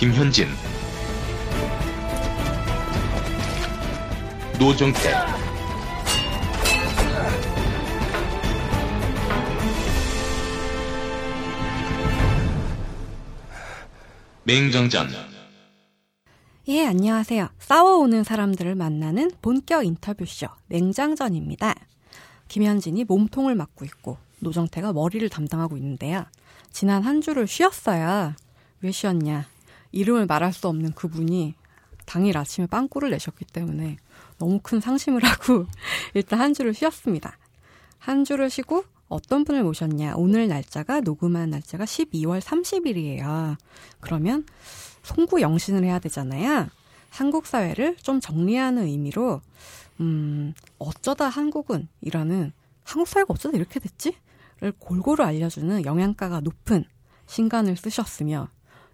김현진 노정태 맹정전 예, 안녕하세요. 싸워오는 사람들을 만나는 본격 인터뷰쇼 맹장전입니다. 김현진이 몸통을 맡고 있고 노정태가 머리를 담당하고 있는데요. 지난 한 주를 쉬었어요. 왜 쉬었냐? 이름을 말할 수 없는 그분이 당일 아침에 빵꾸를 내셨기 때문에 너무 큰 상심을 하고 일단 한 주를 쉬었습니다. 한 주를 쉬고 어떤 분을 모셨냐? 오늘 날짜가 녹음한 날짜가 12월 30일이에요. 그러면 송구 영신을 해야 되잖아요. 한국 사회를 좀 정리하는 의미로 음, 어쩌다 한국은 이라는 한국 사회가 어쩌다 이렇게 됐지?를 골고루 알려주는 영양가가 높은 신간을 쓰셨으며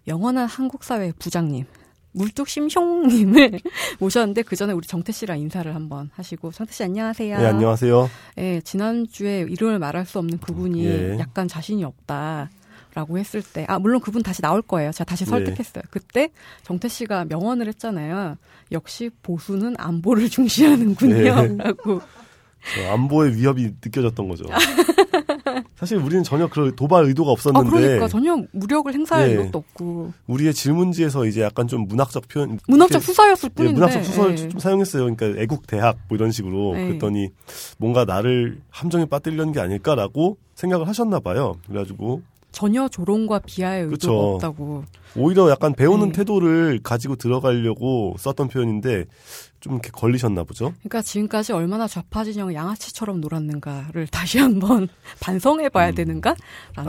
영원한 한국 사회 부장님 물뚝 심숑님을 모셨는데 그 전에 우리 정태 씨랑 인사를 한번 하시고 정태 씨 안녕하세요. 네, 안녕하세요. 예, 지난 주에 이름을 말할 수 없는 그분이 예. 약간 자신이 없다. 라고 했을 때, 아, 물론 그분 다시 나올 거예요. 제가 다시 네. 설득했어요. 그때 정태 씨가 명언을 했잖아요. 역시 보수는 안보를 중시하는군요. 네. 라고. 저 안보의 위협이 느껴졌던 거죠. 사실 우리는 전혀 그 도발 의도가 아, 없었는데 그러니까 전혀 무력을 행사할 예. 이것도 없고. 우리의 질문지에서 이제 약간 좀 문학적 표현, 문학적 수사였을 예, 뿐인데. 문학적 수사를 예. 좀 사용했어요. 그러니까 애국 대학 뭐 이런 식으로 네. 그랬더니 뭔가 나를 함정에 빠뜨리려는 게 아닐까라고 생각을 하셨나 봐요. 그래가지고 전혀 조롱과 비하의 의도가 그쵸. 없다고. 오히려 약간 배우는 네. 태도를 가지고 들어가려고 썼던 표현인데 좀 이렇게 걸리셨나 보죠. 그러니까 지금까지 얼마나 좌파 진영 양아치처럼 놀았는가를 다시 한번 반성해봐야 음. 되는가라는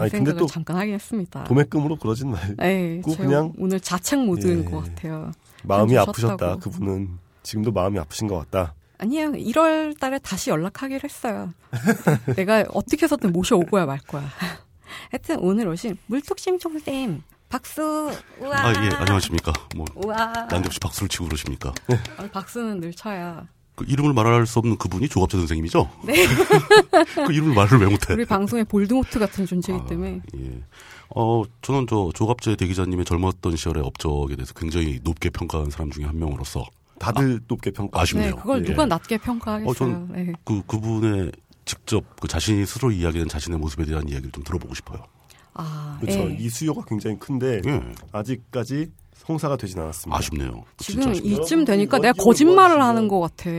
아니, 생각을 또 잠깐 하긴 했습니다. 도매금으로 그러진 말. 네, 그 그냥- 오늘 자책 모드인 예. 것 같아요. 마음이 좀 아프셨다. 그분은 지금도 마음이 아프신 것 같다. 아니에요. 1월 달에 다시 연락하기로 했어요. 내가 어떻게 해서든 모셔오고야 말 거야. 하여튼 오늘 오신 물뚝심총쌤 박수 우와 아, 예, 안녕하십니까. 뭐, 우와 난데없이 박수를 치고 그러십니까. 아, 박수는 늘 쳐야 그 이름을 말할 수 없는 그분이 조갑재 선생님이죠? 네. 그 이름을 말을 왜 못해? 우리 방송의 볼드모트 같은 존재이기 아, 때문에 예. 어, 저는 저 조갑재 대기자님의 젊었던 시절의 업적에 대해서 굉장히 높게 평가한 사람 중에 한 명으로서 다들 높게 평가. 아쉽네요. 네, 그걸 예. 누가 낮게 평가하겠어요. 어, 전- 네. 그, 그분의 직접 그 자신이 스스로 이야기한 자신의 모습에 대한 이야기를 좀 들어보고 싶어요. 아, 그렇죠. 예. 이 수요가 굉장히 큰데 예. 아직까지 성사가 되진 않았습니다. 아쉽네요. 지금 아쉽네요. 이쯤 되니까 내가 거짓말을 하는 것 같아.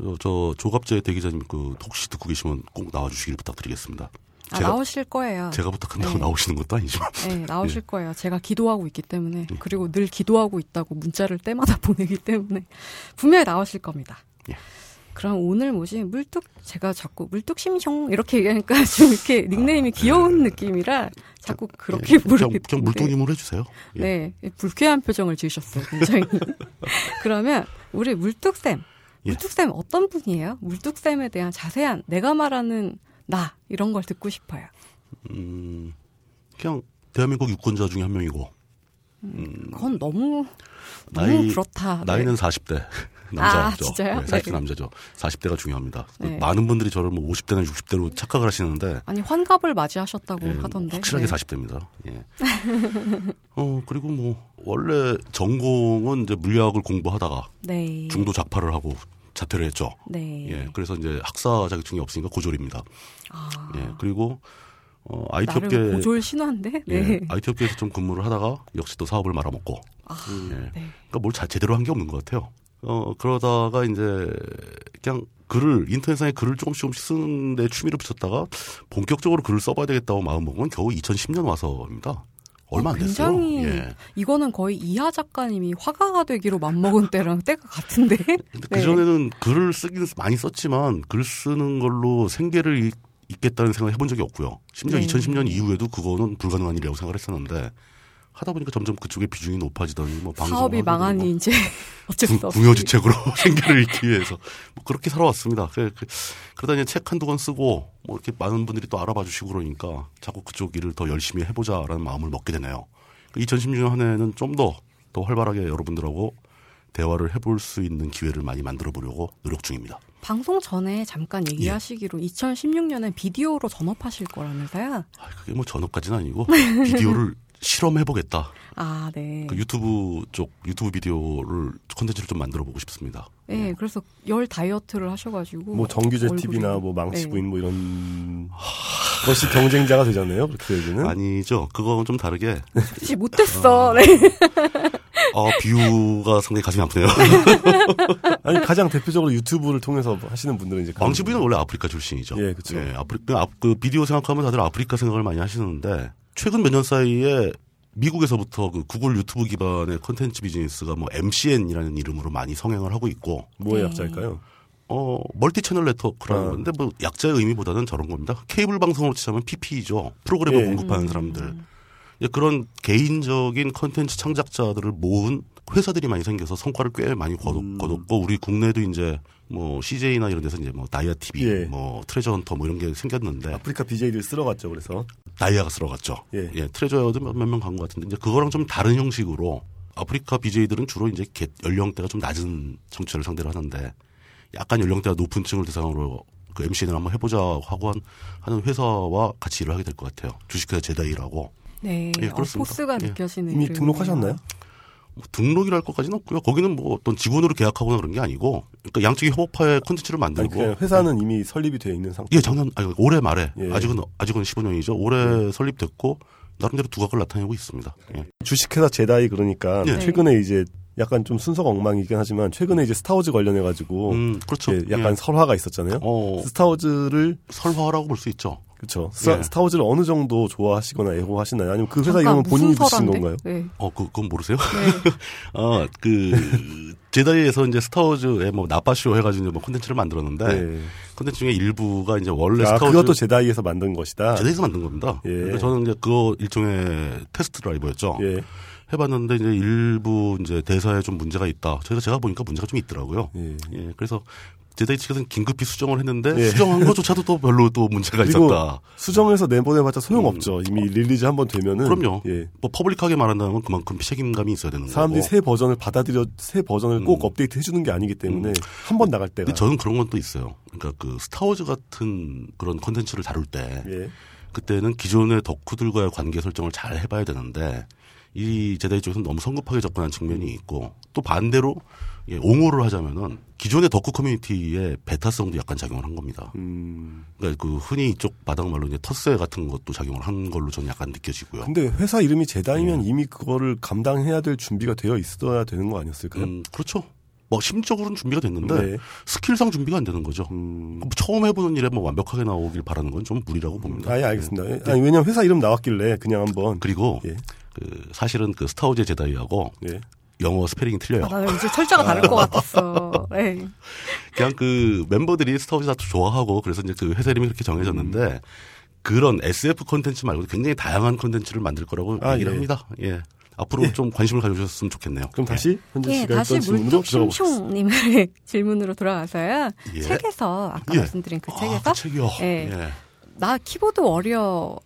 어, 저 조갑재 대기자님 그 혹시 듣고 계시면 꼭 나와주시길 부탁드리겠습니다. 아, 제가- 나오실 거예요. 제가 부탁한다고 네. 나오시는 것도 아니지만. 네, 나오실 예. 거예요. 제가 기도하고 있기 때문에 그리고 늘 기도하고 있다고 문자를 때마다 보내기 때문에 분명히 나오실 겁니다. 예. 그럼 오늘 모신 물뚝 제가 자꾸 물뚝심숑 이렇게 얘기하니까 좀 이렇게 닉네임이 귀여운 느낌이라 자꾸 그렇게 예, 부르게 그냥, 그냥 물뚱님으로 해주세요. 예. 네, 불쾌한 표정을 지으셨어요, 굉장히. 그러면 우리 물뚝쌤, 예. 물뚝쌤 어떤 분이에요? 물뚝 쌤에 대한 자세한 내가 말하는 나 이런 걸 듣고 싶어요. 음, 그냥 대한민국 유권자 중에 한 명이고 그건 너무 너무 나이- 그렇다. 네. 나이는 40대 남자죠. 아, 진짜요? 네, 40대 네. 남자죠. 40대가 중요합니다. 그 네. 많은 분들이 저를 뭐 50대나 60대로 착각을 하시는데 아니 환갑을 맞이하셨다고 예, 하던데. 확실하게 네. 40대입니다. 예. 어 그리고 뭐 원래 전공은 이제 물리학을 공부하다가 네. 중도 작파를 하고 자퇴를 했죠. 네. 예. 그래서 이제 학사 자격증이 없으니까 고졸입니다. 아, 예. 그리고 어 IT 업계 고졸 신화인데. 네. 예, IT 업계에서 좀 근무를 하다가 역시 또 사업을 말아먹고 아, 예. 네. 그러니까 뭘 잘 제대로 한 게 없는 것 같아요. 어 그러다가 이제 그냥 글을 인터넷상에 글을 조금씩 조금씩 쓰는데 취미를 붙였다가 본격적으로 글을 써봐야 되겠다고 마음 먹은 건 겨우 2010년 와서입니다. 얼마 어, 안 됐어요. 굉장히 예. 이거는 거의 이하 작가님이 화가가 되기로 맘먹은 때랑 때가 같은데. 그 전에는 글을 쓰긴 많이 썼지만 글 쓰는 걸로 생계를 잇- 잇겠다는 생각을 해본 적이 없고요. 심지어 네. 2010년 이후에도 그거는 불가능한 일이라고 생각을 했었는데 하다 보니까 점점 그쪽의 비중이 높아지더니 뭐 방송 사업이 망하니 이제 어쩔 수 없이. 궁여지책으로 생계를 잇기 위해서 뭐 그렇게 살아왔습니다. 그, 그, 그러다 이제 책 한두 권 쓰고 뭐 이렇게 많은 분들이 또 알아봐 주시고 그러니까 자꾸 그쪽 일을 더 열심히 해보자라는 마음을 먹게 되네요. 2016년 한 해는 좀 더 더 활발하게 여러분들하고 대화를 해볼 수 있는 기회를 많이 만들어 보려고 노력 중입니다. 방송 전에 잠깐 얘기하시기로 2016년에 비디오로 전업하실 거라면서요? 아, 그게 뭐 전업까지는 아니고 비디오를 실험해보겠다. 아, 네. 그 유튜브 쪽 유튜브 비디오를 콘텐츠를 좀 만들어 보고 싶습니다. 네, 그래서 열 다이어트를 하셔가지고 뭐 정규제 TV나 뭐 망치 네. 부인 뭐 이런 것이 경쟁자가 되잖아요. 그렇게 되면 아니죠. 그거는 좀 다르게 혹시 못됐어. 네. 어, 비유가 상당히 가슴이 아프네요. 아니 가장 대표적으로 유튜브를 통해서 하시는 분들은 이제 왕치 부인은 원래 아프리카 출신이죠. 예, 그쵸. 아프리카 그 비디오 생각하면 다들 아프리카 생각을 많이 하시는데 최근 몇 년 사이에 미국에서부터 그 구글 유튜브 기반의 컨텐츠 비즈니스가 뭐 MCN이라는 이름으로 많이 성행을 하고 있고 뭐의 네. 약자일까요? 어 multi channel network라는 아. 건데 뭐 약자의 의미보다는 저런 겁니다. 케이블 방송으로 치자면 PP죠. 프로그램을 예. 공급하는 음. 사람들. 이제 그런 개인적인 컨텐츠 창작자들을 모은 회사들이 많이 생겨서 성과를 꽤 많이 거뒀, 음. 거뒀고 우리 국내도 이제 뭐 CJ나 이런 데서 이제 뭐 다이아 TV, 예. 뭐 트레저 헌터 뭐 이런 게 생겼는데 아프리카 BJ들 쓸어갔죠. 그래서 다이아가 들어갔죠. 예. 트레저도 몇 명 간 것 같은데 이제 그거랑 좀 다른 형식으로 아프리카 BJ들은 주로 이제 개- 연령대가 좀 낮은 청취자를 상대로 하는데 약간 연령대가 높은 층을 대상으로 그 MCN을 한번 해보자 하고 한, 하는 회사와 같이 일을 하게 될 것 같아요. 주식회사 제다이라고 네. 예, 어, 그렇습니다. 포스가 예. 느껴지는 이미. 등록하셨나요? 뭐 등록이랄 것까지는 없고요. 거기는 뭐 어떤 직원으로 계약하거나 그런 게 아니고 그러니까 양쪽이 협업하에 콘텐츠를 아니 만들고 그냥 회사는 이미 설립이 되어 있는 상태. 예, 작년 아니 올해 말에 예. 아직은 아직은 15년이죠. 올해 설립됐고 나름대로 두각을 나타내고 있습니다. 예. 주식회사 제다이 그러니까 네. 최근에 이제 약간 좀 순서가 엉망이긴 하지만 최근에 이제 스타워즈 관련해 가지고 음, 그렇죠. 약간 예. 설화가 있었잖아요. 어, 스타워즈를 설화라고 볼 수 있죠. 그렇죠. 스타, 예. 스타워즈를 어느 정도 좋아하시거나 애호하시나요? 아니면 그 회사 이름은 본인이 붙이신? 건가요? 네. 어, 그, 그건 모르세요? 네. 아, 그, 제다이에서 이제 스타워즈의 뭐 나빠쇼 해가지고 이제 뭐 콘텐츠를 만들었는데, 네. 콘텐츠 중에 일부가 이제 원래 아, 스타워즈. 그것도 제다이에서 만든 것이다. 제다이에서 만든 겁니다. 예. 그러니까 저는 이제 그거 일종의 test driver였죠. 예. 해봤는데 이제 일부 이제 대사에 좀 문제가 있다. 제가 제가 보니까 문제가 좀 있더라고요. 예. 예, 그래서 제다이 측에서는 긴급히 수정을 했는데 예. 수정한 것조차도 또 별로 또 문제가 그리고 있었다. 수정해서 내보내봤자 소용없죠. 이미 release 한 번 되면은. 음. 그럼요. 예. 뭐 public하게 말한다는 건 그만큼 책임감이 있어야 되는 사람들이 거고. 새 버전을 받아들여 새 버전을 꼭 음. 업데이트 해주는 게 아니기 때문에 한번 나갈 때가 근데 저는 그런 건 또 있어요. 그러니까 그 스타워즈 같은 그런 컨텐츠를 다룰 때 예. 그때는 기존의 덕후들과의 관계 설정을 잘 해봐야 되는데 이 제다이 쪽에서는 너무 성급하게 접근한 측면이 있고 또 반대로 예, 옹호를 하자면은 기존의 덕후 커뮤니티의 베타성도 약간 작용을 한 겁니다. 음. 그러니까 그 흔히 이쪽 바닥 말로 이제 텃세 같은 것도 작용을 한 걸로 저는 약간 느껴지고요. 근데 회사 이름이 제다이면 예. 이미 그거를 감당해야 될 준비가 되어 있어야 되는 거 아니었을까요? 음, 그렇죠. 뭐 심적으로는 준비가 됐는데 네. 스킬상 준비가 안 되는 거죠. 음. 그럼 처음 해보는 일에 뭐 완벽하게 나오길 바라는 건 좀 무리라고 봅니다. 아예 알겠습니다. 아니, 왜냐면 회사 이름 나왔길래 그냥 한번. 그리고 예. 그 사실은 그 스타워즈 제다이하고 예. 영어 스펠링이 틀려요. 아, 나는 이제 철자가 다를 것 같았어. 네. 그냥 그 멤버들이 스타워즈 다 좋아하고 그래서 이제 그 회사 이름이 그렇게 정해졌는데 그런 SF 콘텐츠 말고 굉장히 다양한 콘텐츠를 만들 거라고 아, 얘기를 예. 합니다. 예. 앞으로 좀 관심을 가져주셨으면 좋겠네요. 그럼 다시 현재 예, 다시 했던 질문으로 물뚝 돌아가서요. 예. 책에서 아까 예. 말씀드린 그 아, 책에서 그 책이요. 예. 예. 나 키보드 어려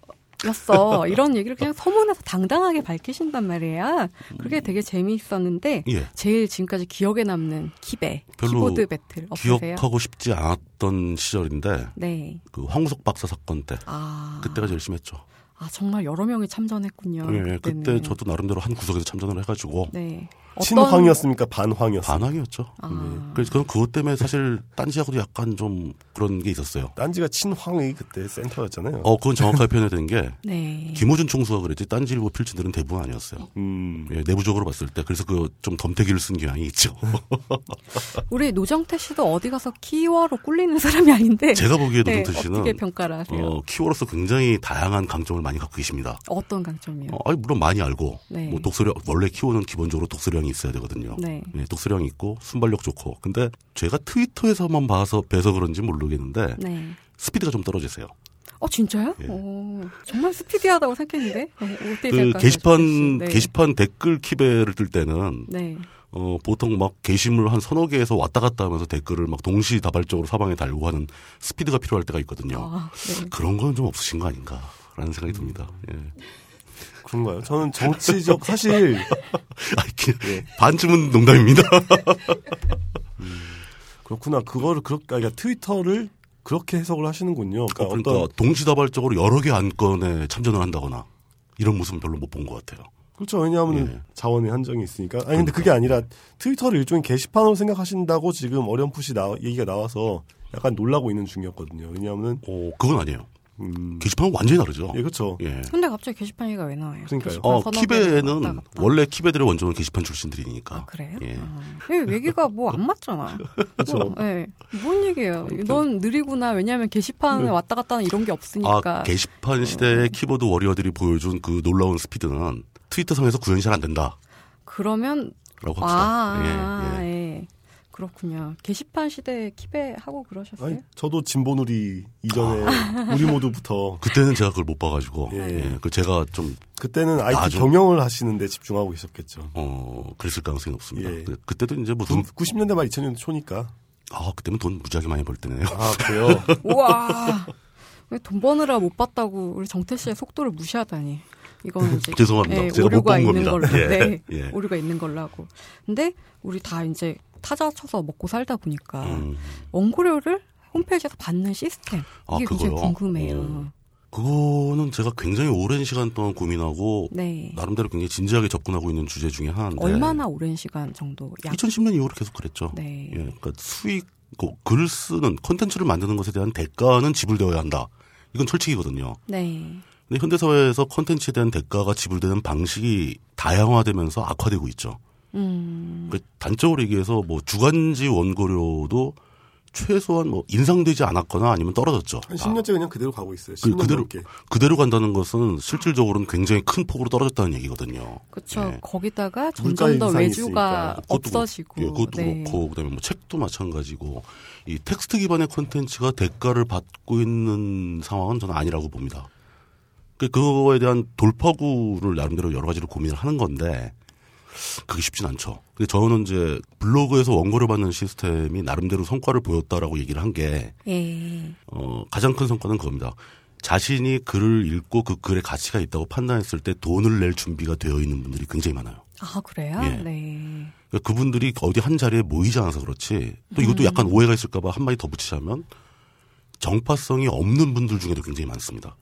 였어 이런 얘기를 그냥 서문에서 당당하게 밝히신단 말이에요. 그게 되게 재미있었는데 예. 제일 지금까지 기억에 남는 키배 키보드 배틀 없으세요? 기억하고 싶지 않았던 시절인데 네. 그 황우석 박사 사건 때 아, 그때가 제일 심했죠. 아 정말 여러 명이 참전했군요. 예, 그때는. 그때 저도 나름대로 한 구석에서 참전을 해가지고 네. 친황이었습니까? 반황이었습니까? 반항이었죠. 아, 그래서 저는 그것 때문에 사실 딴지하고도 약간 좀 그런 게 있었어요. 딴지가 친황이 그때 센터였잖아요. 어, 그건 정확하게 표현해야 되는 게 네. 김호준 총수가 그랬지 딴지일보 필진들은 대부분 아니었어요. 음. 예, 내부적으로 봤을 때 그래서 그 좀 덤태기를 쓴 경향이 있죠. 우리 노정태 씨도 어디 가서 키워로 꿀리는 사람이 아닌데 제가 보기에 네, 노정태 씨는 어떻게 평가를 하세요? 어, 키워로서 굉장히 다양한 강점을 많이 갖고 계십니다. 어떤 강점이요? 어, 아니 물론 많이 알고 네. 뭐 독서력 원래 키워는 기본적으로 독서 량이 있어야 되거든요. 네. 예, 독서량이 있고 순발력 좋고 근데 제가 트위터에서만 봐서 뵈서 그런지 모르겠는데 네. 스피드가 좀 떨어지세요. 어 진짜요? 예. 어, 정말 스피디하다고 생각했는데 어, 그 게시판? 네. 게시판 댓글 키배를 뜰 때는 네. 어, 보통 막 게시물 한 서너 개에서 왔다 갔다 하면서 댓글을 막 동시다발적으로 사방에 달고 하는 스피드가 필요할 때가 있거든요. 아, 네. 그런 건 좀 없으신 거 아닌가라는 생각이 듭니다. 예. 그런가요? 저는 정치적 사실 그, 반쯤은 농담입니다. 그렇구나. 그거를 그렇게 그러니까 트위터를 그렇게 해석을 하시는군요. 그러니까, 어, 그러니까 어떤 동시다발적으로 여러 개 안건에 참전을 한다거나 이런 모습은 별로 못 본 것 같아요. 그렇죠. 왜냐하면 예. 자원의 한정이 있으니까. 아니 근데 그게 아니라 트위터를 일종의 게시판으로 생각하신다고 지금 어렴풋이 나, 얘기가 나와서 약간 놀라고 있는 중이었거든요. 왜냐하면 어, 그건 아니에요. 음, 게시판은 완전히 다르죠. 예, 그렇죠. 예. 근데 갑자기 게시판 얘기가 왜 나와요? 그러니까요. 게시판 어, 왔다 키베는 갔다. 원래 키베들의 원조는 게시판 출신들이니까. 아, 그래요? 예. 아. 이 얘기가 뭐 안 맞잖아. 그렇죠. 뭐, 예. 뭔 얘기예요? 넌 느리구나. 왜냐하면 게시판에 왔다 갔다 하는 이런 게 없으니까. 아, 게시판 시대의 키보드 워리어들이 보여준 그 놀라운 스피드는 트위터 상에서 구현이 잘 안 된다. 그러면 라고 합시다. 아, 예, 예. 예. 그렇군요. 게시판 시대에 키베 하고 그러셨어요? 아니, 저도 진보누리 이전에 우리 모두부터 그때는 제가 그걸 못 봐가지고, 예. 예. 그 제가 좀, 그때는 IT 나죠. 경영을 하시는데 집중하고 계셨겠죠. 어, 그랬을 가능성이 높습니다. 예. 그- 그때도 이제 뭐 돈, 90년대 말 2000년대 초니까. 아, 그때면 돈 무지하게 많이 벌 때네요. 아, 그래요? 우와. 왜 돈 버느라 못 봤다고 우리 정태 씨의 속도를 무시하다니. 이거는 이제 죄송합니다. 예, 제가 못 오류가 본 있는 겁니다. 걸로. 예, 네. 예. 오류가 있는 걸로 하고. 근데 우리 다 이제 타자 쳐서 먹고 살다 보니까 음. 원고료를 홈페이지에서 받는 시스템 아, 이게 굉장히 그거요? 궁금해요. 어. 그거는 제가 굉장히 오랜 시간 동안 고민하고, 네. 나름대로 굉장히 진지하게 접근하고 있는 주제 중에 하나인데. 얼마나 오랜 시간 정도 약 2010년 이후로 계속 그랬죠. 네. 예, 그러니까 수익, 그글 쓰는 콘텐츠를 만드는 것에 대한 대가는 지불되어야 한다. 이건 철칙이거든요. 네. 근데 현대 사회에서 콘텐츠에 대한 대가가 지불되는 방식이 다양화되면서 악화되고 있죠. 음. 그 단적으로 얘기해서 뭐 주간지 원고료도 최소한 뭐 인상되지 않았거나 아니면 떨어졌죠. 한 10년째 그냥 그대로 가고 있어요. 그, 10년 그대로 넘게. 그대로 간다는 것은 실질적으로는 굉장히 큰 폭으로 떨어졌다는 얘기거든요. 그렇죠. 예. 거기다가 점점 더 외주가 있으니까. 그것도 없어지고. 그, 예, 그것도 네. 그렇고 그다음에 뭐 책도 마찬가지고 이 텍스트 기반의 콘텐츠가 대가를 받고 있는 상황은 저는 아니라고 봅니다. 그 그거에 대한 돌파구를 나름대로 여러 가지로 고민을 하는 건데 그게 쉽진 않죠. 근데 저는 이제 블로그에서 원고를 받는 시스템이 나름대로 성과를 보였다라고 얘기를 한 게 예. 어, 가장 큰 성과는 그겁니다. 자신이 글을 읽고 그 글에 가치가 있다고 판단했을 때 돈을 낼 준비가 되어 있는 분들이 굉장히 많아요. 아, 그래요? 예. 네. 그러니까 그분들이 어디 한 자리에 모이지 않아서 그렇지. 또 이것도 약간 오해가 있을까봐 한마디 더 붙이자면 정파성이 없는 분들 중에도 굉장히 많습니다.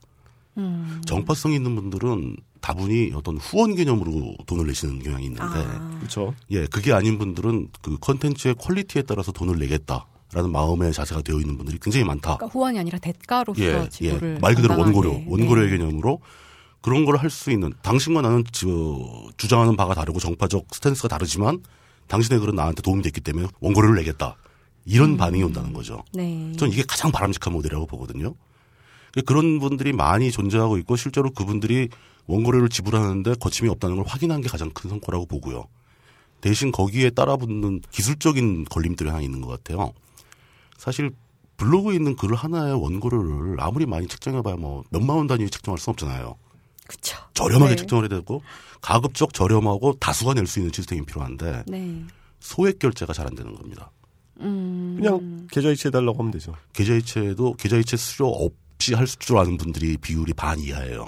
음. 정파성이 있는 분들은 다분히 어떤 후원 개념으로 돈을 내시는 경향이 있는데, 아. 그렇죠. 예, 그게 아닌 분들은 그 컨텐츠의 quality에 따라서 돈을 내겠다 라는 마음의 자세가 되어 있는 분들이 굉장히 많다. 그러니까 후원이 아니라 대가로서 예, 지불을 예. 말 그대로. 원고료, 원고료의 네. 개념으로 그런 걸 할 수 있는 당신과 나는 저, 주장하는 바가 다르고 정파적 스탠스가 다르지만 당신의 글은 나한테 도움이 됐기 때문에 원고료를 내겠다. 이런 음. 반응이 온다는 거죠. 네. 전 이게 가장 바람직한 모델이라고 보거든요. 그런 분들이 많이 존재하고 있고 실제로 그분들이 원고료를 지불하는데 거침이 없다는 걸 확인한 게 가장 큰 성과라고 보고요. 대신 거기에 따라붙는 기술적인 걸림돌이 하나 있는 것 같아요. 사실 블로그에 있는 글 하나의 원고료를 아무리 많이 책정해봐야 뭐 몇만 원 단위 책정할 수는 없잖아요. 그쵸. 저렴하게 네. 책정을 해야 되고 가급적 저렴하고 다수가 낼 수 있는 시스템이 필요한데 네. 소액 결제가 잘 안 되는 겁니다. 음. 그냥 계좌이체 해달라고 하면 되죠. 계좌이체도 계좌이체 수료 없이 할 줄 아는 분들이 비율이 반 이하예요.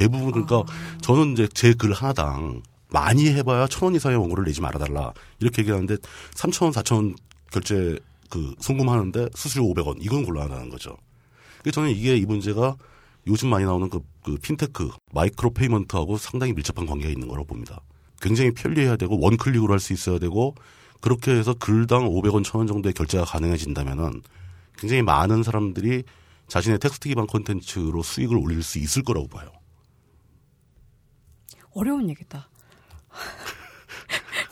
대부분 그러니까 저는 이제 제 글 하나당 많이 해봐야 천 원 이상의 원고를 내지 말아달라 이렇게 얘기하는데 삼천 원, 사천 원 결제 그 송금하는데 수수료 500원 이건 곤란하다는 거죠. 그래서 저는 이게 이 문제가 요즘 많이 나오는 그, 그 핀테크 micro payment하고 상당히 밀접한 관계가 있는 거라고 봅니다. 굉장히 편리해야 되고 one click으로 할 수 있어야 되고 그렇게 해서 글당 500원, 1000원 정도의 결제가 가능해진다면은 굉장히 많은 사람들이 자신의 텍스트 기반 콘텐츠로 수익을 올릴 수 있을 거라고 봐요. 어려운 얘기다.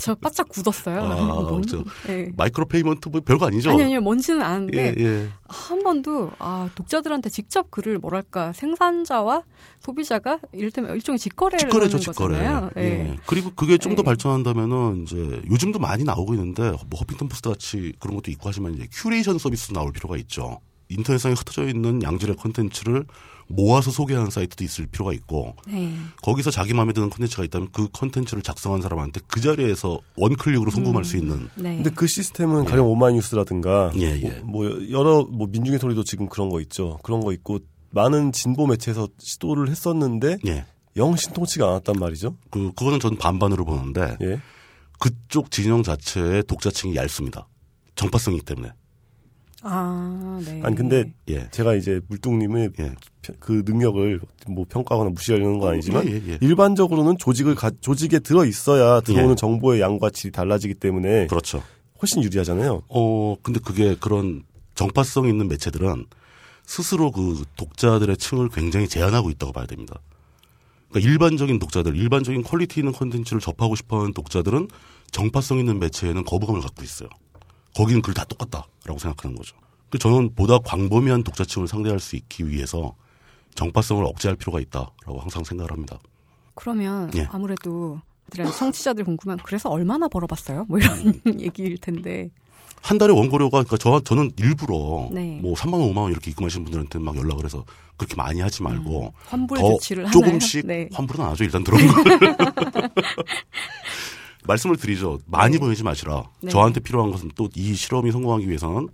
저 바짝 굳었어요. 아, 뭔- 저 네. micro payment 뭐 별거 아니죠? 아니, 아니요. 뭔지는 아는데, 예, 예. 한 번도, 아, 독자들한테 직접 글을 뭐랄까, 생산자와 소비자가 이를테면 일종의 직거래를 직거래죠, 하는 직거래. 거잖아요. 예. 예. 그리고 그게 좀더 예. 발전한다면은 이제 요즘도 많이 나오고 있는데 뭐 허핑턴 포스트 같이 그런 것도 있고 하지만 이제 큐레이션 서비스 나올 필요가 있죠. 인터넷상에 흩어져 있는 양질의 콘텐츠를 모아서 소개하는 사이트도 있을 필요가 있고 네. 거기서 자기 마음에 드는 콘텐츠가 있다면 그 콘텐츠를 작성한 사람한테 그 자리에서 원클릭으로 송금할 수 있는 네. 근데 그 시스템은 가령 오마이뉴스라든가 예, 예. 뭐, 뭐 여러 뭐 민중의 소리도 지금 그런 거 있죠. 그런 거 있고 많은 진보 매체에서 시도를 했었는데 예. 영 신통치가 않았단 말이죠. 그 그거는 전 반반으로 보는데 예. 그쪽 진영 자체의 독자층이 얇습니다. 정파성이기 때문에. 아, 네. 아니 근데 예. 제가 이제 물뚝님의 예. 펴- 그 능력을 뭐 평가하거나 무시하려는 건 아니지만 예, 예, 예. 일반적으로는 조직을 가- 조직에 들어 있어야 들어오는 예. 정보의 양과 질이 달라지기 때문에 그렇죠. 훨씬 유리하잖아요. 어, 근데 그게 그런 정파성 있는 매체들은 스스로 그 독자들의 층을 굉장히 제한하고 있다고 봐야 됩니다. 그러니까 일반적인 독자들, 일반적인 quality 있는 콘텐츠를 접하고 싶어 하는 독자들은 정파성 있는 매체에는 거부감을 갖고 있어요. 거기는 글다 똑같다라고 생각하는 거죠. 그 저는 보다 광범위한 독자층을 상대할 수 있기 위해서 정파성을 억제할 필요가 있다라고 항상 생각을 합니다. 그러면 예. 아무래도 청취자들 궁금한 그래서 얼마나 벌어봤어요? 뭐 이런 음. 얘기일 텐데. 한 달에 원고료가 그러니까 저 저는 일부러 네. 뭐 3만 원, 5만 원 이렇게 입금하시는 분들한테 막 연락을 해서 그렇게 많이 하지 말고 환불 더 조치를? 조금씩 네. 환불은 안 하죠. 일단 들어온 걸. 말씀을 드리죠. 많이 네. 보내지 마시라. 네. 저한테 필요한 것은 또 이 실험이 성공하기 위해서는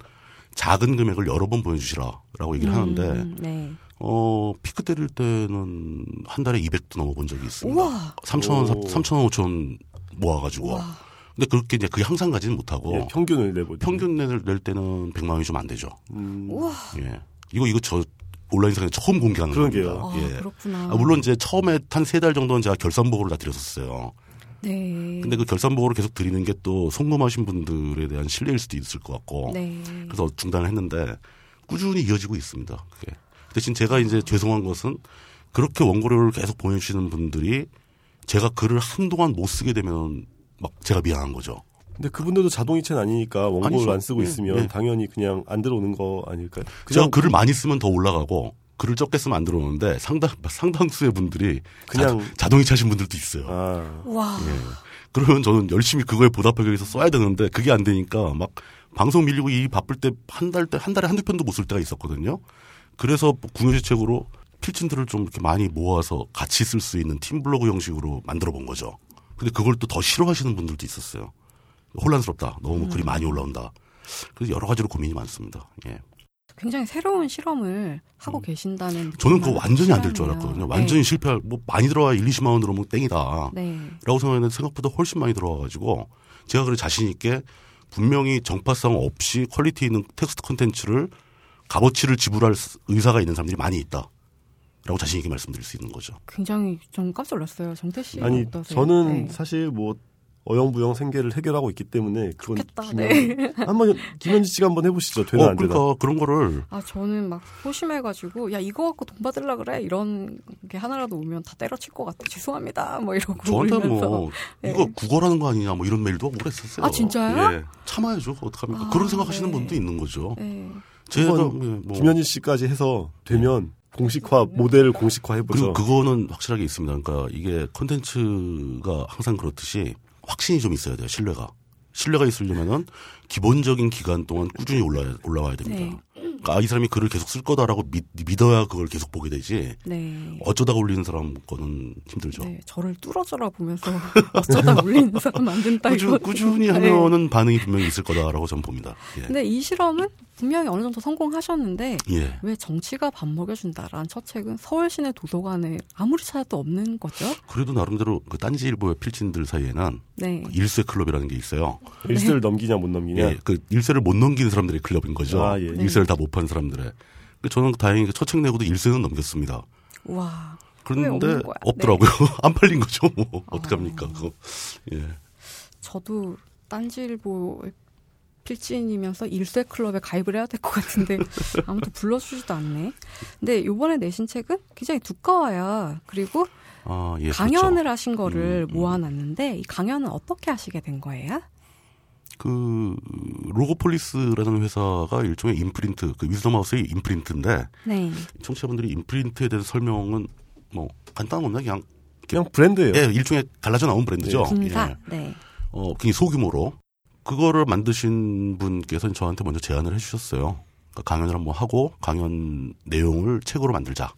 작은 금액을 여러 번 보내주시라라고 얘기를 하는데 음, 네. 어 피크 때릴 때는 한 달에 200도 넘어본 적이 있습니다. 우와. 3천 원, 오. 3천 원, 5천 원 모아가지고. 와. 근데 그렇게 이제 그게 항상 가지는 못하고 예, 평균을 내보죠. 평균 낼, 낼 때는 100만 원이 좀 안 되죠. 음, 우와. 예. 이거 이거 저 온라인상에 처음 공개하는 그러게요. 겁니다. 아, 예. 그렇구나. 아, 물론 이제 처음에 한 세 달 정도는 제가 결산 보고를 다 드렸었어요. 네. 근데 그 결산보고를 계속 드리는 게 또 송금하신 분들에 대한 신뢰일 수도 있을 것 같고 네. 그래서 중단을 했는데 꾸준히 이어지고 있습니다. 그게. 대신 제가 이제 죄송한 것은 그렇게 원고료를 계속 보내주시는 분들이 제가 글을 한동안 못 쓰게 되면 막 제가 미안한 거죠. 근데 그분들도 자동이체는 아니니까 원고를 아니죠. 안 쓰고 예, 있으면 예. 당연히 그냥 안 들어오는 거 아닐까요? 제가 글을 많이 쓰면 더 올라가고 글을 적게 쓰면 안 들어오는데 상당 상당수의 분들이 그냥- 자, 자동이체 하신 분들도 있어요. 아, 와. 예. 그러면 저는 열심히 그거에 보답하기 위해서 써야 되는데 그게 안 되니까 막 방송 밀리고 이 바쁠 때 한 달 때 한 달에 한두 편도 못 쓸 때가 있었거든요. 그래서 궁여지 책으로 필진들을 좀 이렇게 많이 모아서 같이 쓸 수 있는 팀 블로그 형식으로 만들어 본 거죠. 근데 그걸 또 더 싫어하시는 분들도 있었어요. 혼란스럽다. 너무 글이 많이 올라온다. 그래서 여러 가지로 고민이 많습니다. 예. 굉장히 새로운 실험을 하고 계신다는. 음. 저는 그거 완전히 안 될 줄. 알았거든요. 완전히 네. 실패할, 뭐 많이 들어와 1, 20만 원 들어오면 땡이다. 네. 라고 생각했는데 생각보다 훨씬 많이 들어와가지고 제가 그래 자신 있게 분명히 정파성 없이 quality 있는 텍스트 콘텐츠를 값어치를 지불할 스- 의사가 있는 사람들이 많이 있다. 라고 자신 있게 말씀드릴 수 있는 거죠. 굉장히 좀 깜짝 놀랐어요. 정태 씨. 아니 어떠세요? 저는 네. 사실 뭐 어영부영 생계를 해결하고 있기 때문에 그건 좋겠다, 중요한 한번 김현지 씨가 한번 해보시죠. 되나 어, 안 되나. 그러니까 그런 거를 아 저는 막 소심해가지고 야 이거 갖고 돈 받을라 그래 이런 게 하나라도 오면 다 때려칠 것 같아 죄송합니다 뭐 이러고 저한테. 뭐 네. 이거 국어라는 거 아니냐 뭐 이런 메일도 오고 그랬었어요. 아, 진짜요? 예. 참아야죠. 어떡합니까? 아, 그런 생각하시는 네. 분도 있는 거죠. 네. 제가 예, 뭐 김현지 씨까지 해서 되면 공식화 모델을 공식화 해보죠. 그리고 그거는 확실하게 있습니다. 그러니까 이게 콘텐츠가 항상 그렇듯이 확신이 좀 있어야 돼요. 신뢰가. 신뢰가 있으려면은 기본적인 기간 동안 꾸준히 올라 올라와야 됩니다. 네. 그러니까 아, 이 사람이 글을 계속 쓸 거다라고 믿, 믿어야 그걸 계속 보게 되지. 네. 어쩌다가 올리는 사람 거는 힘들죠. 네, 저를 뚫어져라 보면서 어쩌다 울리는 사람 안 된다 꾸준, 이거. 꾸준히 네. 하면은 반응이 분명히 있을 거다라고 저는 봅니다. 예. 근데 이 실험은 분명히 어느 정도 성공하셨는데 예. 왜 정치가 밥 먹여준다라는 첫 책은 서울 시내 도서관에 아무리 찾아도 없는 거죠? 그래도 나름대로 그 딴지일보의 필진들 사이에는 네. 일세 클럽이라는 게 있어요. 일세를 넘기냐 못 넘기냐. 예, 그 일세를 못 넘기는 사람들의 클럽인 거죠. 아, 예. 일세를 다 못 판 사람들의. 그 저는 다행히 첫책 내고도 일세는 넘겼습니다. 와. 왜 그런데 거야? 네. 없더라고요. 안 팔린 거죠. 뭐 어떡합니까? 그거. 예. 저도 딴지일보 필진이면서 일쇄 클럽에 가입을 해야 될 것 같은데 아무도 불러주지도 않네. 근데 요번에 내신 책은 굉장히 두꺼워요. 그리고 아, 예. 강연을 그렇죠. 하신 거를 음, 음. 모아놨는데 이 강연은 어떻게 하시게 된 거예요? 그 로고폴리스라는 회사가 일종의 임프린트, 그 위즈덤하우스의 임프린트인데 네. 청취자분들이 임프린트에 대해서 설명은 뭐 간단한 겁니다. 그냥 그냥 브랜드예요. 예, 일종의 갈라져 나온 브랜드죠. 군사. 예. 네. 어, 굉장히 소규모로 그거를 만드신 분께서 저한테 먼저 제안을 해주셨어요. 그러니까 강연을 한번 하고 강연 내용을 책으로 만들자.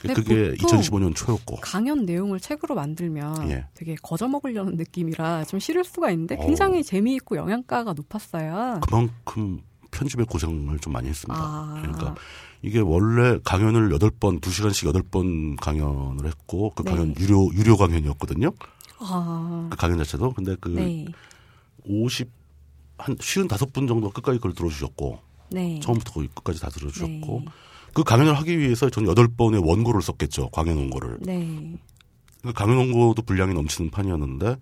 근데 그게 보통 2015년 초였고. 강연 내용을 책으로 만들면 예. 되게 거저 먹으려는 느낌이라 좀 싫을 수가 있는데 어. 굉장히 재미있고 영양가가 높았어요. 그만큼 편집에 고생을 좀 많이 했습니다. 아. 그러니까 이게 원래 강연을 8번, 2시간씩 8번 강연을 했고 그 네. 강연 유료 유료 강연이었거든요. 아. 그 강연 자체도 근데 그 네. 50, 한 55분 정도 끝까지 그걸 들어주셨고 네. 처음부터 거의 끝까지 다 들어주셨고 네. 그 강연을 하기 위해서 저는 여덟 번의 원고를 썼겠죠. 강연 원고를. 네. 그 강연 원고도 분량이 넘치는 판이었는데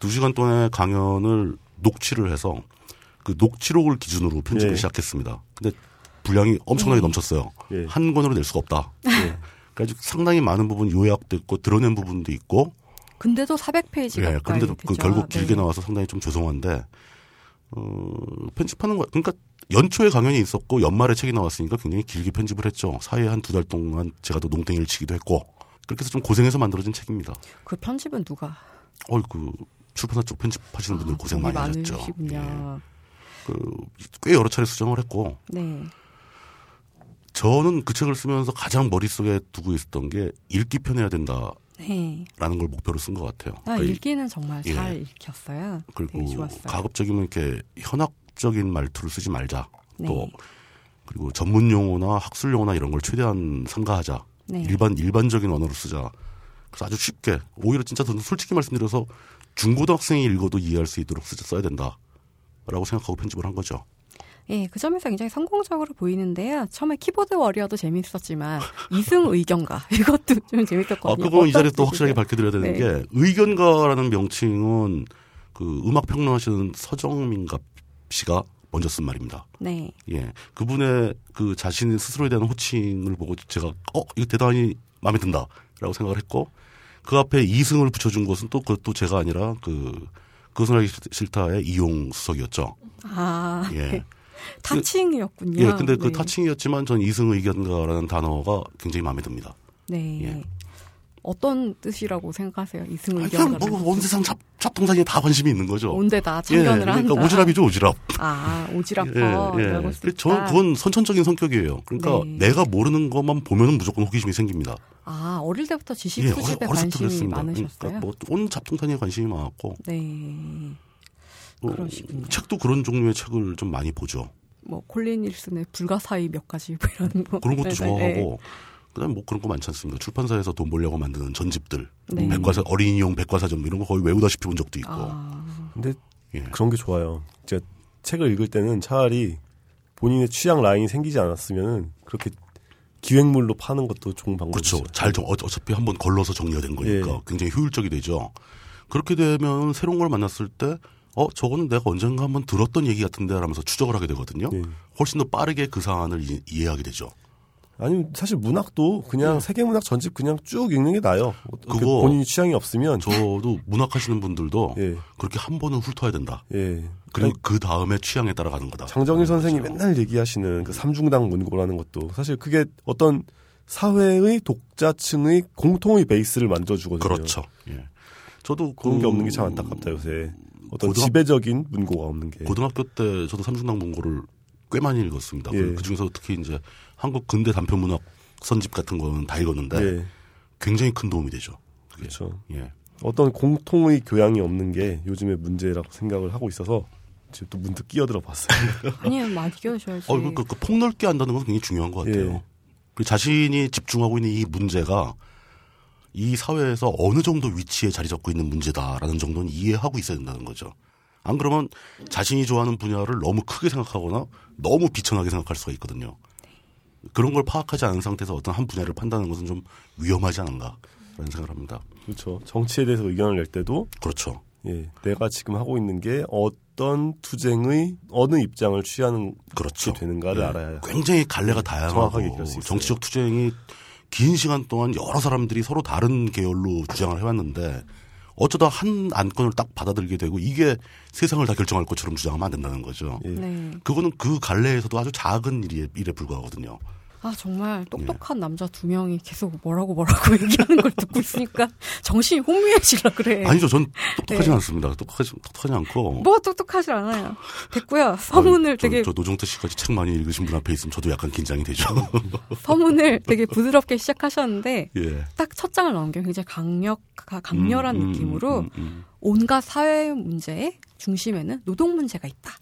두 시간 동안의 강연을 녹취를 해서 그 녹취록을 기준으로 편집을 예. 시작했습니다. 근데 분량이 엄청나게 네. 넘쳤어요. 예. 한 권으로 낼 수가 없다. 그래서 상당히 많은 부분 요약됐고 드러낸 부분도 있고 근데도 400페이지 예, 가까이 근데도 그 되죠. 결국 길게 네. 나와서 상당히 좀 죄송한데 어, 편집하는 거 그러니까 연초에 강연이 있었고 연말에 책이 나왔으니까 굉장히 길게 편집을 했죠. 사이에 한 두 달 동안 제가 또 농땡이를 치기도 했고 그렇게 해서 좀 고생해서 만들어진 책입니다. 그 편집은 누가 어이 그 출판사 쪽 편집하시는 분들 고생 돈이 많이 하셨죠. 예. 많으시군요. 그꽤 여러 차례 수정을 했고 네. 저는 그 책을 쓰면서 가장 머릿속에 두고 있었던 게 읽기 편해야 된다라는 네. 걸 목표로 쓴 것 같아요. 아, 그러니까 읽기는 정말 예. 잘 읽혔어요. 그리고. 가급적이면 이렇게 현 학적인 말투를 쓰지 말자. 또 네. 그리고 전문 용어나 학술 용어나 이런 걸 최대한 삼가하자. 네. 일반 일반적인 언어로 쓰자. 그래서 아주 쉽게 오히려 진짜 저는 솔직히 말씀드려서 중고등학생이 읽어도 이해할 수 있도록 쓰 써야 된다라고 생각하고 편집을 한 거죠. 예, 그 점에서 굉장히 성공적으로 보이는데요. 처음에 키보드 워리어도 재밌었지만 이승 의견가 이것도 좀 재밌었거든요. 아, 그건 이 자리에 또 확실하게? 밝혀드려야 되는 네. 게 의견가라는 명칭은 그 음악 평론하시는 서정민갑 씨가 먼저 쓴 말입니다. 네, 예. 그분의 그 자신 스스로에 대한 호칭을 보고 제가 어, 이거 대단히 마음에 든다. 라고 생각을 했고 그 앞에 이승을 붙여준 것은 또 그것도 제가 아니라 그 그것은 알기 싫- 싫다의 이용 수석이었죠. 아, 예. 네. 타칭이었군요. 예. 근데 그 네. 타칭이었지만 전 이승 의견가라는 단어가 굉장히 마음에 듭니다. 네. 예. 어떤 뜻이라고 생각하세요? 이승 아니, 의견가. 그냥 뭐온 세상 잡, 잡동사니에 다 관심이 있는 거죠. 온데다 예. 참견을 그러니까 한다. 오지랖이죠, 오지랖. 아, 오지랖퍼 예, 예. 저는 그건 선천적인 성격이에요. 그러니까 네. 내가 모르는 것만 보면은 무조건 호기심이 생깁니다. 아, 어릴 때부터 지식 예, 수집에 관심이 그랬습니다. 많으셨어요? 그러니까 뭐 온 잡동사니에 관심이 많았고 네. 어, 그러시군요. 책도 그런 종류의 책을 좀 많이 보죠. 뭐 콜린 닐슨의 불가사의 몇 가지 뭐 이런 거. 그런 것도 네, 네, 좋아하고 그다음에 뭐 그런 거 많지 않습니까? 출판사에서 돈 벌려고 만드는 전집들, 네. 뭐 백과사 어린이용 백과사전 뭐 이런 거 거의 외우다시피 본 적도 있고. 아, 근데 예. 그런 게 좋아요. 진짜 책을 읽을 때는 차라리 본인의 취향 라인이 생기지 않았으면은 그렇게 기획물로 파는 것도 좋은 방법이죠. 그렇죠. 잘 정, 어- 어차피 한번 걸러서 정리가 된 거니까 예. 굉장히 효율적이 되죠. 그렇게 되면 새로운 걸 만났을 때, 어, 저거는 내가 언젠가 한번 들었던 얘기 같은데 하면서 추적을 하게 되거든요. 예. 훨씬 더 빠르게 그 사안을 이, 이해하게 되죠. 아니면 사실 문학도 그냥 세계 문학 전집 그냥 쭉 읽는 게 나아요. 네. 그거 본인이 취향이 없으면 저도 문학 하시는 분들도 예. 그렇게 한 번은 훑어야 된다. 예. 그리고 그 다음에 취향에 따라 가는 거다. 장정일 선생이. 맨날 얘기하시는 그 삼중당 문고라는 것도 사실 그게 어떤 사회의 독자층의 공통의 베이스를 만들어주거든요. 그렇죠. 예. 저도 그런 게그 없는 게 참 안타깝다 요새. 어떤 고등학- 지배적인 문고가 없는 게. 고등학교 때 저도 삼중당 문고를 꽤 많이 읽었습니다. 예. 그 중에서 특히 이제 한국 근대 단편 문학 선집 같은 거는 다 읽었는데 예. 굉장히 큰 도움이 되죠. 그게. 그렇죠. 예. 어떤 공통의 교양이 없는 게 요즘의 문제라고 생각을 하고 있어서 지금 또 문득 끼어들어 봤어요. 아니요, 많이 끼워주셔야지. 어, 그, 그, 그 폭넓게 한다는 건 굉장히 중요한 것 같아요. 예. 그 자신이 집중하고 있는 이 문제가 이 사회에서 어느 정도 위치에 자리 잡고 있는 문제다라는 정도는 이해하고 있어야 된다는 거죠. 안 그러면 자신이 좋아하는 분야를 너무 크게 생각하거나 너무 비천하게 생각할 수가 있거든요. 그런 걸 파악하지 않은 상태에서 어떤 한 분야를 판단하는 것은 좀 위험하지 않은가라는 생각을 합니다. 그렇죠. 정치에 대해서 의견을 낼 때도 그렇죠. 예, 내가 지금 하고 있는 게 어떤 투쟁의 어느 입장을 취하는 그렇죠. 게 되는가를 예. 알아야 굉장히 갈래가 다양하고. 정치적 투쟁이 긴 시간 동안 여러 사람들이 서로 다른 계열로 주장을 해왔는데 어쩌다 한 안건을 딱 받아들이게 되고 이게 세상을 다 결정할 것처럼 주장하면 안 된다는 거죠. 예. 네. 그거는 그 갈래에서도 아주 작은 일에, 일에 불과하거든요. 아 정말 예. 똑똑한 남자 두 명이 계속 뭐라고 뭐라고 얘기하는 걸 듣고 있으니까 정신이 혼미해지려 그래. 아니죠. 전 똑똑하지 네. 않습니다. 똑똑하지, 똑똑하지 않고. 뭐 똑똑하지 않아요. 됐고요. 서문을 저, 되게 저 노종태 씨까지 책 많이 읽으신 분 앞에 있으면 저도 약간 긴장이 되죠. 서문을 되게 부드럽게 시작하셨는데 예. 딱첫 장을 나온 게 굉장히 강력 강렬한 음, 음, 느낌으로 음, 음. 온갖 사회 문제의 중심에는 노동 문제가 있다.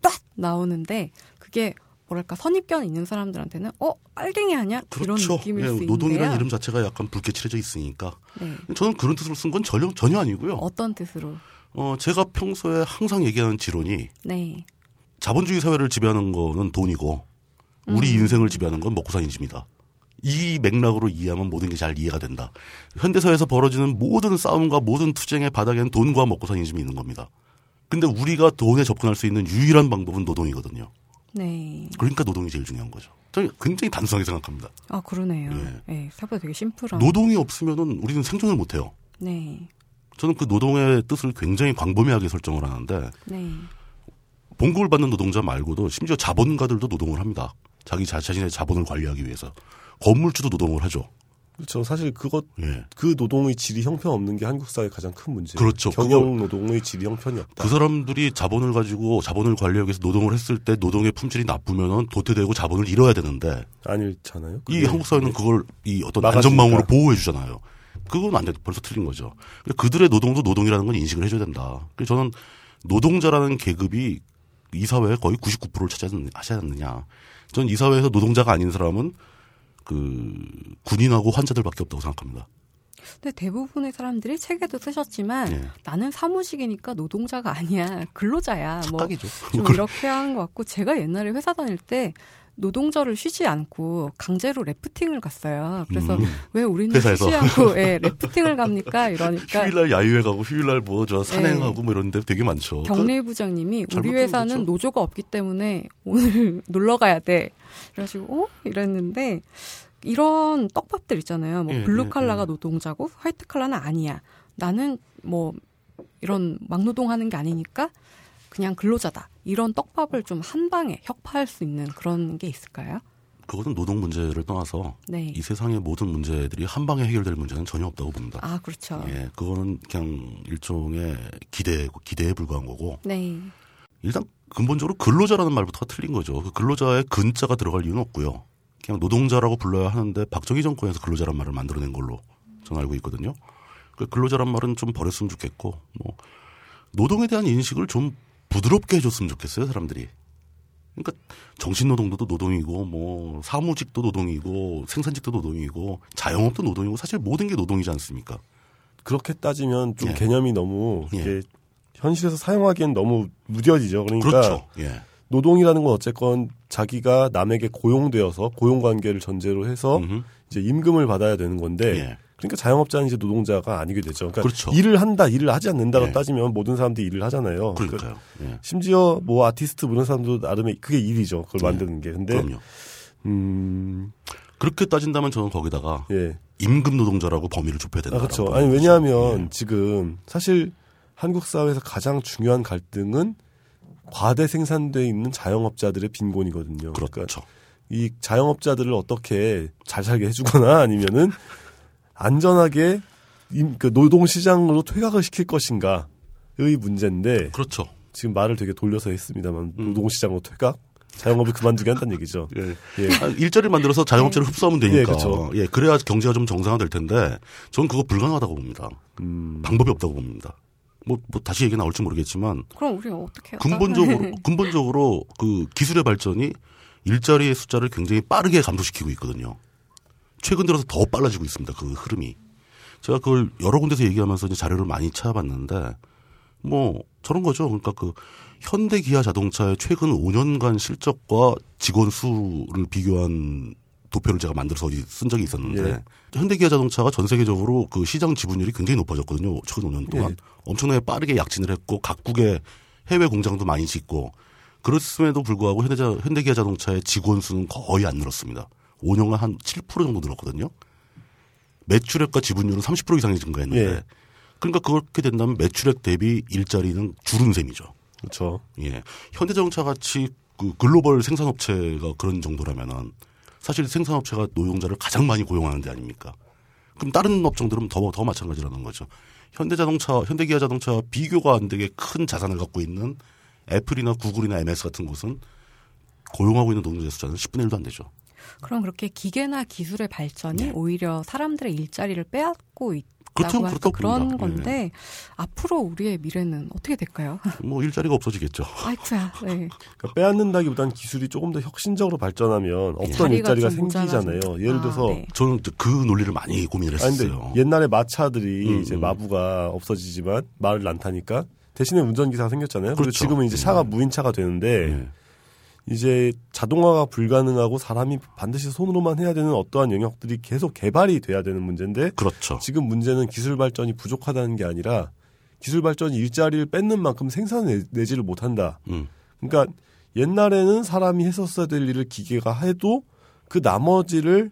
딱 나오는데 그게 뭐랄까 선입견 있는 사람들한테는 어 빨갱이 아니야 이런 그렇죠. 느낌일 예, 수 있는데요. 노동이라는 이름 자체가 약간 붉게 칠해져 있으니까. 네. 저는 그런 뜻으로 쓴 건 전혀, 전혀 아니고요. 어떤 뜻으로? 어, 제가 평소에 항상 얘기하는 지론이 네. 자본주의 사회를 지배하는 거는 돈이고 우리 인생을 지배하는 건 먹고 사는 집니다. 이 맥락으로 이해하면 모든 게 잘 이해가 된다. 현대사회에서 벌어지는 모든 싸움과 모든 투쟁의 바닥에는 돈과 먹고 사는 집이 있는 겁니다. 근데 우리가 돈에 접근할 수 있는 유일한 방법은 노동이거든요. 네. 그러니까 노동이 제일 중요한 거죠. 저는 굉장히 단순하게 생각합니다. 아, 그러네요. 예. 네. 생각보다 되게 심플한. 노동이 없으면은 우리는 생존을 못 해요. 네. 저는 그 노동의 뜻을 굉장히 광범위하게 설정을 하는데 네. 봉급을 받는 노동자 말고도 심지어 자본가들도 노동을 합니다. 자기 자, 자신의 자본을 관리하기 위해서. 건물주도 노동을 하죠. 그렇죠. 사실 그것 예. 그 노동의 질이 형편없는 게 한국 사회의 가장 큰 문제예요. 그렇죠. 경영 노동의 질이 형편이 없다. 그 사람들이 자본을 가지고 자본을 관리하기 위해서 노동을 했을 때 노동의 품질이 나쁘면은 도태되고 자본을 잃어야 되는데 아니잖아요. 이. 한국 사회는 그걸 이 어떤. 안전망으로 보호해 주잖아요. 그건 안 돼. 벌써 틀린 거죠. 그들의 노동도 노동이라는 건 인식을 해줘야 된다. 그래서 저는 노동자라는 계급이 이 사회의 거의 99%를 차지하지 않느냐. 저는 이 사회에서 노동자가 아닌 사람은 그 군인하고 환자들밖에 없다고 생각합니다. 근데 대부분의 사람들이 책에도 쓰셨지만 예. 나는 사무직이니까 노동자가 아니야. 근로자야. 뭐 착각이죠. 좀 이렇게 하는 것 같고 제가 옛날에 회사 다닐 때 노동절을 쉬지 않고 강제로 래프팅을 갔어요. 그래서 음. 왜 우리는 회사에서. 쉬지 않고 예, 래프팅을 갑니까? 이러니까 휴일날 야유회 가고 휴일날 뭐 저 산행하고 뭐 이런 데 되게 많죠. 경례 부장님이 우리 잘못된 회사는 거죠. 노조가 없기 때문에 오늘 놀러 가야 돼. 그래가지고 어? 이랬는데 이런 떡밥들 있잖아요. 뭐 예, 블루 예, 칼라가 예. 노동자고 화이트 칼라는 아니야. 나는 뭐 이런 막노동하는 게 아니니까 그냥 근로자다. 이런 떡밥을 좀 한 방에 혁파할 수 있는 그런 게 있을까요? 그것은 노동 문제를 떠나서 네. 이 세상의 모든 문제들이 한 방에 해결될 문제는 전혀 없다고 봅니다. 아 그렇죠. 예, 그거는 그냥 일종의 기대 기대에 불과한 거고 네. 일단 근본적으로 근로자라는 말부터가 틀린 거죠. 그 근로자의 근자가 들어갈 이유는 없고요. 그냥 노동자라고 불러야 하는데 박정희 정권에서 근로자란 말을 만들어낸 걸로 저는 알고 있거든요. 그 근로자란 말은 좀 버렸으면 좋겠고 뭐 노동에 대한 인식을 좀 부드럽게 해줬으면 좋겠어요 사람들이. 그러니까 정신노동도 노동이고 뭐 사무직도 노동이고 생산직도 노동이고 자영업도 노동이고 사실 모든 게 노동이지 않습니까? 그렇게 따지면 좀 예. 개념이 너무 예. 현실에서 사용하기엔 너무 무뎌지죠. 그러니까 그렇죠. 예. 노동이라는 건 어쨌건 자기가 남에게 고용되어서 고용 관계를 전제로 해서 음흠. 이제 임금을 받아야 되는 건데 예. 그러니까 자영업자는 이제 노동자가 아니게 되죠. 그러니까 그렇죠. 일을 한다, 일을 하지 않는다고 예. 따지면 모든 사람들이 일을 하잖아요. 그러니까 그러니까요. 예. 심지어 뭐 아티스트 뭐 이런 사람도 나름의 그게 일이죠. 그걸 예. 만드는 게. 근데 그럼요. 음, 그렇게 따진다면 저는 거기다가 예. 임금 노동자라고 범위를 좁혀야 된다. 아, 그렇죠. 아니 왜냐하면 지금 사실 한국 사회에서 가장 중요한 갈등은 과대 생산돼 있는 자영업자들의 빈곤이거든요. 그러니까 그렇죠. 이 자영업자들을 어떻게 잘 살게 해주거나 아니면은 안전하게 임- 그 노동 시장으로 퇴각을 시킬 것인가의 문제인데 그렇죠. 지금 말을 되게 돌려서 했습니다만 음. 노동 시장으로 퇴각, 자영업을 그만두게 한다는 얘기죠. 예. 예. 아, 일자리를 만들어서 자영업자를 흡수하면 되니까. 예, 그렇죠. 예, 그래야 경제가 좀 정상화될 텐데, 저는 그거 불가능하다고 봅니다. 음, 방법이 없다고 봅니다. 뭐, 뭐 다시 얘기 나올지 모르겠지만, 그럼 우리가 어떻게 해요? 근본적으로, 근본적으로 그 기술의 발전이 일자리의 숫자를 굉장히 빠르게 감소시키고 있거든요. 최근 들어서 더 빨라지고 있습니다. 그 흐름이. 제가 그걸 여러 군데서 얘기하면서 이제 자료를 많이 찾아봤는데, 뭐, 저런 거죠. 그러니까 그 현대 기아 자동차의 최근 5년간 실적과 직원 수를 비교한 도표를 제가 만들어서 어디 쓴 적이 있었는데, 예. 현대 기아 자동차가 전 세계적으로 그 시장 지분율이 굉장히 높아졌거든요. 최근 5년 동안. 예. 엄청나게 빠르게 약진을 했고, 각국의 해외 공장도 많이 짓고, 그렇음에도 불구하고 현대기아 자동차의 직원 수는 거의 안 늘었습니다. 5년간 한 7% 정도 늘었거든요. 매출액과 지분율은 30% 이상이 증가했는데, 예. 그러니까 그렇게 된다면 매출액 대비 일자리는 줄은 셈이죠. 그렇죠. 예. 현대자동차 같이 그 글로벌 생산업체가 그런 정도라면은 사실 생산업체가 노동자를 가장 많이 고용하는 데 아닙니까? 그럼 다른 업종들은 더, 더 마찬가지라는 거죠. 현대자동차, 현대기아 자동차 비교가 안 되게 큰 자산을 갖고 있는 애플이나 구글이나 MS 같은 곳은 고용하고 있는 노동자 숫자는 10분의 1도 안 되죠. 그럼 그렇게 기계나 기술의 발전이 네. 오히려 사람들의 일자리를 빼앗고 있다고 그렇죠, 그렇다고 그런 봅니다. 건데 앞으로 우리의 미래는 어떻게 될까요? 뭐 일자리가 없어지겠죠. 아이쿠야. 네. 그러니까 빼앗는다기보다는 기술이 조금 더 혁신적으로 발전하면 없던 자리가 일자리가 좀 생기잖아요. 모자라서. 예를 아, 들어서 네. 저는 그 논리를 많이 고민을 했었어요. 옛날에 마차들이 음, 이제 음. 마부가 없어지지만 말을 안 타니까 대신에 운전기사가 생겼잖아요. 그리고 그렇죠. 지금은 이제 예. 차가 무인차가 되는데 예. 이제 자동화가 불가능하고 사람이 반드시 손으로만 해야 되는 어떠한 영역들이 계속 개발이 돼야 되는 문제인데 그렇죠. 지금 문제는 기술 발전이 부족하다는 게 아니라 기술 발전이 일자리를 뺏는 만큼 생산내지를 못한다. 음. 그러니까 옛날에는 사람이 했었어야 될 일을 기계가 해도 그 나머지를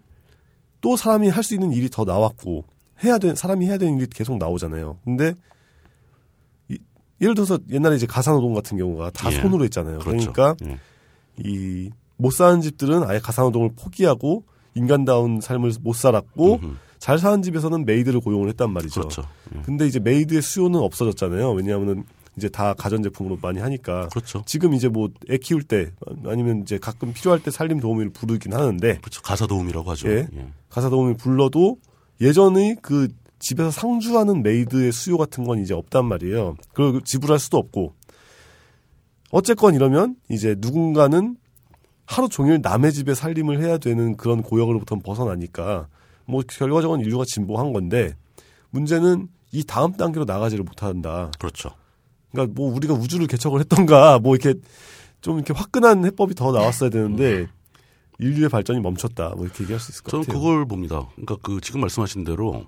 또 사람이 할 수 있는 일이 더 나왔고 해야 되 사람이 해야 되는 일이 계속 나오잖아요. 근데 이- 예를 들어서 옛날에 이제 가사노동 같은 경우가 다 예. 손으로 했잖아요. 그렇죠. 그러니까 예. 이 못 사는 집들은 아예 가사노동을 포기하고 인간다운 삶을 못 살았고 음흠. 잘 사는 집에서는 maid를 고용을 했단 말이죠. 그렇죠. 예. 근데 이제 maid의 수요는 없어졌잖아요. 왜냐하면은 이제 다 가전제품으로 많이 하니까. 그렇죠. 지금 이제 뭐 애 키울 때 아니면 이제 가끔 필요할 때 살림 도우미를 부르긴 하는데 그렇죠. 가사 도움이라고 하죠. 예. 예. 가사 도우미 불러도 예전의 그 집에서 상주하는 maid의 수요 같은 건 이제 없단 말이에요. 그리고 지불할 수도 없고. 어쨌건 이러면 이제 누군가는 하루 종일 남의 집에 살림을 해야 되는 그런 고역으로부터 벗어나니까 뭐 결과적으로 인류가 진보한 건데 문제는 이 다음 단계로 나가지를 못한다. 그렇죠. 그러니까 뭐 우리가 우주를 개척을 했던가 뭐 이렇게 좀 이렇게 화끈한 해법이 더 나왔어야 되는데 인류의 발전이 멈췄다. 뭐 이렇게 얘기할 수 있을 것 저는 같아요. 그걸 봅니다. 그러니까 그 지금 말씀하신 대로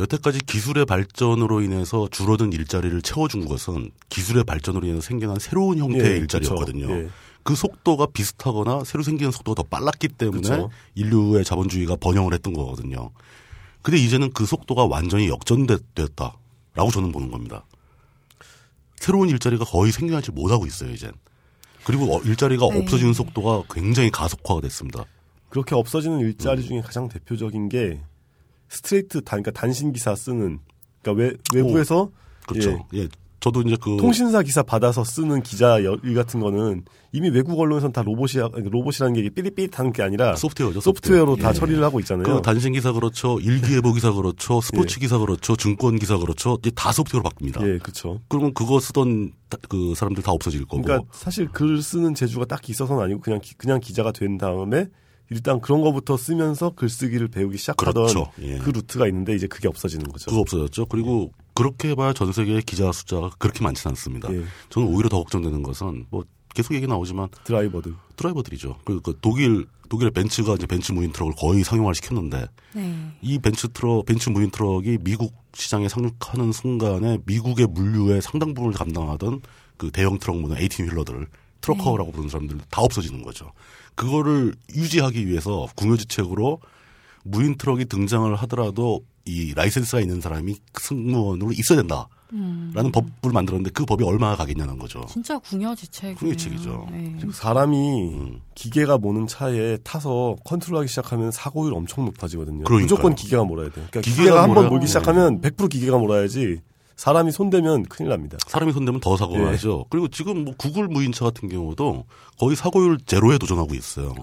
여태까지 기술의 발전으로 인해서 줄어든 일자리를 채워준 것은 기술의 발전으로 인해서 생겨난 새로운 형태의 예, 일자리였거든요. 그쵸. 예. 그 속도가 비슷하거나 새로 생기는 속도가 더 빨랐기 때문에 그쵸. 인류의 자본주의가 번영을 했던 거거든요. 근데 이제는 그 속도가 완전히 역전됐다라고 저는 보는 겁니다. 새로운 일자리가 거의 생겨나지 못하고 있어요, 이젠. 그리고 어, 일자리가 네. 없어지는 속도가 굉장히 가속화가 됐습니다. 그렇게 없어지는 음. 일자리 중에 가장 대표적인 게 스트레이트 단 그러니까 단신 기사 쓰는 그러니까 외, 외부에서 그렇죠. 예. 저도 이제 그 통신사 기사 받아서 쓰는 기자 일 같은 거는 이미 외국 언론에서는 다 로봇이 로봇이라는 게 삐릿삐릿하는 게 아니라 소프트웨어죠. 소프트웨어 로 다 예. 처리를 하고 있잖아요. 그 단신 기사 그렇죠. 일기예보 기사 그렇죠. 스포츠 예. 기사 그렇죠. 증권 기사 그렇죠. 이제 다 소프트웨어로 바뀝니다. 예, 그렇죠. 그러면 그거 쓰던 다- 그 사람들 다 없어질 거고. 그러니까 사실 글 쓰는 재주가 딱히 있어서는 아니고 그냥 기- 그냥 기자가 된 다음에 일단 그런 거부터 쓰면서 글쓰기를 배우기 시작하던 그렇죠. 예. 그 루트가 있는데 이제 그게 없어지는 거죠. 그거 없어졌죠. 그리고 그렇게 해봐야 전 세계의 기자 숫자가 그렇게 많지는 않습니다. 예. 저는 오히려 더 걱정되는 것은 뭐 계속 얘기 나오지만 드라이버들. 드라이버들이죠. 그, 그 독일 독일의 벤츠가 이제 벤츠 무인 트럭을 거의 상용화 시켰는데 네. 이 벤츠 트럭, 벤츠 무인 트럭이 미국 시장에 상륙하는 순간에 미국의 물류의 상당 부분을 감당하던 그 대형 트럭 문화 eighteen wheeler들, trucker라고 부르는 사람들 다 없어지는 거죠. 그거를 유지하기 위해서 궁여지책으로 무인 트럭이 등장을 하더라도 이 라이센스가 있는 사람이 승무원으로 있어야 된다 라는 법을 만들었는데 그 법이 얼마나 가겠냐는 거죠. 진짜 궁여지책이에요. 궁여지책이죠. 네. 사람이 음. 기계가 모는 차에 타서 컨트롤하기 시작하면 사고율 엄청 높아지거든요. 그러니까요. 무조건 기계가 몰아야 돼요. 그러니까 기계가 기계가, 한번 몰아야- 몰기 시작하면 100% 기계가 몰아야지 사람이 손대면 큰일 납니다. 사람이 손대면 더 사고가 예. 나죠. 그리고 지금 뭐 구글 무인차 같은 경우도 거의 사고율 제로에 도전하고 있어요.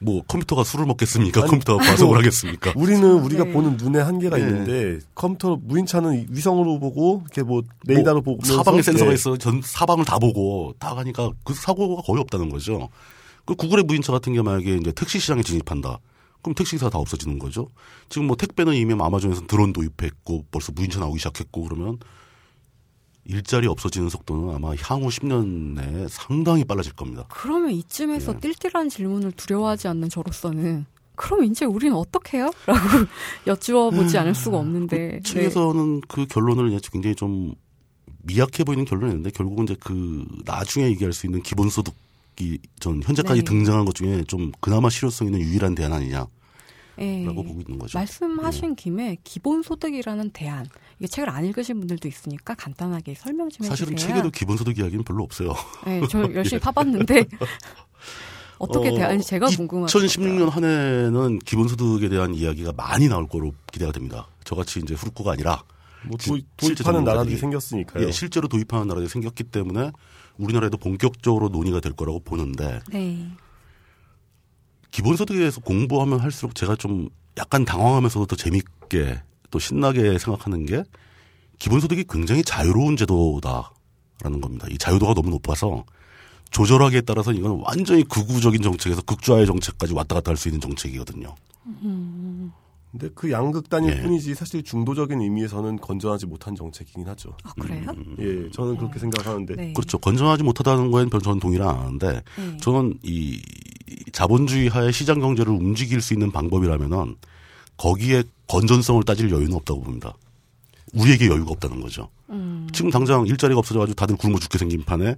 뭐 컴퓨터가 술을 먹겠습니까? 아니, 컴퓨터가 과속을 하겠습니까? 우리는 우리가 네. 보는 눈에 한계가 예. 있는데 컴퓨터 무인차는 위성으로 보고 이렇게 뭐 레이더로 뭐 보고 사방에 센서가 있어 전 사방을 다 보고 다 가니까 그 사고가 거의 없다는 거죠. 그 구글의 무인차 같은 게 만약에 이제 택시 시장에 진입한다. 그럼 택시기사 다 없어지는 거죠. 지금 뭐 택배는 이미 아마존에서 드론 도입했고 벌써 무인차 나오기 시작했고 그러면 일자리 없어지는 속도는 아마 향후 10년 내에 상당히 빨라질 겁니다. 그러면 이쯤에서 예. 띨띨한 질문을 두려워하지 않는 저로서는 그럼 이제 우리는 어떻게 해요? 라고 여쭈어 보지 않을 수가 없는데. 네. 책에서는 그 결론을 이제 굉장히 좀 미약해 보이는 결론이었는데 결국은 이제 그 나중에 얘기할 수 있는 기본소득이 전 현재까지 네. 등장한 것 중에 좀 그나마 실효성 있는 유일한 대안 아니냐 라고 예. 보고 있는 거죠. 말씀하신 김에 기본소득이라는 대안. 이게 책을 안 읽으신 분들도 있으니까 간단하게 설명 좀 해주세요. 사실은 책에도 기본소득 이야기는 별로 없어요. 네, 저 열심히 파봤는데 어떻게 어, 대안인지 제가 궁금하죠. 2016년 한 해는 기본소득에 대한 이야기가 많이 나올 거로 기대가 됩니다. 저같이 이제 후르코가 아니라 뭐 도입, 실제 도입하는 나라들이 생겼으니까요. 예, 실제로 도입하는 나라들이 생겼기 때문에 우리나라에도 본격적으로 논의가 될 거라고 보는데 네. 기본소득에 대해서 공부하면 할수록 제가 좀 약간 당황하면서도 더 재밌게 또 신나게 생각하는 게 기본소득이 굉장히 자유로운 제도다라는 겁니다. 이 자유도가 너무 높아서 조절하기에 따라서 이건 완전히 극우적인 정책에서 극좌의 정책까지 왔다 갔다 할 수 있는 정책이거든요. 근데 그 양극단일 예. 뿐이지 사실 중도적인 의미에서는 건전하지 못한 정책이긴 하죠. 아 그래요? 예, 저는 그렇게 생각하는데 네. 그렇죠. 건전하지 못하다는 거에는 별 저는 동의를 안 하는데 네. 저는 이 자본주의 하에 시장 경제를 움직일 수 있는 방법이라면은 거기에 건전성을 따질 여유는 없다고 봅니다. 우리에게 여유가 없다는 거죠. 음. 지금 당장 일자리가 없어져가지고 다들 굶어 죽게 생긴 판에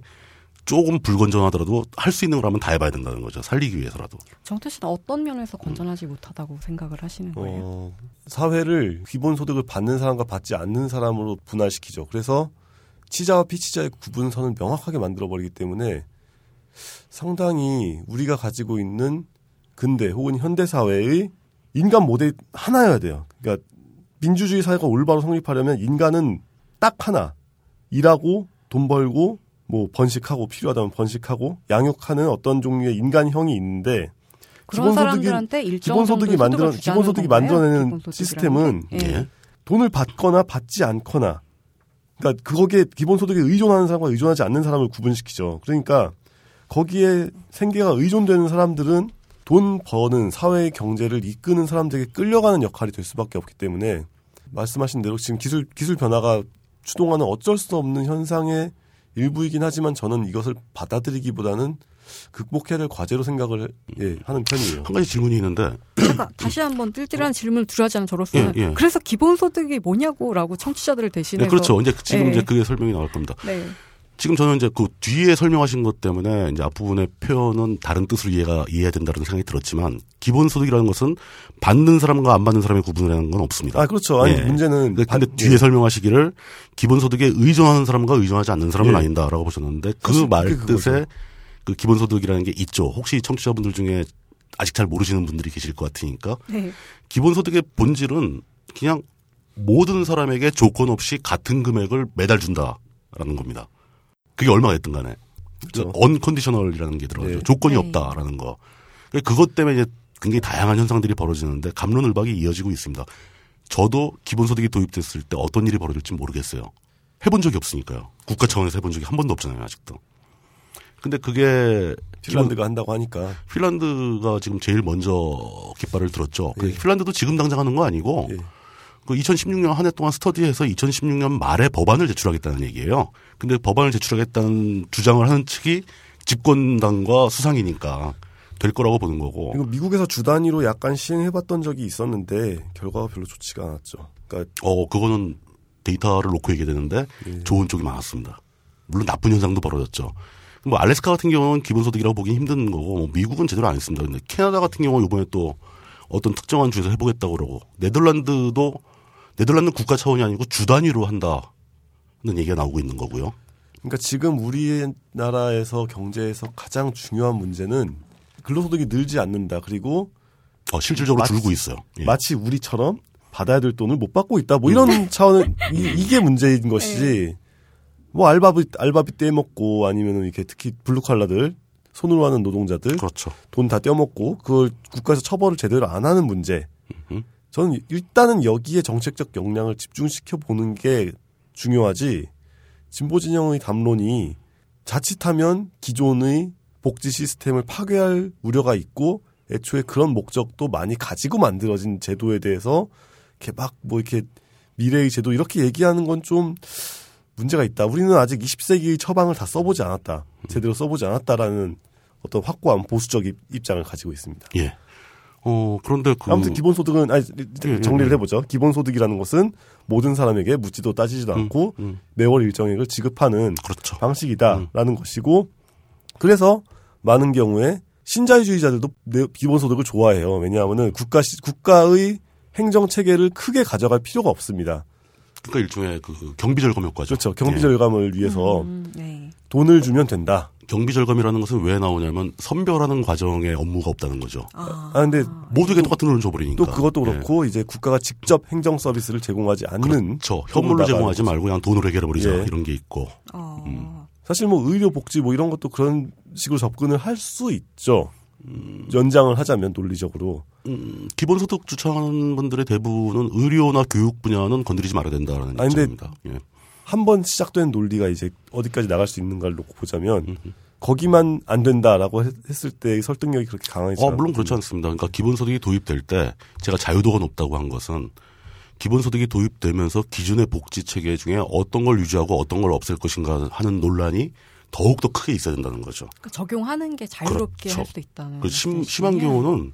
조금 불건전하더라도 할 수 있는 거라면 다 해봐야 된다는 거죠. 살리기 위해서라도. 정태 씨는 어떤 면에서 건전하지 못하다고 생각을 하시는 거예요? 어, 사회를 기본소득을 받는 사람과 받지 않는 사람으로 분할시키죠. 그래서 치자와 피치자의 구분선을 명확하게 만들어버리기 때문에 상당히 우리가 가지고 있는 근대 혹은 현대 사회의 인간 모델 하나여야 돼요. 그러니까 민주주의 사회가 올바로 성립하려면 인간은 딱 하나 일하고 돈 벌고 뭐 번식하고 필요하다면 번식하고 양육하는 어떤 종류의 인간형이 있는데 기본소득이- 기본소득이 만들어 기본소득이? 만들어내는 기본소득이라는 시스템은 게? 예. 예. 돈을 받거나 받지 않거나 그러니까 그거기에 기본소득에 의존하는 사람과 의존하지 않는 사람을 구분시키죠. 그러니까 거기에 생계가 의존되는 사람들은 돈 버는 사회의 경제를 이끄는 사람들에게 끌려가는 역할이 될 수밖에 없기 때문에 말씀하신 대로 지금 기술 기술 변화가 추동하는 어쩔 수 없는 현상의 일부이긴 하지만 저는 이것을 받아들이기보다는 극복해야 될 과제로 생각을 예, 하는 편이에요. 한 가지 질문이 있는데 잠깐 다시 한번 띨띨한 질문을 드려야지 않은 저로서는 예, 예. 그래서 기본소득이 뭐냐고라고 청취자들을 네, 대신해서 그렇죠. 이제 지금 예. 이제 그게 설명이 나올 겁니다. 네. 지금 저는 이제 그 뒤에 설명하신 것 때문에 이제 앞부분의 표현은 다른 뜻으로 이해가 이해해야 된다는 생각이 들었지만 기본 소득이라는 것은 받는 사람과 안 받는 사람의 구분이라는 건 없습니다. 아 그렇죠. 아니 예. 문제는 근데, 근데 받- 뒤에 예. 설명하시기를 기본 소득에 의존하는 사람과 의존하지 않는 사람은 예. 아닌다라고 보셨는데 그 사실 말 그게 뜻에. 그 기본 소득이라는 게 있죠. 혹시 청취자분들 중에 아직 잘 모르시는 분들이 계실 것 같으니까 네. 기본 소득의 본질은 그냥 모든 사람에게 조건 없이 같은 금액을 매달 준다라는 겁니다. 그게 얼마가 됐든 간에. 그렇죠. 언컨디셔널이라는 게 들어가죠. 네. 조건이 네. 없다라는 거. 그러니까 그것 때문에 이제 굉장히 다양한 현상들이 벌어지는데 감론을박이 이어지고 있습니다. 저도 기본소득이 도입됐을 때 어떤 일이 벌어질지 모르겠어요. 해본 적이 없으니까요. 국가 차원에서 해본 적이 한 번도 없잖아요, 아직도. 근데 그게 핀란드가 한다고 하니까 핀란드가 지금 제일 먼저 깃발을 들었죠. 그 예. 핀란드도 지금 당장 하는 거 아니고 예. 그 2016년 한 해 동안 스터디해서 2016년 말에 법안을 제출하겠다는 얘기예요. 근데 법안을 제출하겠다는 주장을 하는 측이 집권당과 수상이니까 될 거라고 보는 거고. 그리고 미국에서 주 단위로 약간 시행해봤던 적이 있었는데 결과가 별로 좋지가 않았죠. 그러니까 어, 그거는 데이터를 놓고 얘기해야 되는데 예. 좋은 쪽이 많았습니다. 물론 나쁜 현상도 벌어졌죠. 뭐 알래스카 같은 경우는 기본소득이라고 보기 힘든 거고 뭐 미국은 제대로 안 했습니다. 근데 캐나다 같은 경우 이번에 또 어떤 특정한 주에서 해보겠다고 그러고 네덜란드도 네덜란드 국가 차원이 아니고 주 단위로 한다는 얘기가 나오고 있는 거고요. 그러니까 지금 우리나라에서 경제에서 가장 중요한 문제는 근로소득이 늘지 않는다. 그리고 어, 실질적으로 마치- 줄고 있어요. 예. 마치 우리처럼 받아야 될 돈을 못 받고 있다. 뭐 이런 차원은 이, 게 문제인 것이지. 뭐 알바비 알바비 떼먹고 아니면은 이렇게 특히 블루 칼라들 손으로 하는 노동자들 그렇죠. 돈 다 떼먹고 그걸 국가에서 처벌을 제대로 안 하는 문제. 저는 일단은 여기에 정책적 역량을 집중시켜 보는 게 중요하지. 진보 진영의 담론이 자칫하면 기존의 복지 시스템을 파괴할 우려가 있고 애초에 그런 목적도 많이 가지고 만들어진 제도에 대해서 이렇게 막 뭐 이렇게 미래의 제도 이렇게 얘기하는 건 좀 문제가 있다. 우리는 아직 20세기의 처방을 다 써보지 않았다. 제대로 써보지 않았다라는 어떤 확고한 보수적 입- 입장을 가지고 있습니다. 예. 어, 그런데 그. 아무튼 기본소득은 아니 예, 예, 정리를 예. 해보죠. 기본소득이라는 것은 모든 사람에게 묻지도 따지지도 않고 음. 매월 일정액을 지급하는 그렇죠. 방식이다라는 것이고 그래서 많은 경우에 신자유주의자들도 내- 기본소득을 좋아해요. 왜냐하면은 국가 시- 국가의 행정 체계를 크게 가져갈 필요가 없습니다. 그러니까 일종의 그, 그 경비절감 효과죠. 그렇죠. 경비 절감을 위해서 음, 네. 돈을 주면 된다. 예. 경비 절감이라는 것은 왜 나오냐면 선별하는 과정에 업무가 없다는 거죠. 아, 아 근데 모두에게 똑같은 돈을 줘버리니까. 또 그것도 예. 그렇고 이제 국가가 직접 행정 서비스를 제공하지 않는 그렇죠. 현물로 제공하지 말고 그냥 돈으로 해결해버리자 예. 이런 게 있고. 어, 음. 사실 뭐 의료 복지 뭐 이런 것도 그런 식으로 접근을 할 수 있죠. 연장을 하자면 논리적으로 음, 기본소득 주창하는 분들의 대부분은 의료나 교육 분야는 건드리지 말아야 된다라는 입장입니다. 예. 한 번 시작된 논리가 이제 어디까지 나갈 수 있는가를 놓고 보자면 거기만 안 된다라고 했, 을 때의 설득력이 그렇게 강하지 어, 않아요. 물론 그렇지 않습니다. 그러니까 기본소득이 도입될 때 제가 자유도가 높다고 한 것은 기본소득이 도입되면서 기존의 복지 체계 중에 어떤 걸 유지하고 어떤 걸 없앨 것인가 하는 논란이 더욱더 크게 있어야 된다는 거죠. 그러니까 적용하는 게 자유롭게 그렇죠. 할수 있다는. 그 심. 심한 경우는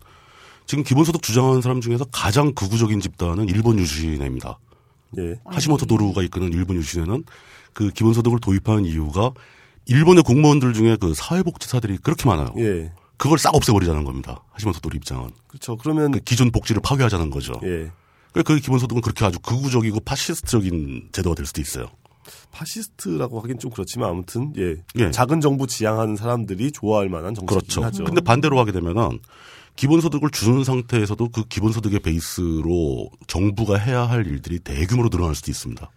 지금 기본소득 주장하는 사람 중에서 가장 극우적인 집단은 일본 유신회입니다. 예. 하시모토 도루가 이끄는 일본 유신회는 그 기본소득을 도입하는 이유가 일본의 공무원들 중에 그 사회복지사들이 그렇게 많아요. 예. 그걸 싹 없애버리자는 겁니다. 하시모토 도루 입장은. 그렇죠. 그러면 그 기존 복지를 파괴하자는 거죠. 예. 그러니까 그 기본소득은 그렇게 아주 극우적이고 파시스트적인 제도가 될 수도 있어요. 파시스트라고 하긴 좀 그렇지만 아무튼 예. 예. 작은 정부 지향하는 사람들이 좋아할 만한 정책이긴 그렇죠. 하죠. 근데 반대로 하게 되면은 기본소득을 주는 상태에서도 그 기본소득의 베이스로 정부가 해야 할 일들이 대규모로 늘어날 수도 있습니다.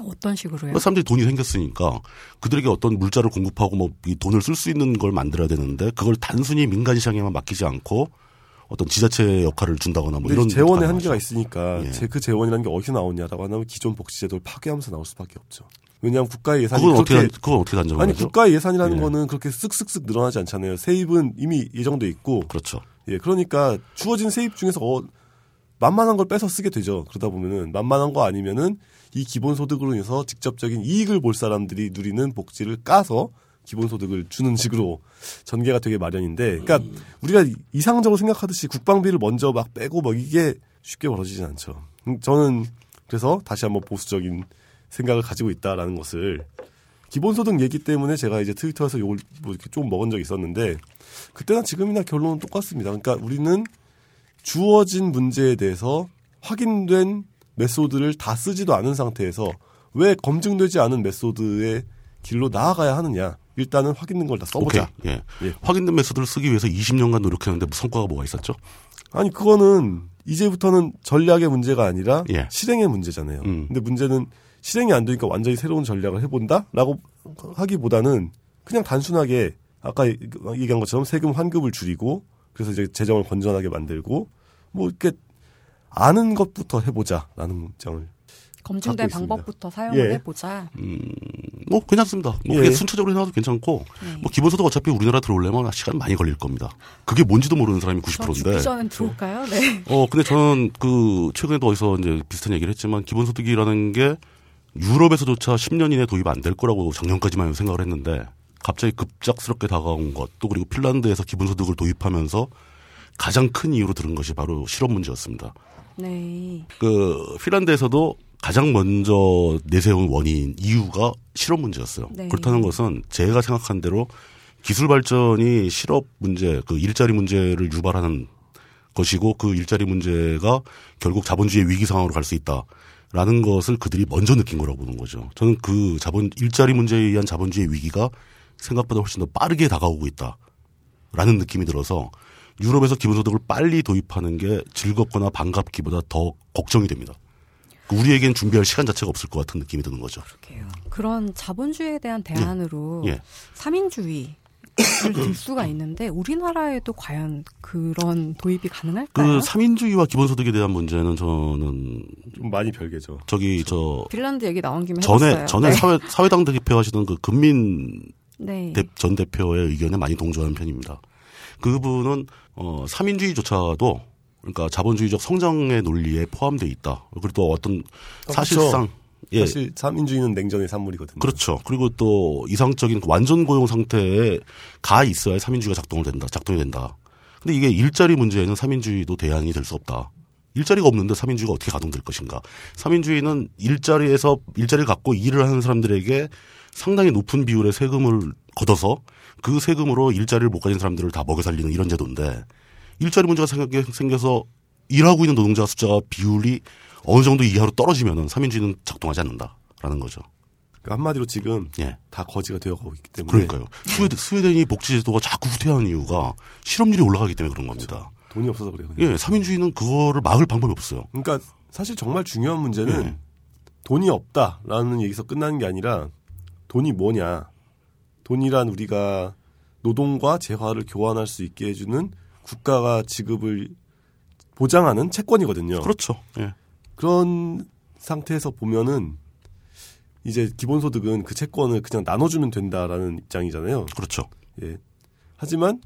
어떤 식으로요? 그러니까 사람들이 돈이 생겼으니까 그들에게 어떤 물자를 공급하고 뭐 이 돈을 쓸 수 있는 걸 만들어야 되는데 그걸 단순히 민간 시장에만 맡기지 않고 어떤 지자체 역할을 준다거나 뭐 이런 재원의 한계가. 있으니까 예. 제그 재원이라는 게 어디서 나오냐라고 하면 기존 복지제도를 파괴하면서 나올 수밖에 없죠. 왜냐하면 국가의 예산이 그건 어떻게 그렇게 단- 그건 어떻게 단정을 아니? 국가의 예산이라는 예. 거는 그렇게 쓱쓱쓱 늘어나지 않잖아요. 세입은 이미 예정돼 있고 그렇죠. 예 그러니까 주어진 세입 중에서 어, 만만한 걸 빼서 쓰게 되죠. 그러다 보면은 만만한 거 아니면은 이 기본 소득으로 인해서 직접적인 이익을 볼 사람들이 누리는 복지를 까서 기본 소득을 주는 식으로 전개가 되게 마련인데, 그러니까 우리가 이상적으로 생각하듯이 국방비를 먼저 막 빼고 뭐 이게 쉽게 벌어지진 않죠. 음, 저는 그래서 다시 한번 보수적인 생각을 가지고 있다라는 것을 기본소득 얘기 때문에 제가 이제 트위터에서 욕을 뭐 이렇게 좀 먹은 적이 있었는데 그때나 지금이나 결론은 똑같습니다. 그러니까 우리는 주어진 문제에 대해서 확인된 method를 다 쓰지도 않은 상태에서 왜 검증되지 않은 method의 길로 나아가야 하느냐. 일단은 확인된 걸 다 써보자. 오케이. 예. 예. 확인된 method를 쓰기 위해서 20년간 노력했는데 뭐 성과가 뭐가 있었죠? 아니 그거는 이제부터는 전략의 문제가 아니라 예. 실행의 문제잖아요. 음. 근데 문제는 실행이 안 되니까 완전히 새로운 전략을 해본다라고 하기보다는 그냥 단순하게 아까 얘기한 것처럼 세금 환급을 줄이고 그래서 이제 재정을 건전하게 만들고 뭐 이렇게 아는 것부터 해보자라는 입장을 검증된. 방법부터 사용을 예. 해보자. 뭐 괜찮습니다. 뭐 예. 그게 순차적으로 해놔도 괜찮고 네. 뭐 기본소득 어차피 우리나라 들어오려면 시간 많이 걸릴 겁니다. 그게 뭔지도 모르는 사람이 저 90%인데. 죽기 전엔 들어올까요? 네. 어 근데 저는 그 최근에도 어디서 이제 비슷한 얘기를 했지만 기본소득이라는 게 유럽에서조차 10년 이내 도입 안 될 거라고 작년까지만 생각을 했는데 갑자기 급작스럽게 다가온 것 또 그리고 핀란드에서 기본소득을 도입하면서 가장 큰 이유로 들은 것이 바로 실업 문제였습니다. 네. 그 핀란드에서도 가장 먼저 내세운 원인 이유가 실업 문제였어요. 네. 그렇다는 것은 제가 생각한 대로 기술 발전이 실업 문제, 그 일자리 문제를 유발하는 것이고 그 일자리 문제가 결국 자본주의 위기 상황으로 갈 수 있다 라는 것을 그들이 먼저 느낀 거라고 보는 거죠. 저는 그 자본 일자리 문제에 의한 자본주의 위기가 생각보다 훨씬 더 빠르게 다가오고 있다라는 느낌이 들어서 유럽에서 기본소득을 빨리 도입하는 게 즐겁거나 반갑기보다 더 걱정이 됩니다. 우리에겐 준비할 시간 자체가 없을 것 같은 느낌이 드는 거죠. 그러게요. 그런 자본주의에 대한 대안으로 예. 삼인주의를 들 수가 있는데 우리나라에도 과연 그런 도입이 가능할까요? 그 삼인주의와 기본소득에 대한 문제는 저는 좀 많이 별개죠. 저기 저 핀란드 얘기 나온 김에 전에 해봤어요. 전에 네. 사회 사회당 대표하시던 그 금민 네. 대- 전 대표의 의견에 많이 동조하는 편입니다. 그분은 어 삼인주의조차도 그러니까 자본주의적 성장의 논리에 포함되어 있다. 그리고 또 어떤 어, 사실상 예 사실 삼인주의는 냉전의 산물이거든요. 그렇죠. 그리고 또 이상적인 그 완전 고용 상태에 가 있어야 삼인주의가 작동을 된다. 작동이 된다. 근데 이게 일자리 문제에는 삼인주의도 대안이 될 수 없다. 일자리가 없는데 삼인주의가 어떻게 가동될 것인가? 삼인주의는 일자리에서 일자리를 갖고 일을 하는 사람들에게 상당히 높은 비율의 세금을 걷어서 그 세금으로 일자리를 못 가진 사람들을 다 먹여 살리는 이런 제도인데 일자리 문제가 생겨- 생겨서 일하고 있는 노동자 숫자가 비율이 어느 정도 이하로 떨어지면은 삼인주의는 작동하지 않는다라는 거죠. 그러니까 한마디로 지금 예. 다 거지가 되어가고 있기 때문에 그러니까요. 스웨덴, 스웨덴이 복지제도가 자꾸 후퇴하는 이유가 실업률이 올라가기 때문에 그런 겁니다. 돈이 없어서 그래요. 그냥. 예, 삼인주의는 그거를 막을 방법이 없어요. 그러니까 사실 정말 중요한 문제는 예. 돈이 없다라는 얘기서 끝나는 게 아니라 돈이 뭐냐. 돈이란 우리가 노동과 재화를 교환할 수 있게 해주는 국가가 지급을 보장하는 채권이거든요. 그렇죠. 예. 그런 상태에서 보면은 이제 기본소득은 그 채권을 그냥 나눠주면 된다라는 입장이잖아요. 그렇죠. 예. 하지만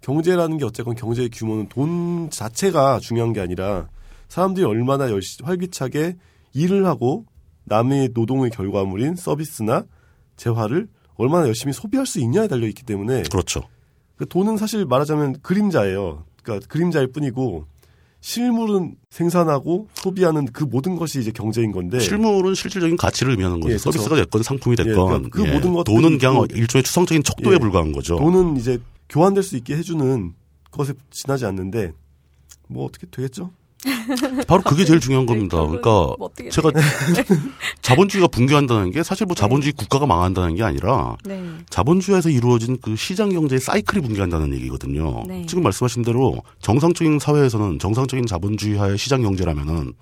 경제라는 게 어쨌건 경제의 규모는 돈 자체가 중요한 게 아니라 사람들이 얼마나 열심 활기차게 일을 하고 남의 노동의 결과물인 서비스나 재화를 얼마나 열심히 소비할 수 있냐에 달려 있기 때문에 그렇죠. 그 돈은 사실 말하자면 그림자예요. 그러니까 그림자일 뿐이고 실물은 생산하고 소비하는 그 모든 것이 이제 경제인 건데 실물은 실질적인 가치를 의미하는 거죠. 예, 그렇죠. 서비스가 됐건 상품이 됐건. 예, 그러니까 그 모든 것들이 돈은 그냥 일종의 추상적인 척도에 예, 불과한 거죠. 돈은 이제 교환될 수 있게 해주는 것에 지나지 않는데 뭐 어떻게 되겠죠? 바로 그게 제일 중요한 겁니다. 결국은 그러니까 뭐 제가 자본주의가 붕괴한다는 게 사실 뭐 네. 자본주의 국가가 망한다는 게 아니라 네. 자본주의에서 이루어진 그 시장 경제의 사이클이 붕괴한다는 얘기거든요. 네. 지금 말씀하신 대로 정상적인 사회에서는 정상적인 자본주의하의 시장 경제라면은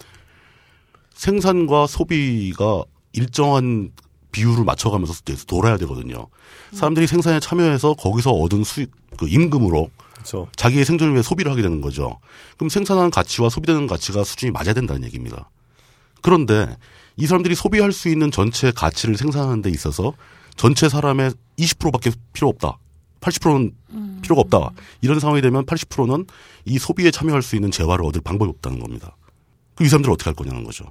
생산과 소비가 일정한 비율을 맞춰가면서 돌아야 되거든요. 사람들이 생산에 참여해서 거기서 얻은 수익, 그 임금으로 그렇죠. 자기의 생존을 위해 소비를 하게 되는 거죠. 그럼 생산하는 가치와 소비되는 가치가 수준이 맞아야 된다는 얘기입니다. 그런데 이 사람들이 소비할 수 있는 전체 가치를 생산하는 데 있어서 전체 사람의 20%밖에 필요 없다. 80%는 필요가 없다. 이런 상황이 되면 80%는 이 소비에 참여할 수 있는 재화를 얻을 방법이 없다는 겁니다. 그럼 이 사람들은 어떻게 할 거냐는 거죠.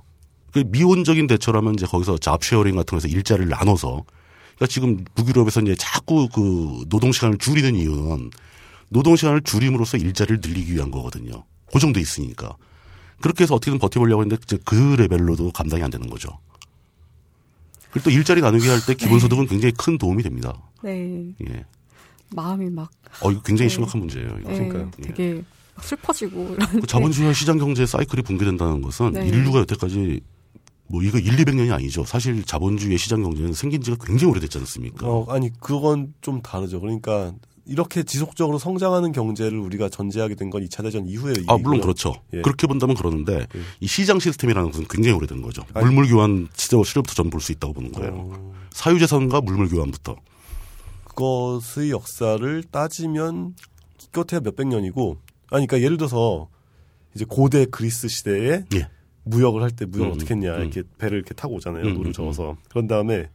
그 미온적인 대처라면 이제 거기서 잡쉐어링 같은 거에서 일자리를 나눠서 그러니까 지금 북유럽에서 이제 자꾸 그 노동 시간을 줄이는 이유는 노동 시간을 줄임으로써 일자리를 늘리기 위한 거거든요. 고정돼 있으니까. 그렇게 해서 어떻게든 버텨보려고 했는데 이제 그 레벨로도 감당이 안 되는 거죠. 그리고 또 일자리 나누기 할 때 기본소득은 굉장히 큰 도움이 됩니다. 네. 예. 마음이 막 어, 이거 굉장히 네. 심각한 문제예요. 이거. 네, 그러니까요. 예. 되게 막 슬퍼지고. 그 자본주의와 시장 경제 사이클이 붕괴된다는 것은 네. 인류가 여태까지 뭐 이거 1, 200년이 아니죠. 사실 자본주의의 시장 경제는 생긴 지가 굉장히 오래됐지 않습니까? 어, 아니 그건 좀 다르죠. 그러니까 이렇게 지속적으로 성장하는 경제를 우리가 전제하게 된 건 2차 대전 이후에 아, 물론 그렇죠. 예. 그렇게 본다면 그러는데 예. 이 시장 시스템이라는 것은 굉장히 오래된 거죠. 아니. 물물 교환 시대 시대부터 전 볼 수 있다고 보는 거예요. 어, 사유 재산과 물물 교환부터. 그것의 역사를 따지면 기껏해야 몇백 년이고 아니 그러니까 예를 들어서 이제 고대 그리스 시대에 예. 무역을 할 때 무역을 음, 어떻게 했냐 음. 이렇게 배를 이렇게 타고 오잖아요 음, 노를 음, 저어서 그런 다음에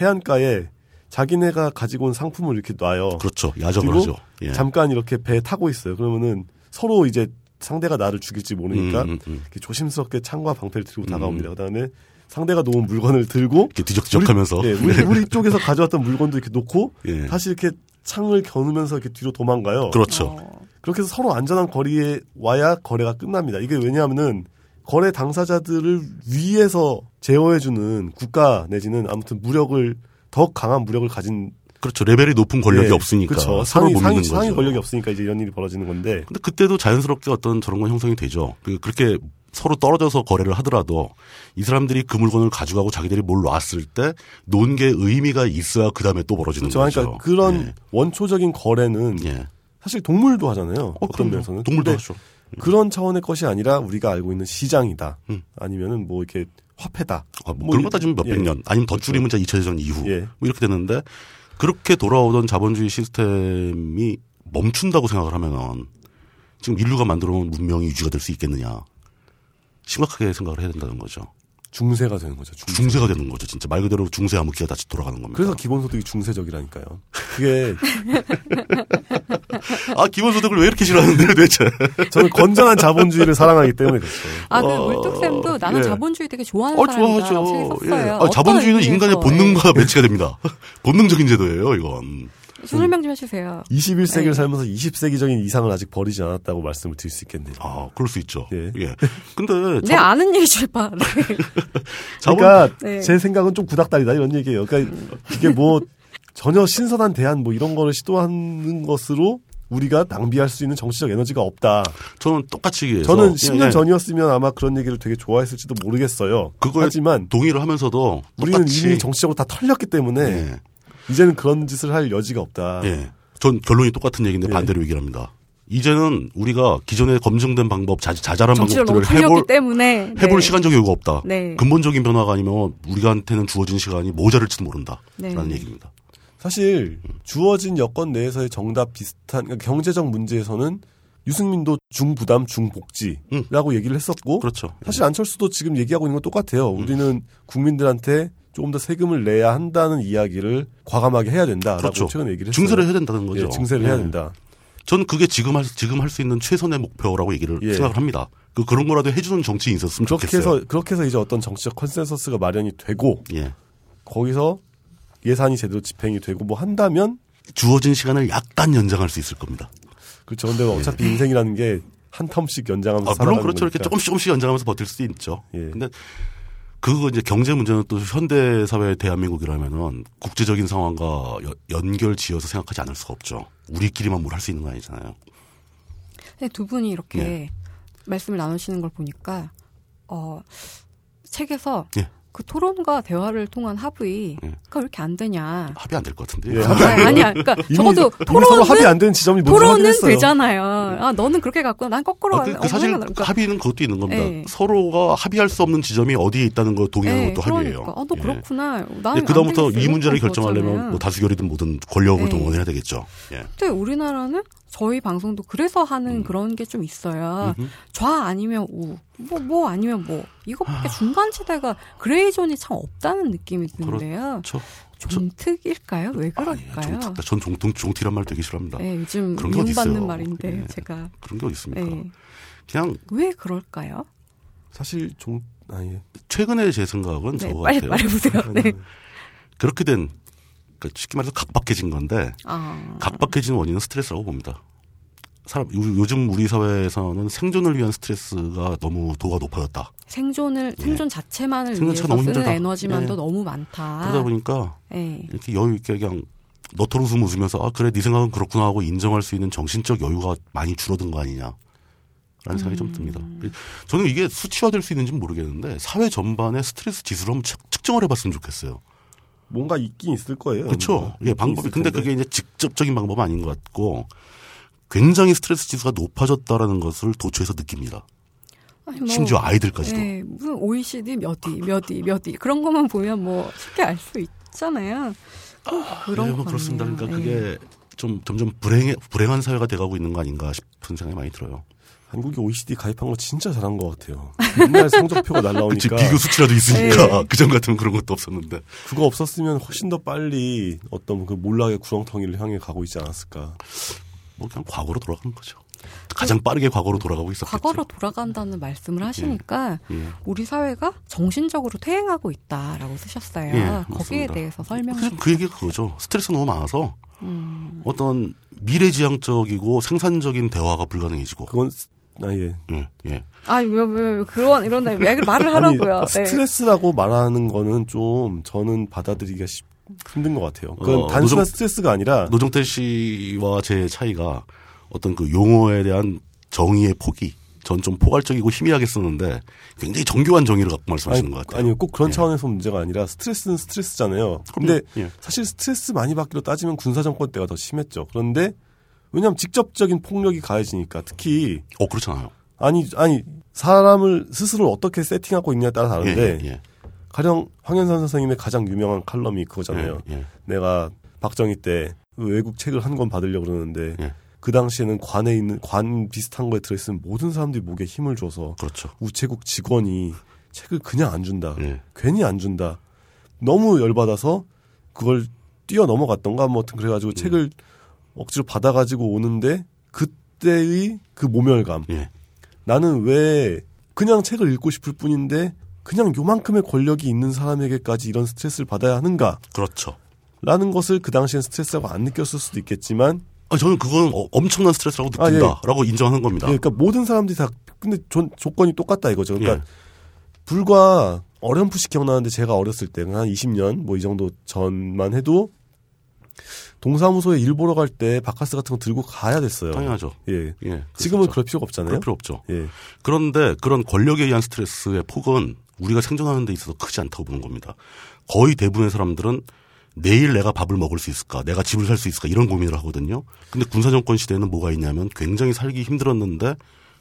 해안가에 자기네가 가지고 온 상품을 이렇게 놔요 그렇죠. 야적을 하죠. 예. 잠깐 이렇게 배 타고 있어요 그러면은 서로 이제 상대가 나를 죽일지 모르니까 음, 음, 음. 이렇게 조심스럽게 창과 방패를 들고 음. 다가옵니다 그다음에 상대가 놓은 물건을 들고 이렇게 뒤적뒤적하면서 우리, 예, 우리, 우리 쪽에서 가져왔던 물건도 이렇게 놓고 예. 다시 이렇게 창을 겨누면서 이렇게 뒤로 도망가요. 그렇죠. 어, 그렇게 해서 서로 안전한 거리에 와야 거래가 끝납니다. 이게 왜냐하면은 거래 당사자들을 위에서 제어해주는 국가 내지는 아무튼 무력을 더 강한 무력을 가진 그렇죠. 레벨이 높은 권력이 예, 없으니까 그렇죠. 상위 못 상위, 상위. 권력이 없으니까 이제 이런 일이 벌어지는 건데 근데 그때도 자연스럽게 어떤 저런 건 형성이 되죠. 그- 그렇게 서로 떨어져서 거래를 하더라도 이 사람들이 그 물건을 가져가고 자기들이 뭘 놨을 때 놓은 게 의미가 있어야 그 다음에 또 벌어지는 그렇죠. 거죠. 그러니까 그런 예. 원초적인 거래는 예. 사실 동물도 하잖아요. 어, 어, 떤. 면에서는 동물도 하죠. 그런 차원의 것이 아니라 우리가 알고 있는 시장이다. 음. 아니면은 뭐 이렇게 화폐다. 아, 뭐 뭐 그런 이- 거 따지면 몇백 예. 년 아니면 더 줄이면 이제 2차 대전 이후 예. 뭐 이렇게 되는데 그렇게 돌아오던 자본주의 시스템이 멈춘다고 생각을 하면은 지금 인류가 만들어 놓은 문명이 유지가 될 수 있겠느냐 심각하게 생각을 해야 된다는 거죠. 중세가 되는 거죠. 중세. 중세 가 되는 거죠. 진짜 말 그대로 중세 암흑기가 다시 돌아가는 겁니다. 그래서 기본소득이 중세적이라니까요. 그게 아 기본소득을 왜 이렇게 싫어하는데 도대체? 저는 건전한 자본주의를 사랑하기 때문에 그렇죠. 아, 그 어, 물뚝쌤도 나는 예. 자본주의 되게 좋아하는 어 사람이다라고. 예. 썼어요. 아, 어떤 자본주의는 의미에서, 인간의 본능과 매치가 됩니다. 본능적인 제도예요, 이건. 예. 설명 좀 해주세요. 21세기를 네. 살면서 20세기적인 이상을 아직 버리지 않았다고 말씀을 드릴 수 있겠네요. 아, 그럴 수 있죠. 예. 예. 근데 내 자, 아는 얘기 좀 해봐. 네. 그러니까 네. 제 생각은 좀 구닥다리다 이런 얘기예요. 그러니까 이게 뭐 전혀 신선한 대안 뭐 이런 거를 시도하는 것으로 우리가 낭비할 수 있는 정치적 에너지가 없다. 저는 똑같이 얘기해서 저는 예, 10년 예. 전이었으면 아마 그런 얘기를 되게 좋아했을지도 모르겠어요. 그거에 하지만 동의를 하면서도 우리는 이미 정치적으로 다 털렸기 때문에 예. 이제는 그런 짓을 할 여지가 없다. 예. 전 결론이 똑같은 얘기인데 예. 반대로 얘기를 합니다. 이제는 우리가 기존에 검증된 방법, 자, 자잘한 방법들을 해볼, 때문에 해볼 네. 시간적 여유가 없다. 네. 근본적인 변화가 아니면 우리한테는 주어진 시간이 모자랄지도 모른다. 네. 라는 얘기입니다. 사실 주어진 여건 내에서의 정답 비슷한 그러니까 경제적 문제에서는 유승민도 중부담 중복지라고 얘기를 했었고 그렇죠. 사실 안철수도 지금 얘기하고 있는 건 똑같아요. 우리는 국민들한테 조금 더 세금을 내야 한다는 이야기를 과감하게 해야 된다라고 그렇죠. 최근에 얘기를 했어요. 증세를 해야 된다는 거죠. 예, 증세를 해야 예. 된다. 저는 그게 지금 할, 지금 할 수 있는 최선의 목표라고 얘기를 예. 생각을 합니다. 그, 그런 거라도 해주는 정치인이 있었으면 그렇게 좋겠어요. 해서 그렇게 해서 이제 어떤 정치적 컨센서스가 마련이 되고 예. 거기서 예산이 제대로 집행이 되고 뭐 한다면 주어진 시간을 약간 연장할 수 있을 겁니다. 그렇죠. 근데 어차피 인생이라는 게 한 term씩 연장하면서 아, 물론 그렇죠. 이렇게 거니까. 조금씩 조금씩 연장하면서 버틸 수도 있죠. 예. 근데 그거 이제 경제 문제는 또 현대 사회 대한민국이라면은 국제적인 상황과 여- 연결 지어서 생각하지 않을 수가 없죠. 우리끼리만 뭘 할 수 있는 거 아니잖아요. 근데 두 분이 이렇게 예. 말씀을 나누시는 걸 보니까 어 책에서 예. 그 토론과 대화를 통한 합의가 예. 왜 이렇게 안 되냐? 합의 안 될 것 같은데. 예, 아니, 아니야. 그러니까 이미, 적어도 서로 합의 토론은 안 되는 지점이 토론은. 되잖아요. 아 너는 그렇게 갖고 난 거꾸로 아, 그, 그 사실 그러니까 합의는 그것도 있는 겁니다. 예. 서로가 합의할 수 없는 지점이 어디에 있다는 거 동의하는 예, 것도 그러니까. 합의예요. 아, 너 예. 그렇구나. 예, 나는 그다음부터. 이 문제를 결정하려면. 뭐 다수결이든 뭐든 권력을 예. 동원해야 되겠죠. 예. 근데 우리나라는 저희 방송도 그래서 하는 그런 게 좀 있어요. 음흠. 좌 아니면 우, 뭐, 뭐 아니면 뭐. 이것밖에 중간지대가 그레이존이 참 없다는 느낌이 드는데요. 저, 종특일까요? 왜 아, 예, 그럴까요? 종특, 전 종통, 종티란 말 되게 싫어합니다. 네, 요즘 그런 게 있어요. 말인데 예. 제가 그런 게 어디 있습니까? 네. 그냥 왜 그럴까요? 사실 종 아예 최근에 제 생각은 네, 저거 빨리 같아요. 말해보세요. 네. 그렇게 된 그러니까 쉽게 말해서 각박해진 건데 아, 각박해진 원인은 스트레스라고 봅니다. 사람 요- 요즘 우리 사회에서는 생존을 위한 스트레스가 너무 도가 높아졌다. 생존을 생존 자체만을 예. 생존 위해서 너무 쓰는 힘들다. 에너지만도 예. 너무 많다. 그러다 보니까 네. 이렇게 여유 있게 그냥 너털 웃음 웃으면서 아 그래 네 생각은 그렇구나 하고 인정할 수 있는 정신적 여유가 많이 줄어든 거 아니냐. 라는 생각이 좀 듭니다. 저는 이게 수치화될 수 있는지는 모르겠는데 사회 전반의 스트레스 지수를 한번 측- 측정을 해봤으면 좋겠어요. 뭔가 있긴 있을 거예요. 그렇죠. 있긴 방법이 근데. 그게 이제 직접적인 방법은 아닌 것 같고 굉장히 스트레스 지수가 높아졌다라는 것을 도처에서 느낍니다. 뭐, 심지어 아이들까지도. 네, 무슨 OECD 몇 위, 몇 위, 몇 위. 그런 것만 보면 뭐 쉽게 알 수 있잖아요. 꼭 그런 네, 뭐거 그렇습니다. 그러니까 네. 그게 좀 점점 불행 불행한 사회가 돼가고 있는 거 아닌가 싶은 생각이 많이 들어요. 한국이 OECD 가입한 거 진짜 잘한 것 같아요. 맨날 성적표가 날라오니까 비교 수치라도 있으니까 네. 그전 같으면 그런 것도 없었는데 그거 없었으면 훨씬 더 빨리 어떤 그 몰락의 구렁텅이를 향해 가고 있지 않았을까. 뭐 그냥 과거로 돌아가는 거죠. 가장 빠르게 과거로 돌아가고 있었겠죠. 과거로 돌아간다는 말씀을 하시니까 예. 우리 사회가 정신적으로 퇴행하고 있다라고 쓰셨어요. 예, 거기에. 대해서 설명 그, 좀. 그 얘기가 그거죠. 스트레스 너무 많아서 음, 어떤 미래지향적이고 생산적인 대화가 불가능해지고. 그건 아 예. 예, 예. 아, 왜, 왜, 왜 그런 이런데 왜 말을 하라고요? 네. 스트레스라고 말하는 거는 좀 저는 받아들이기가 쉽- 힘든 것 같아요. 그건 어, 단순한 노정- 스트레스가 아니라 노정태 씨와 제 차이가 어떤 그 용어에 대한 정의의 폭이 전좀 포괄적이고 희미하게 쓰는데 굉장히 정교한 정의를 갖고 말씀하시는 아니, 것 같아요. 아니요, 꼭 그런 예. 차원에서 문제가 아니라 스트레스는 스트레스잖아요. 근데 예. 사실 스트레스 많이 받기로 따지면 군사정권 때가 더 심했죠. 그런데 왜냐하면 직접적인 폭력이 가해지니까 특히 어 그렇잖아요. 아니 아니 사람을 스스로 어떻게 세팅하고 있냐에 따라 예, 다른데 예, 가령 황현산 선생님의 가장 유명한 칼럼이 그거잖아요. 예, 예. 내가 박정희 때 외국 책을 한 권 받으려고 그러는데 예. 그 당시에는 관에 있는 관 비슷한 거에 들어있으면 모든 사람들이 목에 힘을 줘서 그렇죠. 우체국 직원이 책을 그냥 안 준다. 예. 괜히 안 준다. 너무 열받아서 그걸 뛰어 넘어갔던가 뭐 하여튼 음. 그래가지고 책을 억지로 받아가지고 오는데 그때의 그 모멸감. 예. 나는 왜 그냥 책을 읽고 싶을 뿐인데 그냥 요만큼의 권력이 있는 사람에게까지 이런 스트레스를 받아야 하는가? 그렇죠. 라는 것을 그 당시엔 스트레스라고 안 느꼈을 수도 있겠지만 아, 저는 그건 어, 엄청난 스트레스라고 아, 예. 느낀다라고 인정하는 겁니다. 예, 그러니까 모든 사람들이 다 근데 조, 조건이 똑같다 이거죠. 그러니까 예. 불과 어렴풋이 기억나는데 제가 어렸을 때 한 20년 뭐 이 정도 전만 해도 동사무소에 일 보러 갈 때 바카스 같은 거 들고 가야 됐어요. 당연하죠. 예. 예. 지금은. 그럴 필요가 없잖아요. 그럴 필요 없죠. 예. 그런데 그런 권력에 의한 스트레스의 폭은 우리가 생존하는 데 있어서 크지 않다고 보는 겁니다. 거의 대부분의 사람들은 내일 내가 밥을 먹을 수 있을까? 내가 집을 살 수 있을까? 이런 고민을 하거든요. 근데 군사정권 시대에는 뭐가 있냐면 굉장히 살기 힘들었는데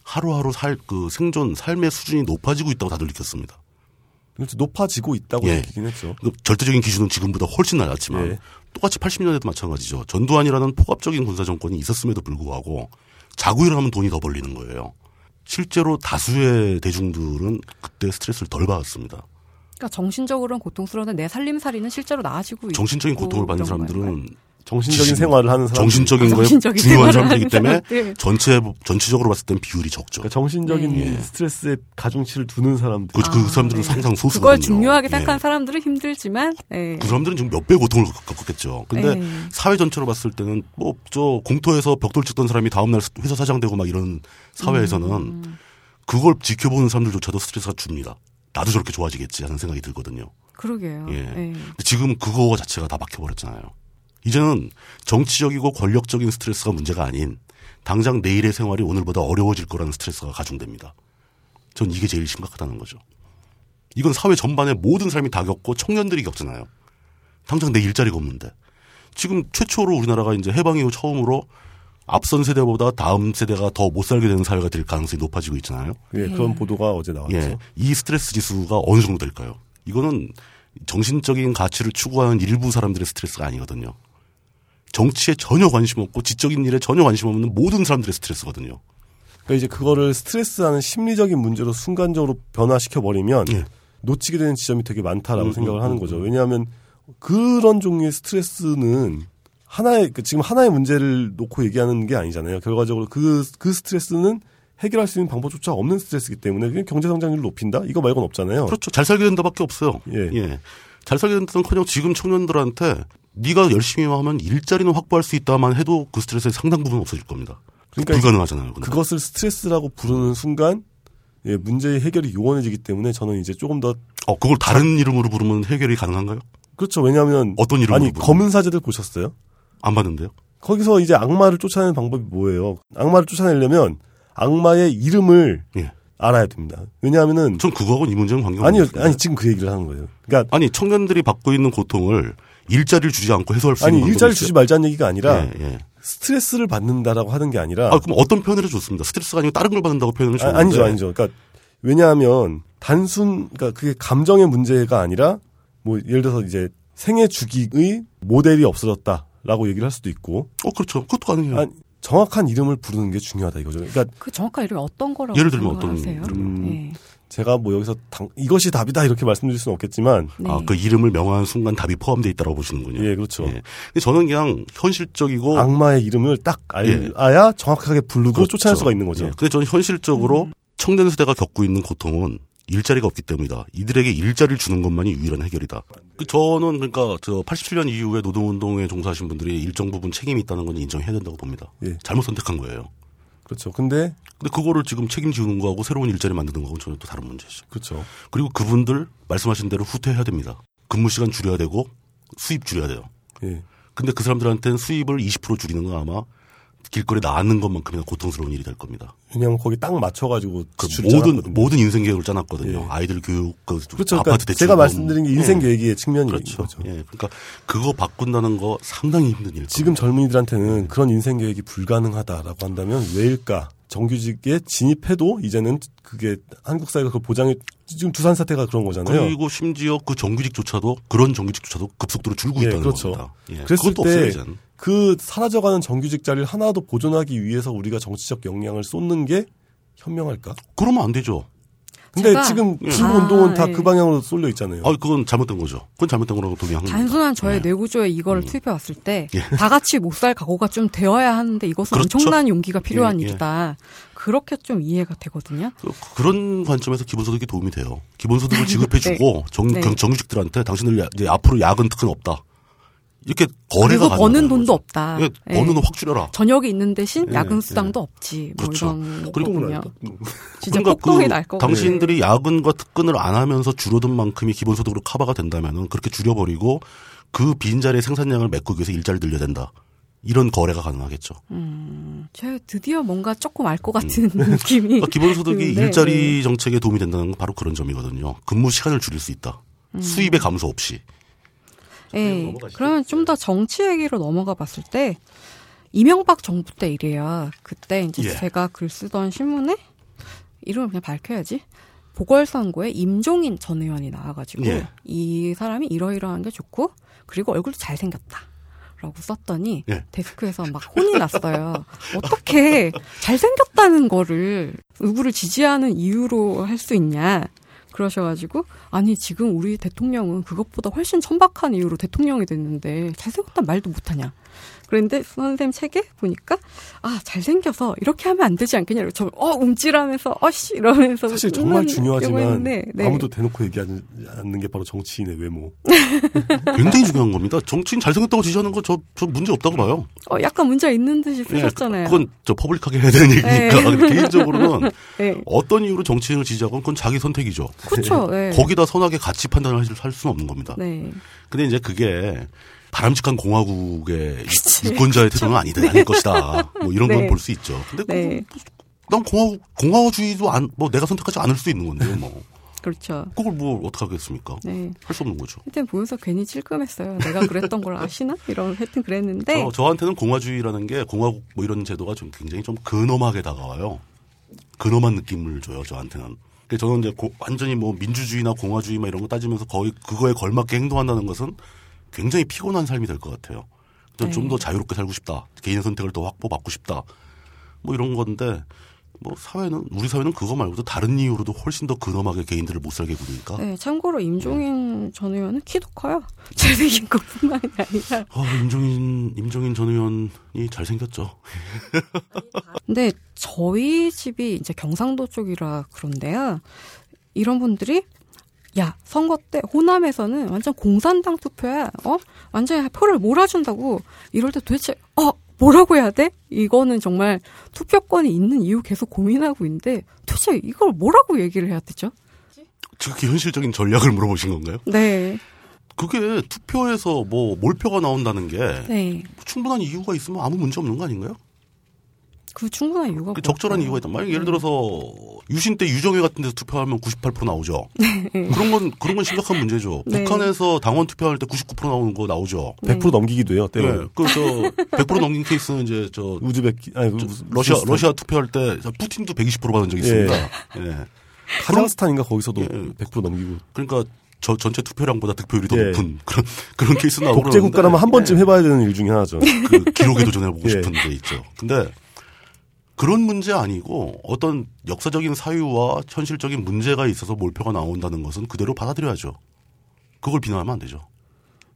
하루하루 살, 그 생존, 삶의 수준이 높아지고 있다고 다들 느꼈습니다. 그렇죠. 높아지고 있다고 예. 느끼긴 했죠. 그 절대적인 기준은 지금보다 훨씬 낮았지만 예. 똑같이 80년대도 마찬가지죠. 전두환이라는 포괄적인 군사 정권이 있었음에도 불구하고 자구일을 하면 돈이 더 벌리는 거예요. 실제로 다수의 대중들은 그때 스트레스를 덜 받았습니다. 그러니까 정신적으로는 고통스러운데 내 살림살이는 실제로 나아지고 정신적인 있고 고통을 받는 사람들은. 정신적인 생활을 하는 사람. 정신적인 아, 거에 정신적인 중요한 사람들이기 때문에 사람들. 전체 전체적으로 봤을 땐 비율이 적죠. 그러니까 정신적인 네. 스트레스에 가중치를 두는 사람들. 그, 그 아, 사람들은 네. 상상 소수거든요. 그걸 중요하게 생각하는 예. 사람들은 힘들지만 예. 그 사람들은 지금 몇배 고통을 겪- 겪었겠죠. 근데 예. 사회 전체로 봤을 때는 뭐 저 공터에서 벽돌 찍던 사람이 다음 날 회사 사장 되고 막 이런 사회에서는 음. 그걸 지켜보는 사람들조차도 스트레스가 줍니다. 나도 저렇게 좋아지겠지 하는 생각이 들거든요. 그러게요. 예. 예. 근데 지금 그거 자체가 다 막혀버렸잖아요. 이제는 정치적이고 권력적인 스트레스가 문제가 아닌 당장 내일의 생활이 오늘보다 어려워질 거라는 스트레스가 가중됩니다. 전 이게 제일 심각하다는 거죠. 이건 사회 전반의 모든 사람이 다 겪고 청년들이 겪잖아요. 당장 내 일자리가 없는데. 지금 최초로 우리나라가 이제 해방 이후 처음으로 앞선 세대보다 다음 세대가 더 못 살게 되는 사회가 될 가능성이 높아지고 있잖아요. 예, 그런 보도가 어제 나왔죠. 예. 이 스트레스 지수가 어느 정도 될까요? 이거는 정신적인 가치를 추구하는 일부 사람들의 스트레스가 아니거든요. 정치에 전혀 관심 없고 지적인 일에 전혀 관심 없는 모든 사람들의 스트레스거든요. 그러니까 이제 그거를 스트레스하는 심리적인 문제로 순간적으로 변화시켜 버리면 예. 놓치게 되는 지점이 되게 많다라고 음, 생각을 음, 하는 음, 거죠. 음. 왜냐하면 그런 종류의 스트레스는 하나의 그 지금 하나의 문제를 놓고 얘기하는 게 아니잖아요. 결과적으로 그그 스트레스는 해결할 수 있는 방법조차 없는 스트레스이기 때문에 그냥 경제 성장률을 높인다 이거 말고는 없잖아요. 그렇죠. 잘 살게 된다밖에 없어요. 예. 잘 살게 된다는커녕 지금 청년들한테 네가 열심히 하면 일자리는 확보할 수 있다만 해도 그 스트레스의 상당 부분 은 없어질 겁니다. 그러니까 불가능하잖아요. 근데. 그것을 스트레스라고 부르는 순간 예, 문제의 해결이 요원해지기 때문에 저는 이제 조금 더 어, 그걸 다른 이름으로 부르면 해결이 가능한가요? 그렇죠. 왜냐하면 어떤 이름으로 아니 부르나요? 검은 사제들 보셨어요? 안 봤는데요. 거기서 이제 악마를 쫓아내는 방법이 뭐예요? 악마를 쫓아내려면 악마의 이름을 예. 알아야 됩니다. 왜냐하면은 전 그거하고는 이 문제는 관계가 아니요, 없습니다. 아니 지금 그 얘기를 하는 거예요. 그러니까 아니 청년들이 받고 있는 고통을 일자리를 주지 않고 해소할 수 아니 있는 일자리 방법이 주지? 말자는 얘기가 아니라 예, 예. 스트레스를 받는다라고 하는 게 아니라 아 그럼 어떤 표현을 좋습니다. 스트레스가 아니고 다른 걸 받는다고 표현을 아, 좋은데 아니죠, 아니죠. 그러니까 왜냐하면 단순 그러니까 그게 감정의 문제가 아니라 뭐 예를 들어서 이제 생애 주기의 모델이 없어졌다라고 얘기를 할 수도 있고 어 그렇죠. 그것도 가능해요. 아니, 정확한 이름을 부르는 게 중요하다 이거죠. 그러니까 그 정확한 이름이 어떤 거라고 예를 들면 어떤? 이름? 예. 제가 뭐 여기서 당, 이것이 답이다 이렇게 말씀드릴 수는 없겠지만 네. 아, 그 이름을 명하는 순간 답이 포함되어 있다고 보시는군요. 예, 그렇죠. 예. 근데 저는 그냥 현실적이고 악마의 이름을 딱 예. 알아야 정확하게 부르고 그렇죠. 쫓아낼 수가 있는 거죠. 예. 근데 저는 현실적으로 음. 청년 세대가 겪고 있는 고통은 일자리가 없기 때문이다. 이들에게 일자리를 주는 것만이 유일한 해결이다. 그 저는 그러니까 저 87년 이후에 노동운동에 종사하신 분들이 일정 부분 책임이 있다는 건 인정해야 된다고 봅니다. 예. 잘못 선택한 거예요. 그렇죠. 근데 근데 그거를 지금 책임지우는 거하고 새로운 일자리 만드는 거하고는 전혀 또 다른 문제죠. 그렇죠. 그리고 그분들 말씀하신 대로 후퇴해야 됩니다. 근무 시간 줄여야 되고 수입 줄여야 돼요. 예. 근데 그 사람들한테는 수입을 20% 줄이는 건 아마 길거리에 나앉는 것만큼이나 고통스러운 일이 될 겁니다. 왜냐하면 거기 딱 맞춰가지고 그 모든 짜놨거든요. 모든 인생 계획을 짜놨거든요. 예. 아이들 교육, 그 그렇죠. 아파트 그러니까 대출. 제가 말씀드린 게 인생 예. 계획의 측면이 그렇죠. 거죠. 예. 그러니까 그거 바꾼다는 거 상당히 힘든 일. 지금 젊은이들한테는 그런 인생 계획이 불가능하다라고 한다면 왜일까? 정규직에 진입해도 이제는 그게 한국 사회가 그걸 보장해 지금 두산 사태가 그런 거잖아요. 그리고 심지어 그 정규직조차도 그런 정규직조차도 급속도로 줄고 예, 있다는 그렇죠. 겁니다. 예. 그랬을 그것도 때 없어요. 그 사라져가는 정규직 자리를 하나도 보존하기 위해서 우리가 정치적 역량을 쏟는 게 현명할까? 그러면 안 되죠. 근데 제가- 지금 예. 진보 아, 운동은 다 예. 그 방향으로 쏠려 있잖아요. 아, 그건 잘못된 거죠. 그건 잘못된 거라고 동의한 겁니다. 단순한 저의 예. 뇌구조에 이거를 투입해 왔을 때 예. 다 같이 못 살 각오가 좀 되어야 하는데 이것은 그렇죠. 엄청난 용기가 필요한 예, 예. 일이다. 그렇게 좀 이해가 되거든요. 그- 그런 관점에서 기본소득이 도움이 돼요. 기본소득을 지급해주고 정, 네. 정- 정규직들한테 당신들 야- 이제 앞으로 야근 특근 없다. 이렇게 거래가 그리고 버는 돈도 거죠. 없다. 예, 예. 버는 돈확 줄여라. 저녁이 있는 대신 예, 야근 예. 수당도 없지. 뭐 그렇죠. 이런 그리고 거군요. 진짜 그러니까 폭동이 그 날 거고. 당신들이 야근과 특근을 안 하면서 줄어든 만큼이 기본소득으로 커버가 된다면은 그렇게 줄여버리고 그 빈자리의 생산량을 메꾸기 위해서 일자리를 늘려야 된다. 이런 거래가 가능하겠죠. 제가 드디어 뭔가 조금 알 것 같은 느낌이. 그러니까 기본소득이 드는데, 일자리 정책에 도움이 된다는 건 바로 그런 점이거든요. 근무 시간을 줄일 수 있다. 음. 수입의 감소 없이. 예. 그러면 좀 더 정치 얘기로 넘어가 봤을 때 이명박 정부 때 이래요. 그때 이제 예. 제가 글 쓰던 신문에 이름을 그냥 밝혀야지. 보궐선거에 임종인 전 의원이 나와가지고 예. 이 사람이 이러이러한 게 좋고 그리고 얼굴도 잘생겼다. 라고 썼더니 예. 데스크에서 막 혼이 났어요. 어떻게 잘생겼다는 거를 의구를 지지하는 이유로 할 수 있냐. 그러셔가지고 아니 지금 우리 대통령은 그것보다 훨씬 천박한 이유로 대통령이 됐는데 잘생겼단 말도 못하냐. 그런데 선생님 책에 보니까 아 잘생겨서 이렇게 하면 안 되지 않겠냐. 저어 움찔하면서 어씨 이러면서 사실 정말 중요하지만 네. 아무도 대놓고 얘기하지 않는 게 바로 정치인의 외모. 굉장히 중요한 겁니다. 정치인 잘생겼다고 지지하는 거 저 저 문제 없다고 봐요. 어, 약간 문제가 있는 듯이 예, 쓰셨잖아요. 그건 저 퍼블릭하게 해야 되는 얘기니까 근데 개인적으로는 네. 어떤 이유로 정치인을 지지하건 그건 자기 선택이죠. 그렇죠. 네. 거기다 선하게 가치 판단을 할, 할 수는 없는 겁니다. 네. 근데 이제 그게 바람직한 공화국의 유권자의 태도는 아니다, 아닐 것이다. 뭐 이런 건 네. 볼수 있죠. 근데 네. 그거 난 공화국, 공화주의도 안, 뭐 내가 선택하지 않을 수 있는 건데요, 뭐. 그렇죠. 그걸 뭐 어떡하겠습니까? 네. 할 수 없는 거죠. 하여튼 보면서 괜히 찔끔했어요. 내가 그랬던 걸 아시나? 이런 하여튼 그랬는데 저, 저한테는 공화주의라는 게 공화국 뭐 이런 제도가 좀 굉장히 좀 근엄하게 다가와요. 근엄한 느낌을 줘요, 저한테는. 저는 이제 고- 완전히 뭐 민주주의나 공화주의 막 이런 거 따지면서 거의 그거에 걸맞게 행동한다는 것은 굉장히 피곤한 삶이 될 것 같아요. 네. 좀더 자유롭게 살고 싶다. 개인의 선택을 더 확보받고 싶다. 뭐 이런 건데 뭐 사회는 우리 사회는 그거 말고도 다른 이유로도 훨씬 더 근엄하게 개인들을 못 살게 구니까 네, 참고로 임종인 전 의원은 키도 커요. 잘생긴 것뿐만이 아니라. 아, 임종인 임종인 전 의원이 잘생겼죠. 근데 저희 집이 이제 경상도 쪽이라 그런데요. 이런 분들이 야 선거 때 호남에서는 완전 공산당 투표야. 어 완전 표를 몰아준다고 이럴 때 도대체 어 뭐라고 해야 돼? 이거는 정말 투표권이 있는 이유 계속 고민하고 있는데 도대체 이걸 뭐라고 얘기를 해야 되죠? 지극히 현실적인 전략을 물어보신 건가요? 네, 그게 투표에서 뭐 몰표가 나온다는 게 네. 충분한 이유가 있으면 아무 문제 없는 거 아닌가요? 그 충분한 이유가 그 적절한? 이유가 있다. 만약 예를 들어서 유신 때 유정회 같은 데서 투표하면 98% 나오죠. 그런 건 그런 건 심각한 문제죠. 네. 북한에서 당원 투표할 때 99% 나오는 거 나오죠. 100% 넘기기도 해요. 네. 때로 그저 100% 넘긴 케이스는 이제 저 우즈벡 아니 저 러시아 러시아 투표할 때 푸틴도 120% 받은 적이 있습니다. 예. 카자흐스탄인가 거기서도 예. 100% 넘기고 그러니까 저 전체 투표량보다 득표율이 더 예. 높은 그런 그런 케이스 나오고 독재 국가라면 한 번쯤 해봐야 되는 일 중에 하나죠. 그 기록에 도전해보고 예. 싶은 게 있죠. 근데 그런 문제 아니고 어떤 역사적인 사유와 현실적인 문제가 있어서 몰표가 나온다는 것은 그대로 받아들여야죠. 그걸 비난하면 안 되죠.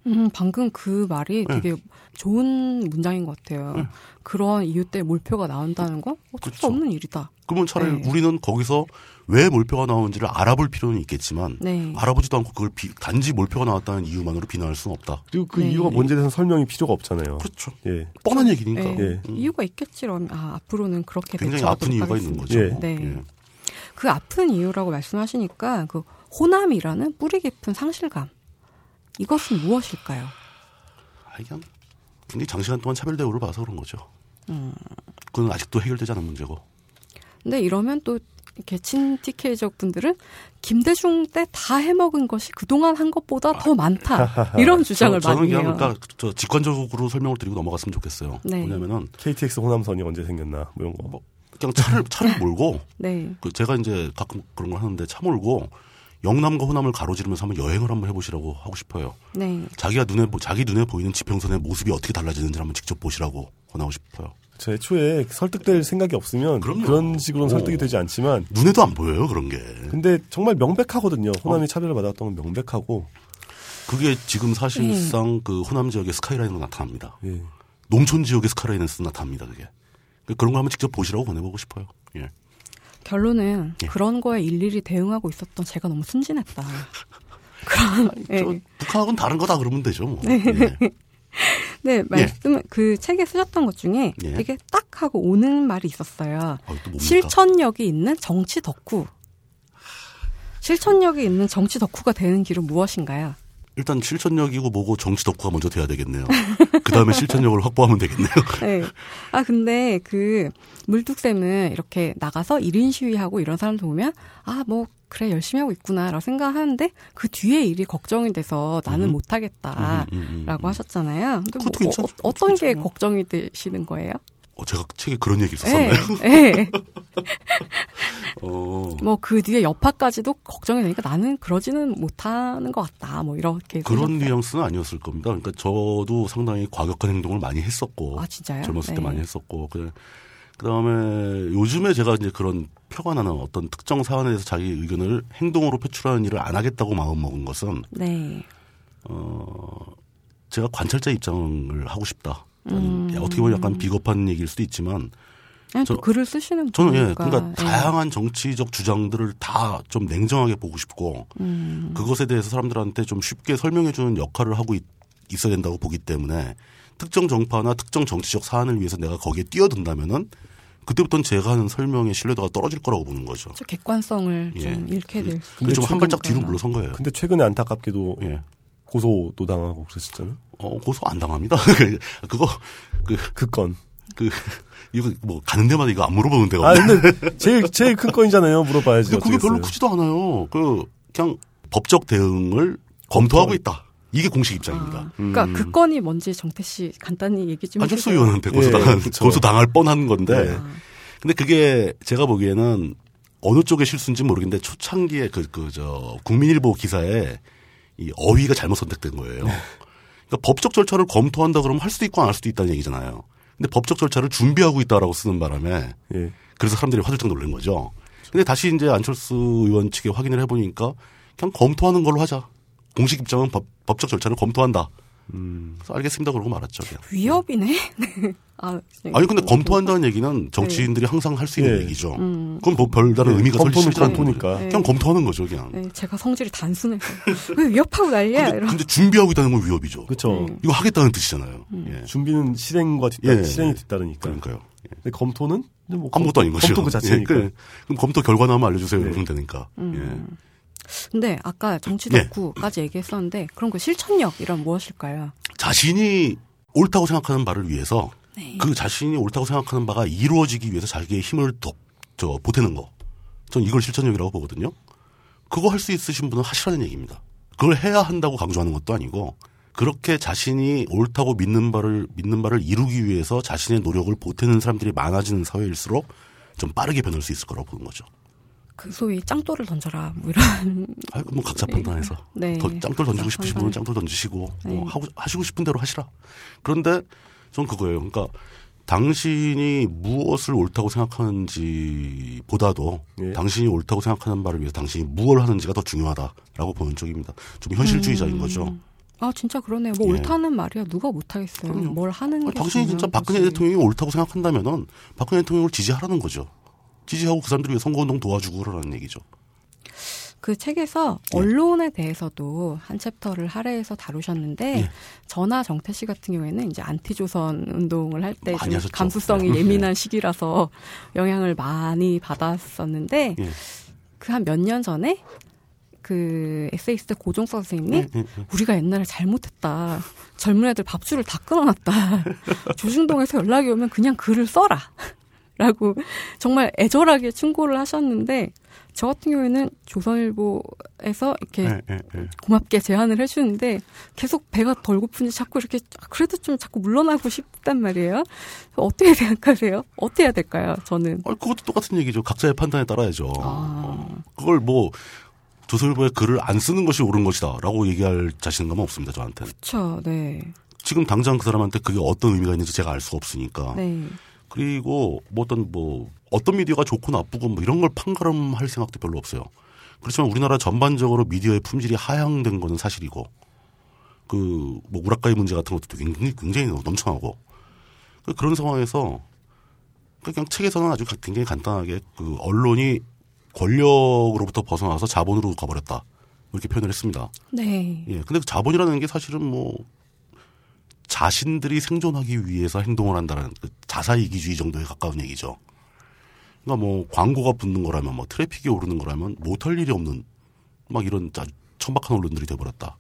음, 방금 그 말이 네. 되게 좋은 문장인 것 같아요. 그런 이유 때문에 몰표가 나온다는 건 어쩔 수 그렇죠. 없는 일이다. 그러면 차라리 네. 우리는 거기서 왜 몰표가 나오는지를 알아볼 필요는 있겠지만 네. 알아보지도 않고 그걸 비- 단지 몰표가 나왔다는 이유만으로 비난할 수는 없다. 그리고 그 네. 이유가 뭔지에 대해서 설명이 필요가 없잖아요. 그렇죠. 예. 뻔한 얘기니까. 네. 예. 이유가 있겠지, 그러면. 아, 앞으로는 그렇게 굉장히 아픈 이유가 있는 하겠습니다. 거죠. 예. 네. 예. 그 아픈 이유라고 말씀하시니까 그 호남이라는 뿌리 깊은 상실감. 이것은 무엇일까요? 아, 그냥 굉장히 장시간 동안 차별 대우를 봐서 그런 거죠. 음. 그건 아직도 해결되지 않은 문제고. 근데 이러면 또 이렇게 친TK적 분들은 김대중 때 다 해먹은 것이 그동안 한 것보다 더 많다. 이런 주장을 저, 는 많이 그냥 해요. 그러니까 저 직관적으로 설명을 드리고 넘어갔으면 좋겠어요. 네. 왜냐면은 KTX 호남선이 언제 생겼나 뭐 이런 거. 그냥 차를 차를 몰고 네. 그 제가 이제 가끔 그런 걸 하는데 차 몰고 영남과 호남을 가로지르면서 한번 여행을 한번 해보시라고 하고 싶어요. 네. 자기가 눈에 보- 자기 눈에 보이는 지평선의 모습이 어떻게 달라지는지 한번 직접 보시라고 권하고 싶어요. 저 애초에 설득될 생각이 없으면 그럼요. 그런 식으로는 어. 설득이 되지 않지만 눈에도 안 보여요 그런 게. 근데 정말 명백하거든요. 어. 호남이 차별을 받았던 건 명백하고 그게 지금 사실상 그 호남 지역의 스카이라인으로 나타납니다. 예. 농촌 지역의 스카이라인에서 나타납니다 그게. 그런 걸 한번 직접 보시라고 권해보고 싶어요. 예. 결론은 예. 그런 거에 일일이 대응하고 있었던 제가 너무 순진했다. 그런 예. 저 북한하고는 다른 거다 그러면 되죠. 뭐. 예. 네 말씀 그 책에 쓰셨던 것 중에 예. 되게 딱 하고 오는 말이 있었어요. 아? 실천력이 있는 정치 덕후. 실천력이 있는 정치 덕후가 되는 길은 무엇인가요? 일단 실천력이고 뭐고 정치 덕후가 먼저 돼야 되겠네요. 그 다음에 실천력을 확보하면 되겠네요. 네. 아, 근데 그 물뚝쌤은 이렇게 나가서 1인 시위하고 이런 사람들 보면 아, 뭐, 그래, 열심히 하고 있구나, 라고 생각하는데 그 뒤에 일이 걱정이 돼서 나는 음. 못하겠다. 음, 음, 음, 라고 음. 하셨잖아요. 근데 뭐 괜찮죠. 어, 어떤 게 괜찮죠. 걱정이 되시는 거예요? 어, 제가 책에 그런 얘기 네. 있었었나요? 네. 어, 뭐그 뒤에 여파까지도 걱정이 되니까 나는 그러지는 못하는 것 같다. 뭐 이렇게. 그런 생각해요. 뉘앙스는 아니었을 겁니다. 그러니까 저도 상당히 과격한 행동을 많이 했었고 아, 진짜요? 젊었을 때 네. 많이 했었고 그 그다음에 요즘에 제가 이제 그런 표가 나는 어떤 특정 사안에 대해서 자기 의견을 행동으로 표출하는 일을 안 하겠다고 마음 먹은 것은 네. 어 제가 관찰자 입장을 하고 싶다. 음. 어떻게 보면 약간 비겁한 얘기일 수도 있지만 아니, 저- 또 글을 쓰시는 저는 예, 분이니까. 그러니까 예. 다양한 정치적 주장들을 다 좀 냉정하게 보고 싶고 음. 그것에 대해서 사람들한테 좀 쉽게 설명해 주는 역할을 하고 있, 어야 된다고 보기 때문에 특정 정파나 특정 정치적 사안을 위해서 내가 거기에 뛰어든다면은 그때부터는 제가 하는 설명의 신뢰도가 떨어질 거라고 보는 거죠. 저 객관성을 예. 좀 잃게 될 수. 근데 좀한 발짝 뒤로. 물러선 거예요. 근데 최근에 안타깝게도 예. 고소도 당하고 그랬었잖아요. 어, 고소 안 당합니다. 그거, 그, 그 건. 그, 이거 뭐 가는 데마다 이거 안 물어보는 데가 아 없네. 근데 제일 제일 큰 건이잖아요. 물어봐야지. 근데 그게 별로. 크지도 않아요. 그, 그냥 법적 대응을 검토하고 있다. 이게 공식 입장입니다. 아, 그러니까 그 건이 뭔지 정태 씨 간단히 얘기 좀 안철수 해주세요. 의원한테 고소당한, 예. 고소당할 뻔한 건데. 네. 근데 그게 제가 보기에는 어느 쪽의 실수인지 모르겠는데 초창기에 그, 그, 저, 국민일보 기사에 이 어휘가 잘못 선택된 거예요. 그러니까 법적 절차를 검토한다 그러면 할 수도 있고 안 할 수도 있다는 얘기잖아요. 근데 법적 절차를 준비하고 있다라고 쓰는 바람에 예. 그래서 사람들이 화들짝 놀란 거죠. 근데 다시 이제 안철수 의원 측에 확인을 해보니까 그냥 검토하는 걸로 하자. 공식 입장은 법, 법적 절차를 검토한다. 그래서 알겠습니다. 그러고 말았죠. 그냥. 위협이네. 네. 아, 아니 근데 검토한다는 얘기는 정치인들이 항상 할 수 있는 예. 얘기죠. 음. 그건 뭐 별다른 예, 의미가 설 검토는 실제 검토니까. 네. 그냥 검토하는 거죠, 그냥. 네, 제가 성질이 단순해서 왜 위협하고 난리야 근데. 근데 준비하고 있다는 건 위협이죠. 그렇죠. 음. 이거 하겠다는 뜻이잖아요. 예. 준비는 실행과 뒤따 예. 실행이 뒤따르니까. 그러니까요. 예. 근데 검토는 근데 뭐 아무것도 아닌 거죠. 검토 그 자체니까. 예, 그래. 그럼 검토 결과 나오면 알려주세요. 네. 이러면 되니까. 음. 근데 아까 정치 예. 덕후까지 얘기했었는데 그런 거 실천력 이런 무엇일까요? 예. 자신이 옳다고 생각하는 바를 위해서 네. 그 자신이 옳다고 생각하는 바가 이루어지기 위해서 자기의 힘을 더, 저, 보태는 거. 전 이걸 실천력이라고 보거든요. 그거 할 수 있으신 분은 하시라는 얘기입니다. 그걸 해야 한다고 강조하는 것도 아니고 그렇게 자신이 옳다고 믿는 바를 믿는 바를 이루기 위해서 자신의 노력을 보태는 사람들이 많아지는 사회일수록 좀 빠르게 변할 수 있을 거라고 보는 거죠. 그 소위 짱돌을 던져라 뭐 이런. 아, 뭐 각자 판단해서 네. 더 짱돌 던지고 싶으신 분은 짱돌 던지시고 네. 뭐 하고 하시고 싶은 대로 하시라. 그런데 전 그거예요. 그러니까 당신이 무엇을 옳다고 생각하는지 보다도 예. 당신이 옳다고 생각하는 바를 위해서 당신이 무엇을 하는지가 더 중요하다라고 보는 쪽입니다. 좀 현실주의자인 거죠. 아 진짜 그러네요. 뭐 예. 옳다는 말이야 누가 못하겠어요. 그럼요. 뭘 하는 게 아니, 당신이 진짜 박근혜 거지. 대통령이 옳다고 생각한다면은 박근혜 대통령을 지지하라는 거죠. 지지하고 그 사람들이 선거운동 도와주고 그러라는 얘기죠. 그 책에서 예. 언론에 대해서도 한 챕터를 할애해서 다루셨는데 예. 저나 정태 씨 같은 경우에는 이제 안티조선 운동을 할 때. 감수성이 네. 예민한 시기라서 영향을 많이 받았었는데 예. 그한 몇 년 전에 그 에세이스트 고종석 선생님이 예, 예, 예. 우리가 옛날에 잘못했다. 젊은 애들 밥줄을 다 끊어놨다. 조중동에서 연락이 오면 그냥 글을 써라. 라고 정말 애절하게 충고를 하셨는데 저 같은 경우에는 조선일보에서 이렇게 예, 예, 예. 고맙게 제안을 해주는데 계속 배가 덜 고픈지 자꾸 이렇게 그래도 좀 자꾸 물러나고 싶단 말이에요. 어떻게 생각하세요? 어떻게 해야 될까요? 저는 아, 그것도 똑같은 얘기죠. 각자의 판단에 따라야죠. 아. 어, 그걸 뭐 조선일보에 글을 안 쓰는 것이 옳은 것이다라고 얘기할 자신감은 없습니다. 저한테. 는 그렇죠. 네, 지금 당장 그 사람한테 그게 어떤 의미가 있는지 제가 알 수가 없으니까. 네, 그리고 뭐 어떤 뭐 어떤 미디어가 좋고 나쁘고 뭐 이런 걸 판가름할 생각도 별로 없어요. 그렇지만 우리나라 전반적으로 미디어의 품질이 하향된 거는 사실이고 그 뭐 우라카이 문제 같은 것도 굉장히 굉장히 넘쳐나고 그 그런 상황에서 그냥 책에서는 아주 가- 굉장히 간단하게 그 언론이 권력으로부터 벗어나서 자본으로 가버렸다 이렇게 표현을 했습니다. 네. 예. 근데 그 자본이라는 게 사실은 뭐 자신들이 생존하기 위해서 행동을 한다는 그 자사이기주의 정도에 가까운 얘기죠. 그러니까 뭐 광고가 붙는 거라면 뭐 트래픽이 오르는 거라면 못할 일이 없는 막 이런 자- 천박한 언론들이 돼버렸다.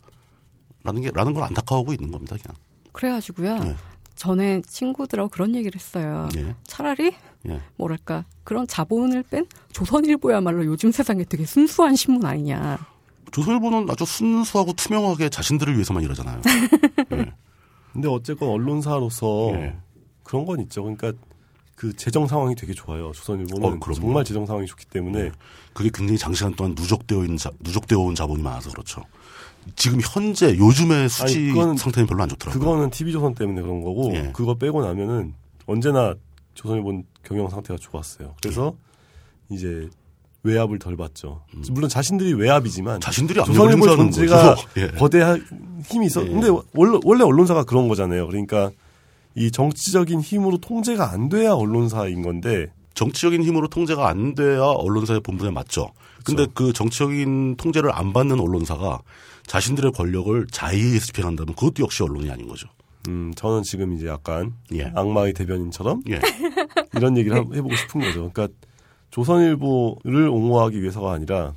라는 게, 라는 걸 안타까워하고 있는 겁니다, 그냥. 그래가지고요. 예. 전에 친구들하고 그런 얘기를 했어요. 예. 차라리 예. 뭐랄까 그런 자본을 뺀 조선일보야말로 요즘 세상에 되게 순수한 신문 아니냐. 조선일보는 아주 순수하고 투명하게 자신들을 위해서만 일하잖아요. 예. 근데 어쨌건 언론사로서 예. 그런 건 있죠. 그러니까 그 재정 상황이 되게 좋아요. 조선일보는 어. 정말 재정 상황이 좋기 때문에 그게 굉장히 장시간 동안 누적되어 있는 자, 누적되어 온 자본이 많아서 그렇죠. 지금 현재 요즘의 수지 그거는- 상태는 별로 안 좋더라고요. 그거는 TV조선 때문에 그런 거고 예. 그거 빼고 나면은 언제나 조선일보 경영 상태가 좋았어요. 그래서 이제 외압을 덜 받죠. 물론 자신들이 외압이지만 자신들이 조선일보 존재가. 예. 거대한 힘이 있어. 예. 근데 원래, 원래 언론사가 그런 거잖아요. 그러니까 이 정치적인 힘으로 통제가 안 돼야 언론사인 건데 정치적인 힘으로 통제가 안 돼야 언론사의 본분에 맞죠. 근데 그 정치적인 통제를 안 받는 언론사가 자신들의 권력을 자의해서 집행한다면 그것도 역시 언론이 아닌 거죠. 음, 저는 지금 이제 약간 예. 악마의 대변인처럼 예. 이런 얘기를 하- 해보고 싶은 거죠. 그러니까 조선일보를 옹호하기 위해서가 아니라.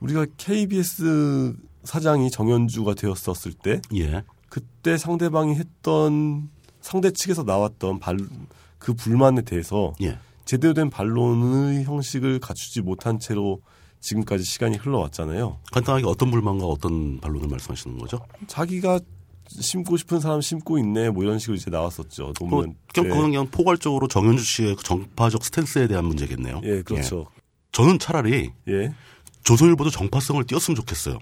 우리가 KBS 사장이 정현주가 되었었을 때 예. 그때 상대방이 했던 상대 측에서 나왔던 발, 그 불만에 대해서 예. 제대로 된 반론의 형식을 갖추지 못한 채로 지금까지 시간이 흘러왔잖아요. 간단하게 어떤 불만과 어떤 반론을 말씀하시는 거죠? 자기가 심고 싶은 사람 심고 있네 뭐 이런 식으로 이제 나왔었죠. 그, 노무현 때. 그건 그냥 포괄적으로 정현주 씨의 그 정파적 스탠스에 대한 문제겠네요. 예, 그렇죠. 저는 차라리 예. 조선일보도 정파성을 띄었으면 좋겠어요.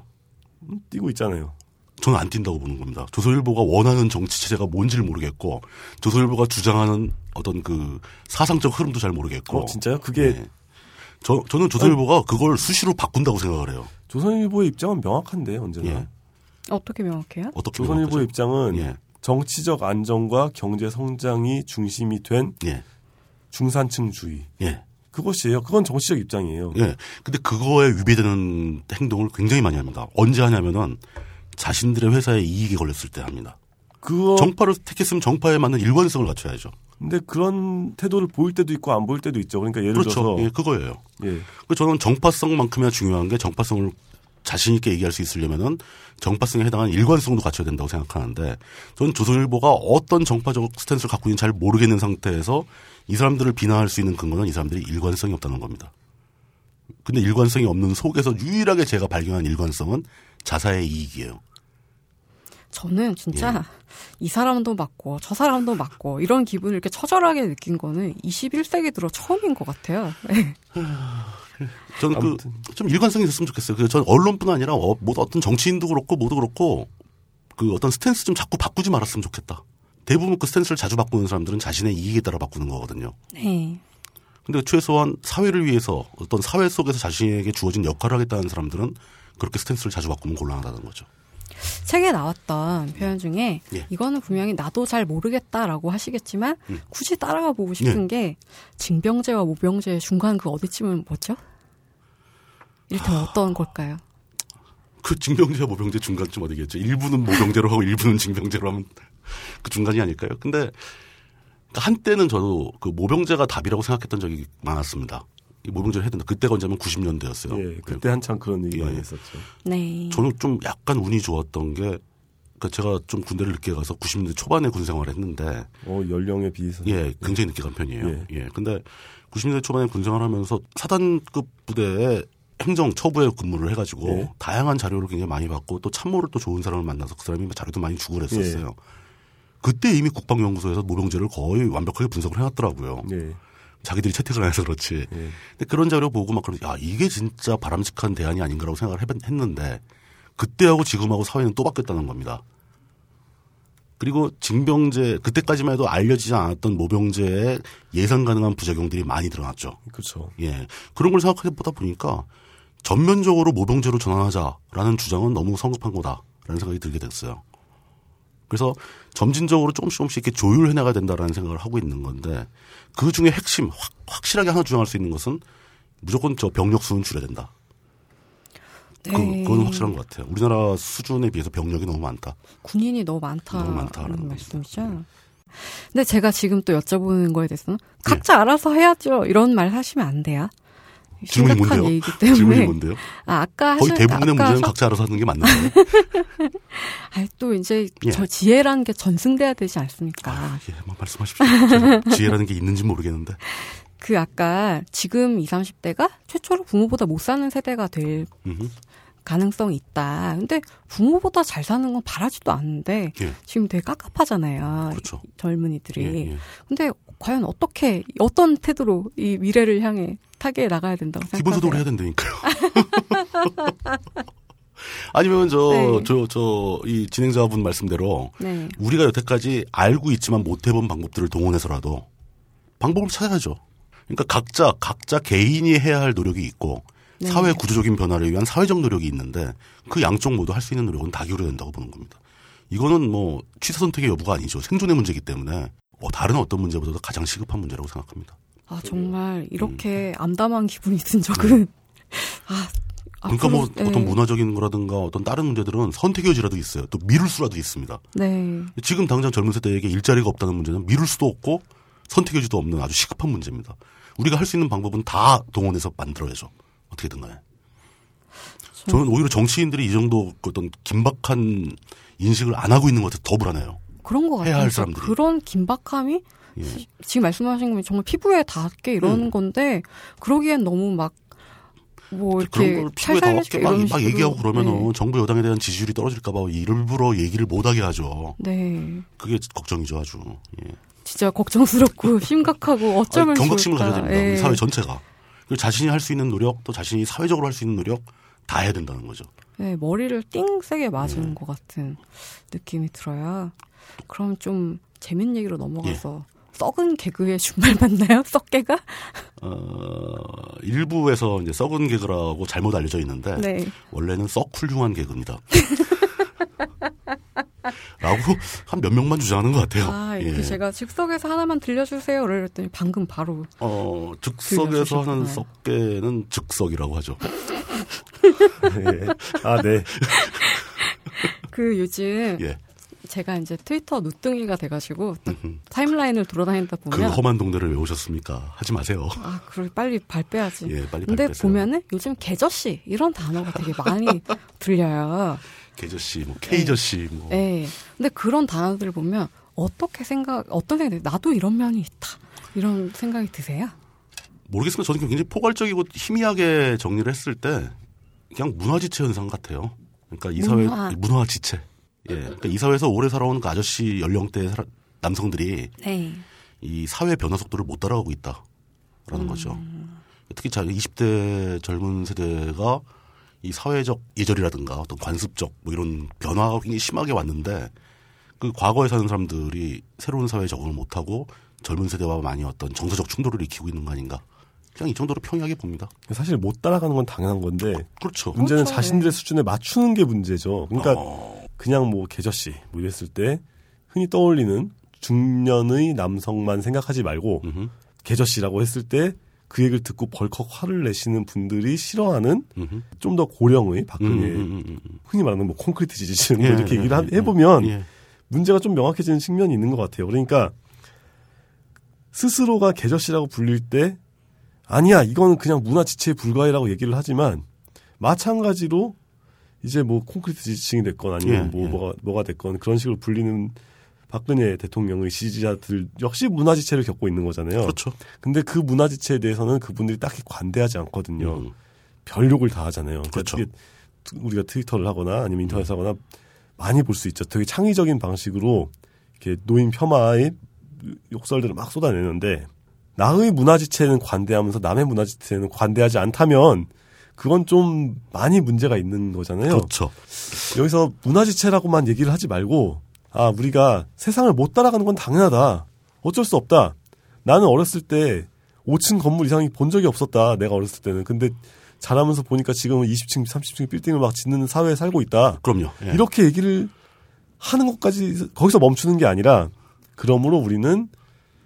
뛰고 있잖아요. 저는 안 뛴다고 보는 겁니다. 조선일보가 원하는 정치 체제가 뭔지를 모르겠고 조선일보가 주장하는 어떤 그 사상적 흐름도 잘 모르겠고. 어, 진짜요? 그게 예. 저 저는 조선일보가 그걸 수시로 바꾼다고 생각을 해요. 조선일보의 입장은 명확한데 언제나. 예. 어떻게 명확해요? 어떻게 조선일보의? 입장은 예. 정치적 안정과 경제 성장이 중심이 된 예. 중산층주의. 예. 그것이에요. 그건 정치적 입장이에요. 예. 근데 그거에 위배되는 행동을 굉장히 많이 합니다. 언제 하냐면은 자신들의 회사에 이익이 걸렸을 때 합니다. 그거 정파를 택했으면 정파에 맞는 일관성을 갖춰야죠. 근데 그런 태도를 보일 때도 있고 안 보일 때도 있죠. 그러니까 예를 그렇죠. 들어서 예, 그거예요. 예. 그 저는 정파성만큼이나 중요한 게 정파성을 자신 있게 얘기할 수 있으려면은 정파성에 해당하는 일관성도 갖춰야 된다고 생각하는데 저는 조선일보가 어떤 정파적 스탠스를 갖고 있는지 잘 모르겠는 상태에서 이 사람들을 비난할 수 있는 근거는 이 사람들이 일관성이 없다는 겁니다. 근데 일관성이 없는 속에서 유일하게 제가 발견한 일관성은 자사의 이익이에요. 저는 진짜 예. 이 사람도 맞고 저 사람도 맞고 이런 기분을 이렇게 처절하게 느낀 거는 21세기 들어 처음인 것 같아요. 네. 저는 그. 좀 일관성이 있었으면 좋겠어요. 그 저는 언론뿐 아니라 어, 뭐 어떤 정치인도 그렇고 모두 그렇고 그 어떤 스탠스 좀 자꾸 바꾸지 말았으면 좋겠다. 대부분 그 스탠스를 자주 바꾸는 사람들은 자신의 이익에 따라 바꾸는 거거든요. 네. 근데 최소한 사회를 위해서 어떤 사회 속에서 자신에게 주어진 역할을 하겠다는 사람들은 그렇게 스탠스를 자주 바꾸면 곤란하다는 거죠. 책에 나왔던 표현 중에 예. 이거는 분명히 나도 잘 모르겠다라고 하시겠지만 음. 굳이 따라가 보고 싶은 예. 게 징병제와 모병제의 중간 그 어디쯤은 뭐죠? 이를테면 어떤 걸까요? 그 징병제와 모병제 중간쯤 어디겠죠? 일부는 모병제로 하고 일부는 징병제로 하면 그 중간이 아닐까요? 근데 그러니까 한때는 저도 그 모병제가 답이라고 생각했던 적이 많았습니다. 이 모병제를 해야 된다. 그때가 언제면 90년대였어요. 예. 그때 한참 그런 얘기 예. 많이 했었죠. 네. 저는 좀 약간 운이 좋았던 게 그러니까 제가 좀 군대를 늦게 가서 90년대 초반에 군 생활을 했는데 어, 연령에 비해서 예, 굉장히 늦게 간 편이에요. 예. 예. 근데 90년대 초반에 군 생활하면서 사단급 부대에 행정 처부에 근무를 해가지고 예. 다양한 자료를 굉장히 많이 받고 또 참모를 또 좋은 사람을 만나서 그 사람이 자료도 많이 주고 그랬었어요. 그때 이미 국방연구소에서 모병제를 거의 완벽하게 분석을 해놨더라고요. 예. 자기들이 채택을 안 해서 그렇지. 예. 근데 그런 자료 보고 막 그런 야 이게 진짜 바람직한 대안이 아닌가라고 생각을 했는데 그때하고 지금하고 사회는 또 바뀌었다는 겁니다. 그리고 징병제 그때까지만 해도 알려지지 않았던 모병제에 예상 가능한 부작용들이 많이 드러났죠. 그렇죠. 예 그런 걸 생각해 보다 보니까 전면적으로 모병제로 전환하자라는 주장은 너무 성급한 거다라는 생각이 들게 됐어요. 그래서 점진적으로 조금씩 조금씩 이렇게 조율해 나가야 된다라는 생각을 하고 있는 건데 그 중에 핵심 확, 확실하게 하나 주장할 수 있는 것은 무조건 저 병력 수는 줄여야 된다. 그, 네. 그건 확실한 것 같아요. 우리나라 수준에 비해서 병력이 너무 많다. 군인이 너무 많다는 너무 많다라는 말씀이죠. 근데 제가 지금 또 여쭤보는 거에 대해서는 각자 알아서 해야죠. 이런 말 하시면 안 돼요. 질문이 뭔데요? 얘기이기 때문에. 질문이 뭔데요? 아, 아까 거의 하신 대부분의 아까 문제는 서- 각자 알아서 하는 게 맞는 거예요. 아이, 또 이제 예. 저 지혜라는 게 전승돼야 되지 않습니까? 아, 예, 뭐 말씀하십시오. 지혜라는 게 있는지 모르겠는데. 그 아까 지금 20, 30대가 최초로 부모보다 못 사는 세대가 될 음흠. 가능성이 있다. 근데 부모보다 잘 사는 건 바라지도 않는데 예, 지금 되게 깝깝하잖아요. 그렇죠. 젊은이들이. 예, 예. 근데 과연 어떻게 어떤 태도로 이 미래를 향해 타개해 나가야 된다고 생각하세요? 기본소득을 해야 된다니까요. 아니면 저, 네. 저, 저, 이 진행자분 말씀대로 네. 우리가 여태까지 알고 있지만 못 해본 방법들을 동원해서라도 방법을 찾아야죠. 그러니까 각자 각자 개인이 해야 할 노력이 있고 네. 사회 구조적인 변화를 위한 사회적 노력이 있는데 그 양쪽 모두 할 수 있는 노력은 다 기울여야 된다고 보는 겁니다. 이거는 뭐 취사 선택의 여부가 아니죠. 생존의 문제이기 때문에 어, 다른 어떤 문제보다도 가장 시급한 문제라고 생각합니다. 아 정말 이렇게 음. 암담한 기분이 든 적은 아 그러니까 뭐 앞으로- 어떤 네. 문화적인 거라든가 어떤 다른 문제들은 선택의 여지라도 있어요. 또 미룰 수라도 있습니다. 네 지금 당장 젊은 세대에게 일자리가 없다는 문제는 미룰 수도 없고 선택의 여지도 없는 아주 시급한 문제입니다. 우리가 할 수 있는 방법은 다 동원해서 만들어야죠. 어떻게든 간에. 저는 오히려 정치인들이 이 정도 어떤 긴박한 인식을 안 하고 있는 것 같아서 더 불안해요. 그런 것 해야 같아요. 그런 긴박함이 예. 지금 말씀하신 거 정말 피부에 닿게 이러는 음. 건데 그러기엔 너무 막 뭐 이렇게 걸 피부에 닿게 막, 이런 막. 얘기하고 그러면은 네. 정부 여당에 대한 지지율이 떨어질까봐 일부러 얘기를 못하게 하죠. 네. 그게 걱정이죠, 아주. 예. 진짜 걱정스럽고 심각하고 어쩌면 아니, 경각심을 좋을까. 가져야 됩니다. 예. 사회 전체가. 그리고 자신이 할 수 있는 노력, 또 자신이 사회적으로 할 수 있는 노력 다 해야 된다는 거죠. 네, 머리를 띵 세게 맞은 예. 것 같은 느낌이 들어야. 그럼 좀 재밌는 얘기로 넘어가서 예. 썩은 개그의 준말 맞나요? 썩개가? 어, 일부에서 이제 썩은 개그라고 잘못 알려져 있는데 네. 원래는 썩 훌륭한 개그입니다. 라고 한 몇 명만 주장하는 것 같아요. 아, 예. 제가 즉석에서 하나만 들려주세요. 그랬더니 방금 바로. 어, 즉석에서 하는. 썩개는 즉석이라고 하죠. 예. 아, 네. 그 요즘 예. 제가 이제 트위터 누뚱이가 돼가지고. 타임라인을 돌아다니다 그 보면. 험한 동네를 왜 오셨습니까? 하지 마세요. 아, 그걸 빨리 발 빼야지. 예, 빨리 근데 발 빼세요. 보면은 요즘 개저씨 이런 단어가 되게 많이 들려요. 개저씨, 뭐 케이저씨, 뭐 예. 근데 그런 단어들을 보면 어떻게 생각, 어떤 생각이? 나도 이런 면이 있다. 이런 생각이 드세요? 모르겠습니다. 저는 굉장히 포괄적이고 희미하게 정리를 했을 때 그냥 문화지체 현상 같아요. 그러니까 이 사회 문화. 문화지체. 예. 그러니까 이 사회에서 오래 살아온 그 아저씨 연령대 사람- 남성들이 네. 이 사회 변화 속도를 못 따라가고 있다라는 거죠. 음. 특히 자 20대 젊은 세대가 이 사회적 예절이라든가 어떤 관습적 뭐 이런 변화가 굉장히 심하게 왔는데 그 과거에 사는 사람들이 새로운 사회에 적응을 못하고 젊은 세대와 많이 어떤 정서적 충돌을 일으키고 있는 거 아닌가. 그냥 이 정도로 평이하게 봅니다. 사실 못 따라가는 건 당연한 건데 그렇죠. 문제는 그렇죠. 자신들의 수준에 맞추는 게 문제죠. 그러니까 어, 그냥 뭐 개저씨 뭐 이랬을 때 흔히 떠올리는 중년의 남성만 생각하지 말고 음흠, 개저씨라고 했을 때 그 얘기를 듣고 벌컥 화를 내시는 분들이 싫어하는. 좀 더 고령의 음, 박근혜 음, 음, 음, 음. 흔히 말하는 뭐 콘크리트 지지층 예, 뭐 이렇게 예, 얘기를 하- 예, 해보면 예. 문제가 좀 명확해지는 측면이 있는 것 같아요. 그러니까 스스로가 개저씨라고 불릴 때 아니야 이거는 그냥 문화 지체에 불과해라고 얘기를 하지만 마찬가지로 이제 뭐 콘크리트 지지층이 됐건 아니면 예, 뭐 예. 뭐가 뭐가 됐건 그런 식으로 불리는 박근혜 대통령의 지지자들 역시 문화 지체를 겪고 있는 거잖아요. 그렇죠. 근데 그 문화 지체에 대해서는 그분들이 딱히 관대하지 않거든요. 음, 별 욕을 다 하잖아요. 그러니까 그렇죠. 이게 우리가 트위터를 하거나 아니면 인터넷 하거나 많이 볼 수 있죠. 되게 창의적인 방식으로 이렇게 노인 폄하의 욕설들을 막 쏟아내는데 나의 문화지체는 관대하면서 남의 문화지체는 관대하지 않다면 그건 좀 많이 문제가 있는 거잖아요. 그렇죠. 여기서 문화지체라고만 얘기를 하지 말고 아 우리가 세상을 못 따라가는 건 당연하다. 어쩔 수 없다. 나는 어렸을 때 5층 건물 이상이 본 적이 없었다. 내가 어렸을 때는. 근데 자라면서 보니까 지금은 20층, 30층 빌딩을 막 짓는 사회에 살고 있다. 그럼요. 예. 이렇게 얘기를 하는 것까지 거기서 멈추는 게 아니라 그러므로 우리는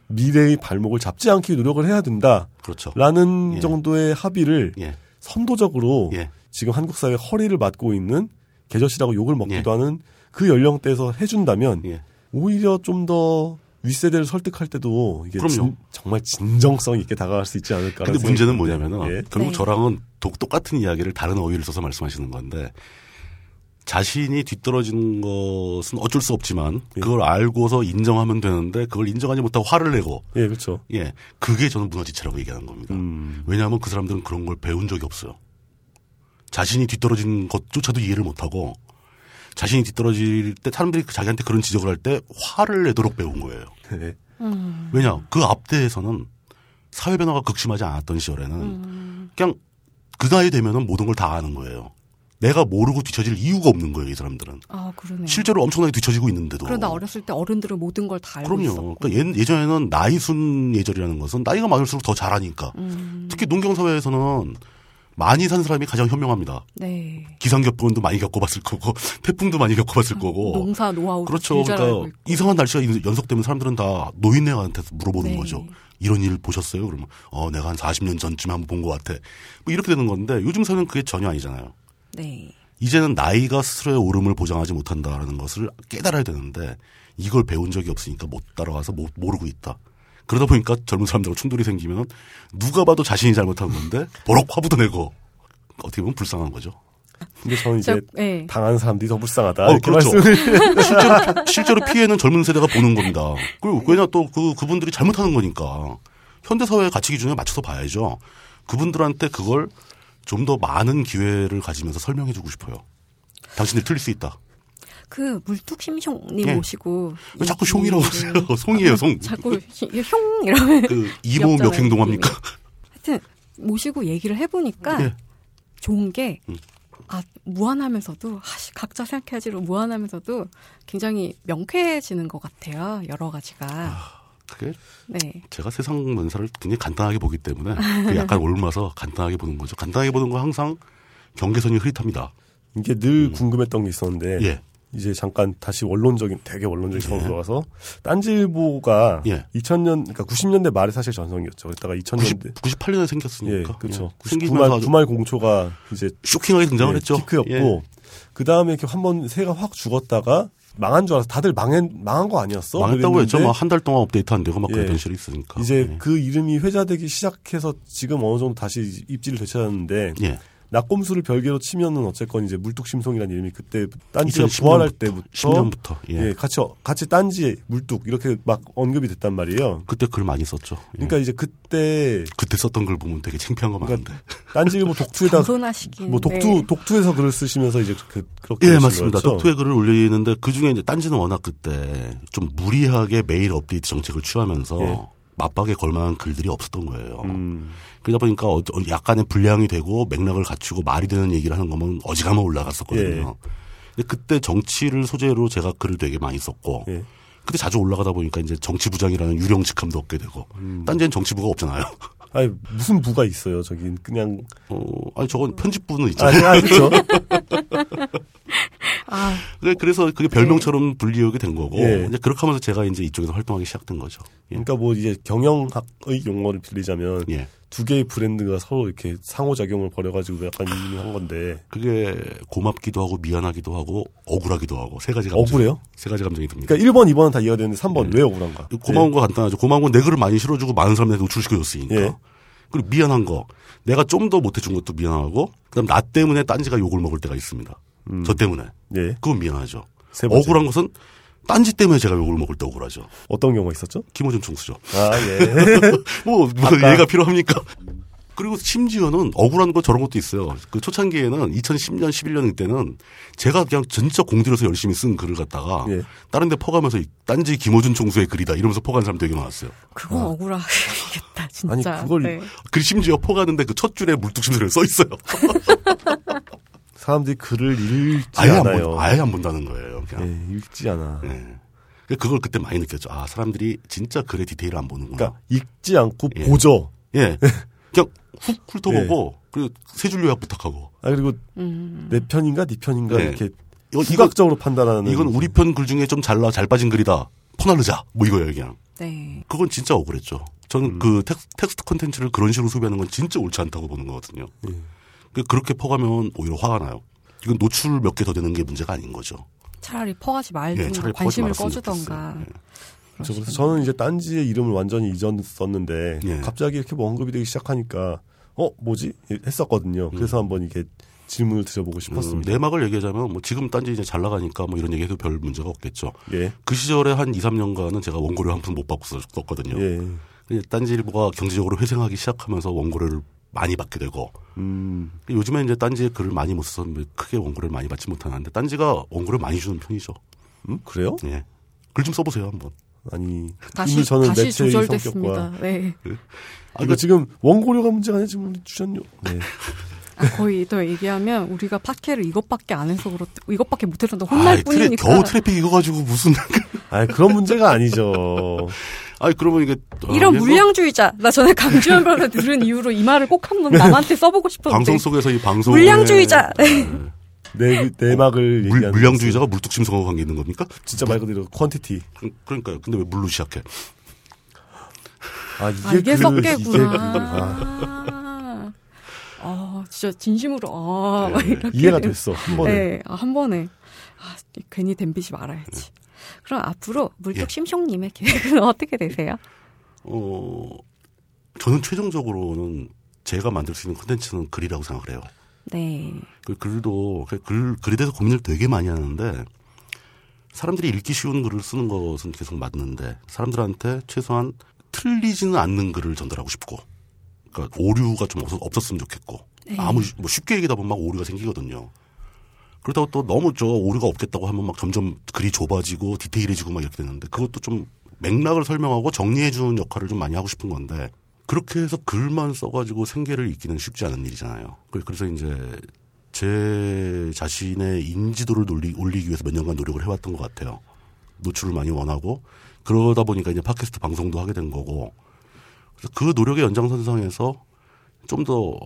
미래의 발목을 잡지 않기 노력을 해야 된다라는 그렇죠. 예. 정도의 합의를 예. 선도적으로 예. 지금 한국 사회 허리를 맞고 있는 개저씨라고 욕을 먹기도 예. 하는 그 연령대에서 해준다면 예. 오히려 좀 더 윗세대를 설득할 때도 이게 그럼요. 진- 정말 진정성 있게 다가갈 수 있지 않을까. 근데 문제는 뭐냐면은 예. 결국 네. 저랑은 독, 똑같은 이야기를 다른 어휘를 써서 말씀하시는 건데 자신이 뒤떨어지는 것은 어쩔 수 없지만 예. 그걸 알고서 인정하면 되는데 그걸 인정하지 못하고 화를 내고 예, 그렇죠. 예 그게 저는 문화지체라고 얘기하는 겁니다. 음. 왜냐하면 그 사람들은 그런 걸 배운 적이 없어요. 자신이 뒤떨어진 것조차도 이해를 못하고 자신이 뒤떨어질 때 사람들이 자기한테 그런 지적을 할 때 화를 내도록 배운 거예요. 네. 음. 왜냐 그 앞대에서는 사회 변화가 극심하지 않았던 시절에는 음. 그냥 그 나이 되면은 모든 걸 다 아는 거예요. 내가 모르고 뒤처질 이유가 없는 거예요, 이 사람들은. 아, 그러네요. 실제로 엄청나게 뒤처지고 있는데도. 그러다 어렸을 때 어른들은 모든 걸 다 알고 그럼요. 있었고. 그러니까 예, 전에는 나이순 예절이라는 것은 나이가 많을수록 더 잘하니까. 음, 특히 농경 사회에서는 많이 산 사람이 가장 현명합니다. 네. 기상격변도 많이 겪어봤을 거고 태풍도 많이 겪어봤을 거고. 농사 노하우 그렇죠. 그러니까. 이상한 날씨가 연속되면 사람들은 다 노인네한테 물어보는 네. 거죠. 이런 일 보셨어요? 그러면 어 내가 한 40년 전쯤 한번 본 것 같아. 뭐 이렇게 되는 건데 요즘 사회는 그게 전혀 아니잖아요. 네. 이제는 나이가 스스로의 오름을 보장하지 못한다라는 것을 깨달아야 되는데 이걸 배운 적이 없으니까 못 따라가서 못 모르고 있다. 그러다 보니까 젊은 사람들과 충돌이 생기면 누가 봐도 자신이 잘못한 건데 버럭 화부도 내고 어떻게 보면 불쌍한 거죠. 근데 저는 이제 저, 네. 당한 사람들이 더 불쌍하다. 어, 그렇죠. 실제로, 실제로 피해는 젊은 세대가 보는 겁니다. 그리고 왜냐 또 그, 그분들이 잘못하는 거니까. 현대 사회의 가치 기준에 맞춰서 봐야죠. 그분들한테 그걸 좀 더 많은 기회를 가지면서 설명해 주고 싶어요. 당신들이 틀릴 수 있다. 그 물뚝심숑님 예. 모시고 왜 자꾸 숑이라고 하세요? 송이에요, 송. 자꾸 히- 흉 이러면 그 이모 몇 행동합니까? 하여튼 모시고 얘기를 해보니까 예. 좋은 게 음. 아, 무한하면서도 아씨, 각자 생각해야지로 무한하면서도 굉장히 명쾌해지는 것 같아요. 여러 가지가. 그게 네. 제가 세상 문사를 굉장히 간단하게 보기 때문에 그게 약간 옮아서 간단하게 보는 거죠. 간단하게 보는 건 항상 경계선이 흐릿합니다. 이게 늘 궁금했던 게 있었는데 음. 예. 이제 잠깐 다시 원론적인 되게 원론적인 상으로 들어가서 딴지일보가 예. 2000년 그러니까 90년대 말에 사실 전성기였죠. 그랬다가 2000년대 90, 98년에 예, 생겼으니까. 그렇죠. 예. 생기면서 99말 아주 9말 공초가 이제 쇼킹하게 등장을 예, 했죠. 피크였고 예. 그 다음에 이렇게 한 번 새가 확 죽었다가 망한 줄 알아서 다들 망한 망한 거 아니었어? 망했다고 했죠. 뭐한달 동안 업데이트 안 되고 막 예. 그랬던 시절이 있으니까. 이제 예. 그 이름이 회자되기 시작해서 지금 어느 정도 다시 입지를 되찾았는데 예. 낙곰수를 별개로 치면은 어쨌건 이제 물뚝심송이라는 이름이 그때 딴지가 2010 부활할 때부터 10년부터. 예. 예, 같이 같이 딴지 물뚝 이렇게 막 언급이 됐단 말이에요. 그때 글 많이 썼죠. 예. 그러니까 이제 그때 그때 썼던 글 보면 되게 창피한 거 많은데. 그러니까 딴지일보 독투에다 겸손하시긴. 뭐 독투 네. 독투에서 글을 쓰시면서 이제 그 그렇게 예, 맞습니다. 거였죠? 독투에 글을 올리는데 그 중에 이제 딴지는 워낙 그때 좀 무리하게 매일 업데이트 정책을 취하면서 예. 맞박에 걸만한 글들이 없었던 거예요. 음, 그러다 보니까 어- 어- 약간의 분량이 되고 맥락을 갖추고 말이 되는 얘기를 하는 거면 어지간하면 올라갔었거든요. 예. 근데 그때 정치를 소재로 제가 글을 되게 많이 썼고 예. 그때 자주 올라가다 보니까 이제 정치부장이라는 유령 직함도 얻게 되고 음. 딴지엔 정치부가 없잖아요. 아니 무슨 부가 있어요? 저기 그냥 어, 아니 저건 편집부는 아, 있잖아요. 아 그렇죠. 아, 그래- 그래서 그게 별명처럼 불리우게 된 거고 예. 이제 그렇게 하면서 제가 이제 이쪽에서 활동하기 시작된 거죠. 예. 그러니까 뭐 이제 경영학의 용어를 빌리자면 예. 두 개의 브랜드가 서로 이렇게 상호작용을 벌여가지고 약간 유명한 건데 그게 고맙기도 하고 미안하기도 하고 억울하기도 하고 세 가지 감정. 억울해요? 세 가지 감정이 듭니다. 그러니까 1번, 2번은 다 이해가 되는데 3번 예. 왜 억울한가? 고마운 거 간단하죠. 고마운 건 내 글을 많이 실어주고 많은 사람들한테 노출시켜줬으니까. 예. 그리고 미안한 거. 내가 좀 더 못해준 것도 미안하고, 그 다음 나 때문에 딴지가 욕을 먹을 때가 있습니다. 저 때문에. 예. 그건 미안하죠. 억울한 것은 딴지 때문에 제가 욕을 먹을 때 억울하죠. 어떤 경우가 있었죠? 김호준 총수죠. 아, 예. 뭐, 뭐 얘가 필요합니까? 그리고 심지어는 억울한 거 저런 것도 있어요. 그 초창기에는 2010년, 11년 때는 제가 그냥 진짜 공들여서 열심히 쓴 글을 갖다가 예. 다른 데 퍼가면서 이 딴지 김호준 총수의 글이다 이러면서 퍼간 사람 되게 많았어요. 그건 억울하겠다, 진짜. 아니, 그걸 네. 그 심지어 퍼가는데 그 첫 줄에 물뚝심소리가 써 있어요. 사람들이 글을 읽지 아예 안, 않아요. 본, 아예 안 본다는 거예요. 그냥. 예, 읽지 않아. 예. 그걸 그때 많이 느꼈죠. 아, 사람들이 진짜 글의 디테일을 안 보는구나. 그러니까 읽지 않고 예. 보죠. 예. 그냥 훅 훑어보고, 그리고 세 줄 요약 부탁하고. 아 그리고 음. 내 편인가 네 편인가 네. 이렇게 후각적으로 판단하는 이건 우리 편 글 중에 좀 잘나, 잘 빠진 글이다. 퍼나르자. 뭐 이거예요, 그냥. 네. 그건 진짜 억울했죠. 저는 그 텍스, 텍스트 콘텐츠를 그런 식으로 소비하는 건 진짜 옳지 않다고 보는 거거든요. 그- 그렇게 퍼가면 오히려 화가 나요. 이건 노출 몇 개 더 되는 게 문제가 아닌 거죠. 차라리 퍼가지 예, 말든가 차라리 관심을 꺼주던가. 예. 그래서 저는 이제 딴지의 이름을 완전히 잊었었는데 예. 갑자기 이렇게 뭐 언급이 되기 시작하니까 어 뭐지 했었거든요. 그래서 한번 이게 질문을 드려보고 음, 싶었습니다. 내막을 얘기하자면 뭐 지금 딴지 이제 잘 나가니까 뭐 이런 얘기해도 별 문제가 없겠죠. 예, 그 시절에 한 2, 3년간은 제가 원고료 한 푼 못 받고 썼거든요. 예, 근데 딴지일보가 경제적으로 회생하기 시작하면서 원고료를 많이 받게 되고 음, 요즘에 이제 딴지에 글을 많이 못 써서 크게 원고료를 많이 받지 못하는데 딴지가 원고를 많이 주는 편이죠. 음 그래요? 예. 글 좀 써보세요 한번. 아니 다시 이미 저는 다시 매체의 조절됐습니다. 성격과 네. 아, 이거 지금 원고료가 문제가 아니라 지금 우리 주전료. 네. 아, 거의 더 얘기하면 우리가 팟캐를 이것밖에 안 해서 그렇 이것밖에 못해서 혼날 아이, 트래, 뿐이니까. 겨우 트래픽 이거 가지고 무슨 아 그런 문제가 아니죠. 아니 그러면 이게 어, 이런 물량주의자. 나 전에 강주현 변호사 들은 이후로 이 말을 꼭 한번 남한테 써보고 싶었는데. 방송 속에서 이 방송 물량주의자. 내 내막을 물, 얘기하는 물량주의자가 물뚝심송하고 관계 있는 겁니까? 진짜 말 그대로 퀀티티. 그- 그러니까요. 근데 왜 물로 시작해? 아 이게, 아, 이게 그. 이게 그- 아, 아, 아, 진짜 진심으로 아, 막 이렇게 이해가 됐어 한 번에. 네, 아, 한 번에. 아, 괜히 댐비지 말아야지. 그럼 앞으로 물뚝 예. 심숑님의 계획은 어떻게 되세요? 어, 저는 최종적으로는 제가 만들 수 있는 콘텐츠는 글이라고 생각을 해요. 네. 그 글도 그 글, 글에 대해서 고민을 되게 많이 하는데 사람들이 읽기 쉬운 글을 쓰는 것은 계속 맞는데 사람들한테 최소한 틀리지는 않는 글을 전달하고 싶고 그러니까 오류가 좀 없- 없었으면 좋겠고 네. 아무 뭐 쉽게 얘기다 보면 막 오류가 생기거든요. 그렇다고 또 너무 저 오류가 없겠다고 하면 막 점점 글이 좁아지고 디테일해지고 막 이렇게 되는데 그것도 좀 맥락을 설명하고 정리해 주는 역할을 좀 많이 하고 싶은 건데 그렇게 해서 글만 써가지고 생계를 잇기는 쉽지 않은 일이잖아요. 그- 그래서 이제 제 자신의 인지도를 올리, 올리기 위해서 몇 년간 노력을 해왔던 것 같아요. 노출을 많이 원하고 그러다 보니까 이제 팟캐스트 방송도 하게 된 거고 그래서 그 노력의 연장선상에서 좀 더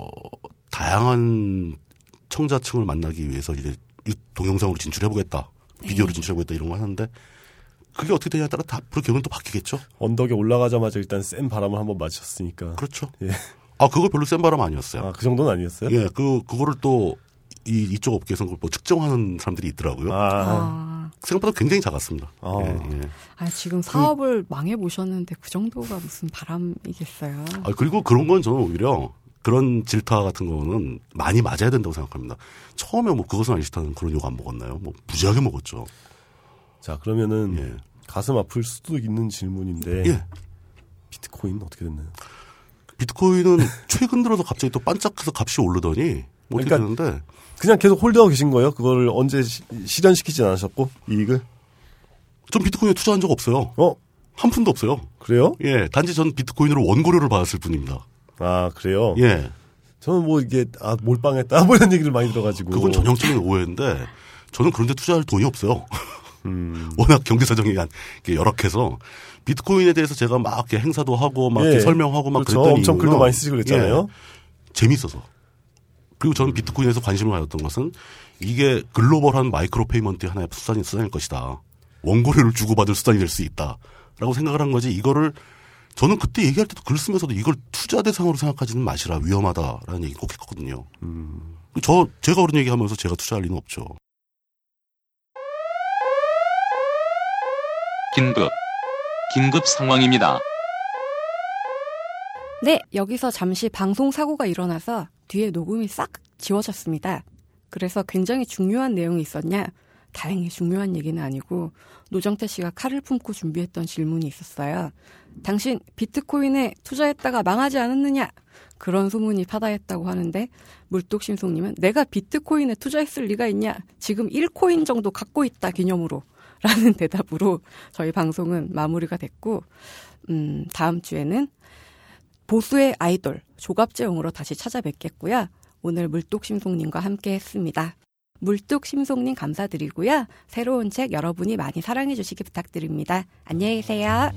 다양한 청자층을 만나기 위해서 이제 이 동영상으로 진출해보겠다, 비디오로 진출해보겠다 이런 거 하는데 그게 어떻게 되냐에 따라 다 앞으로 계획은 또 바뀌겠죠. 언덕에 올라가자마자 일단 센 바람을 한번 맞췄으니까. 그렇죠. 예. 아 그거 별로 센 바람 아니었어요. 아 그 정도는 아니었어요? 예, 그 그거를 또 이, 이쪽 업계에서 뭐 측정하는 사람들이 있더라고요. 아, 아, 생각보다 굉장히 작았습니다. 아. 예, 예. 아, 지금 사업을 망해 보셨는데 그 정도가 무슨 바람이겠어요. 아, 그리고 그런 건 저는 오히려 그런 질타 같은 거는 많이 맞아야 된다고 생각합니다. 처음에 뭐 그것은 아니 싫다는 그런 욕 안 먹었나요? 뭐 무지하게 먹었죠. 자 그러면은 예. 가슴 아플 수도 있는 질문인데 예. 비트코인 어떻게 됐나요? 비트코인은 최근 들어서 갑자기 또 반짝해서 값이 오르더니 뭐 어떻게 그러니까 되는데 그냥 계속 홀드하고 계신 거예요? 그거를 언제 시, 실현시키진 않으셨고 이익을? 전 비트코인에 투자한 적 없어요. 어 한 푼도 없어요. 그래요? 예, 단지 전 비트코인으로 원고료를 받았을 뿐입니다. 아 그래요? 예. 저는 뭐 이게 아 몰빵했다 뭐 이런 얘기를 많이 들어가지고 그건 전형적인 오해인데 저는 그런데 투자할 돈이 없어요. 음. 워낙 경제 사정이 열악해서 비트코인에 대해서 제가 막 이렇게 행사도 하고 막 예. 설명하고 막 그렇죠. 그랬더니 엄청 글도 많이 쓰시고 그랬잖아요. 재밌어서. 그리고 저는 비트코인에서 관심을 가졌던 것은 이게 글로벌한 micro payment의 하나의 수단이 수단일 것이다. 원고료를 주고받을 수단이 될 수 있다. 라고 생각을 한 거지 이거를 저는 그때 얘기할 때도 글 쓰면서도 이걸 투자 대상으로 생각하지는 마시라 위험하다라는 얘기 꼭 했거든요. 음. 저 제가 그런 얘기하면서 제가 투자할 리는 없죠. 긴급. 긴급 상황입니다. 네, 여기서 잠시 방송 사고가 일어나서 뒤에 녹음이 싹 지워졌습니다. 그래서 굉장히 중요한 내용이 있었냐? 다행히 중요한 얘기는 아니고 노정태 씨가 칼을 품고 준비했던 질문이 있었어요. 당신 비트코인에 투자했다가 망하지 않았느냐? 그런 소문이 파다했다고 하는데 물뚝심송님은 내가 비트코인에 투자했을 리가 있냐? 지금 1코인 정도 갖고 있다 기념으로 라는 대답으로 저희 방송은 마무리가 됐고 음, 다음 주에는 보수의 아이돌 조갑재용으로 다시 찾아뵙겠고요. 오늘 물뚝심송님과 함께 했습니다. 물뚝심송님 감사드리고요. 새로운 책 여러분이 많이 사랑해 주시기 부탁드립니다. 안녕히 계세요.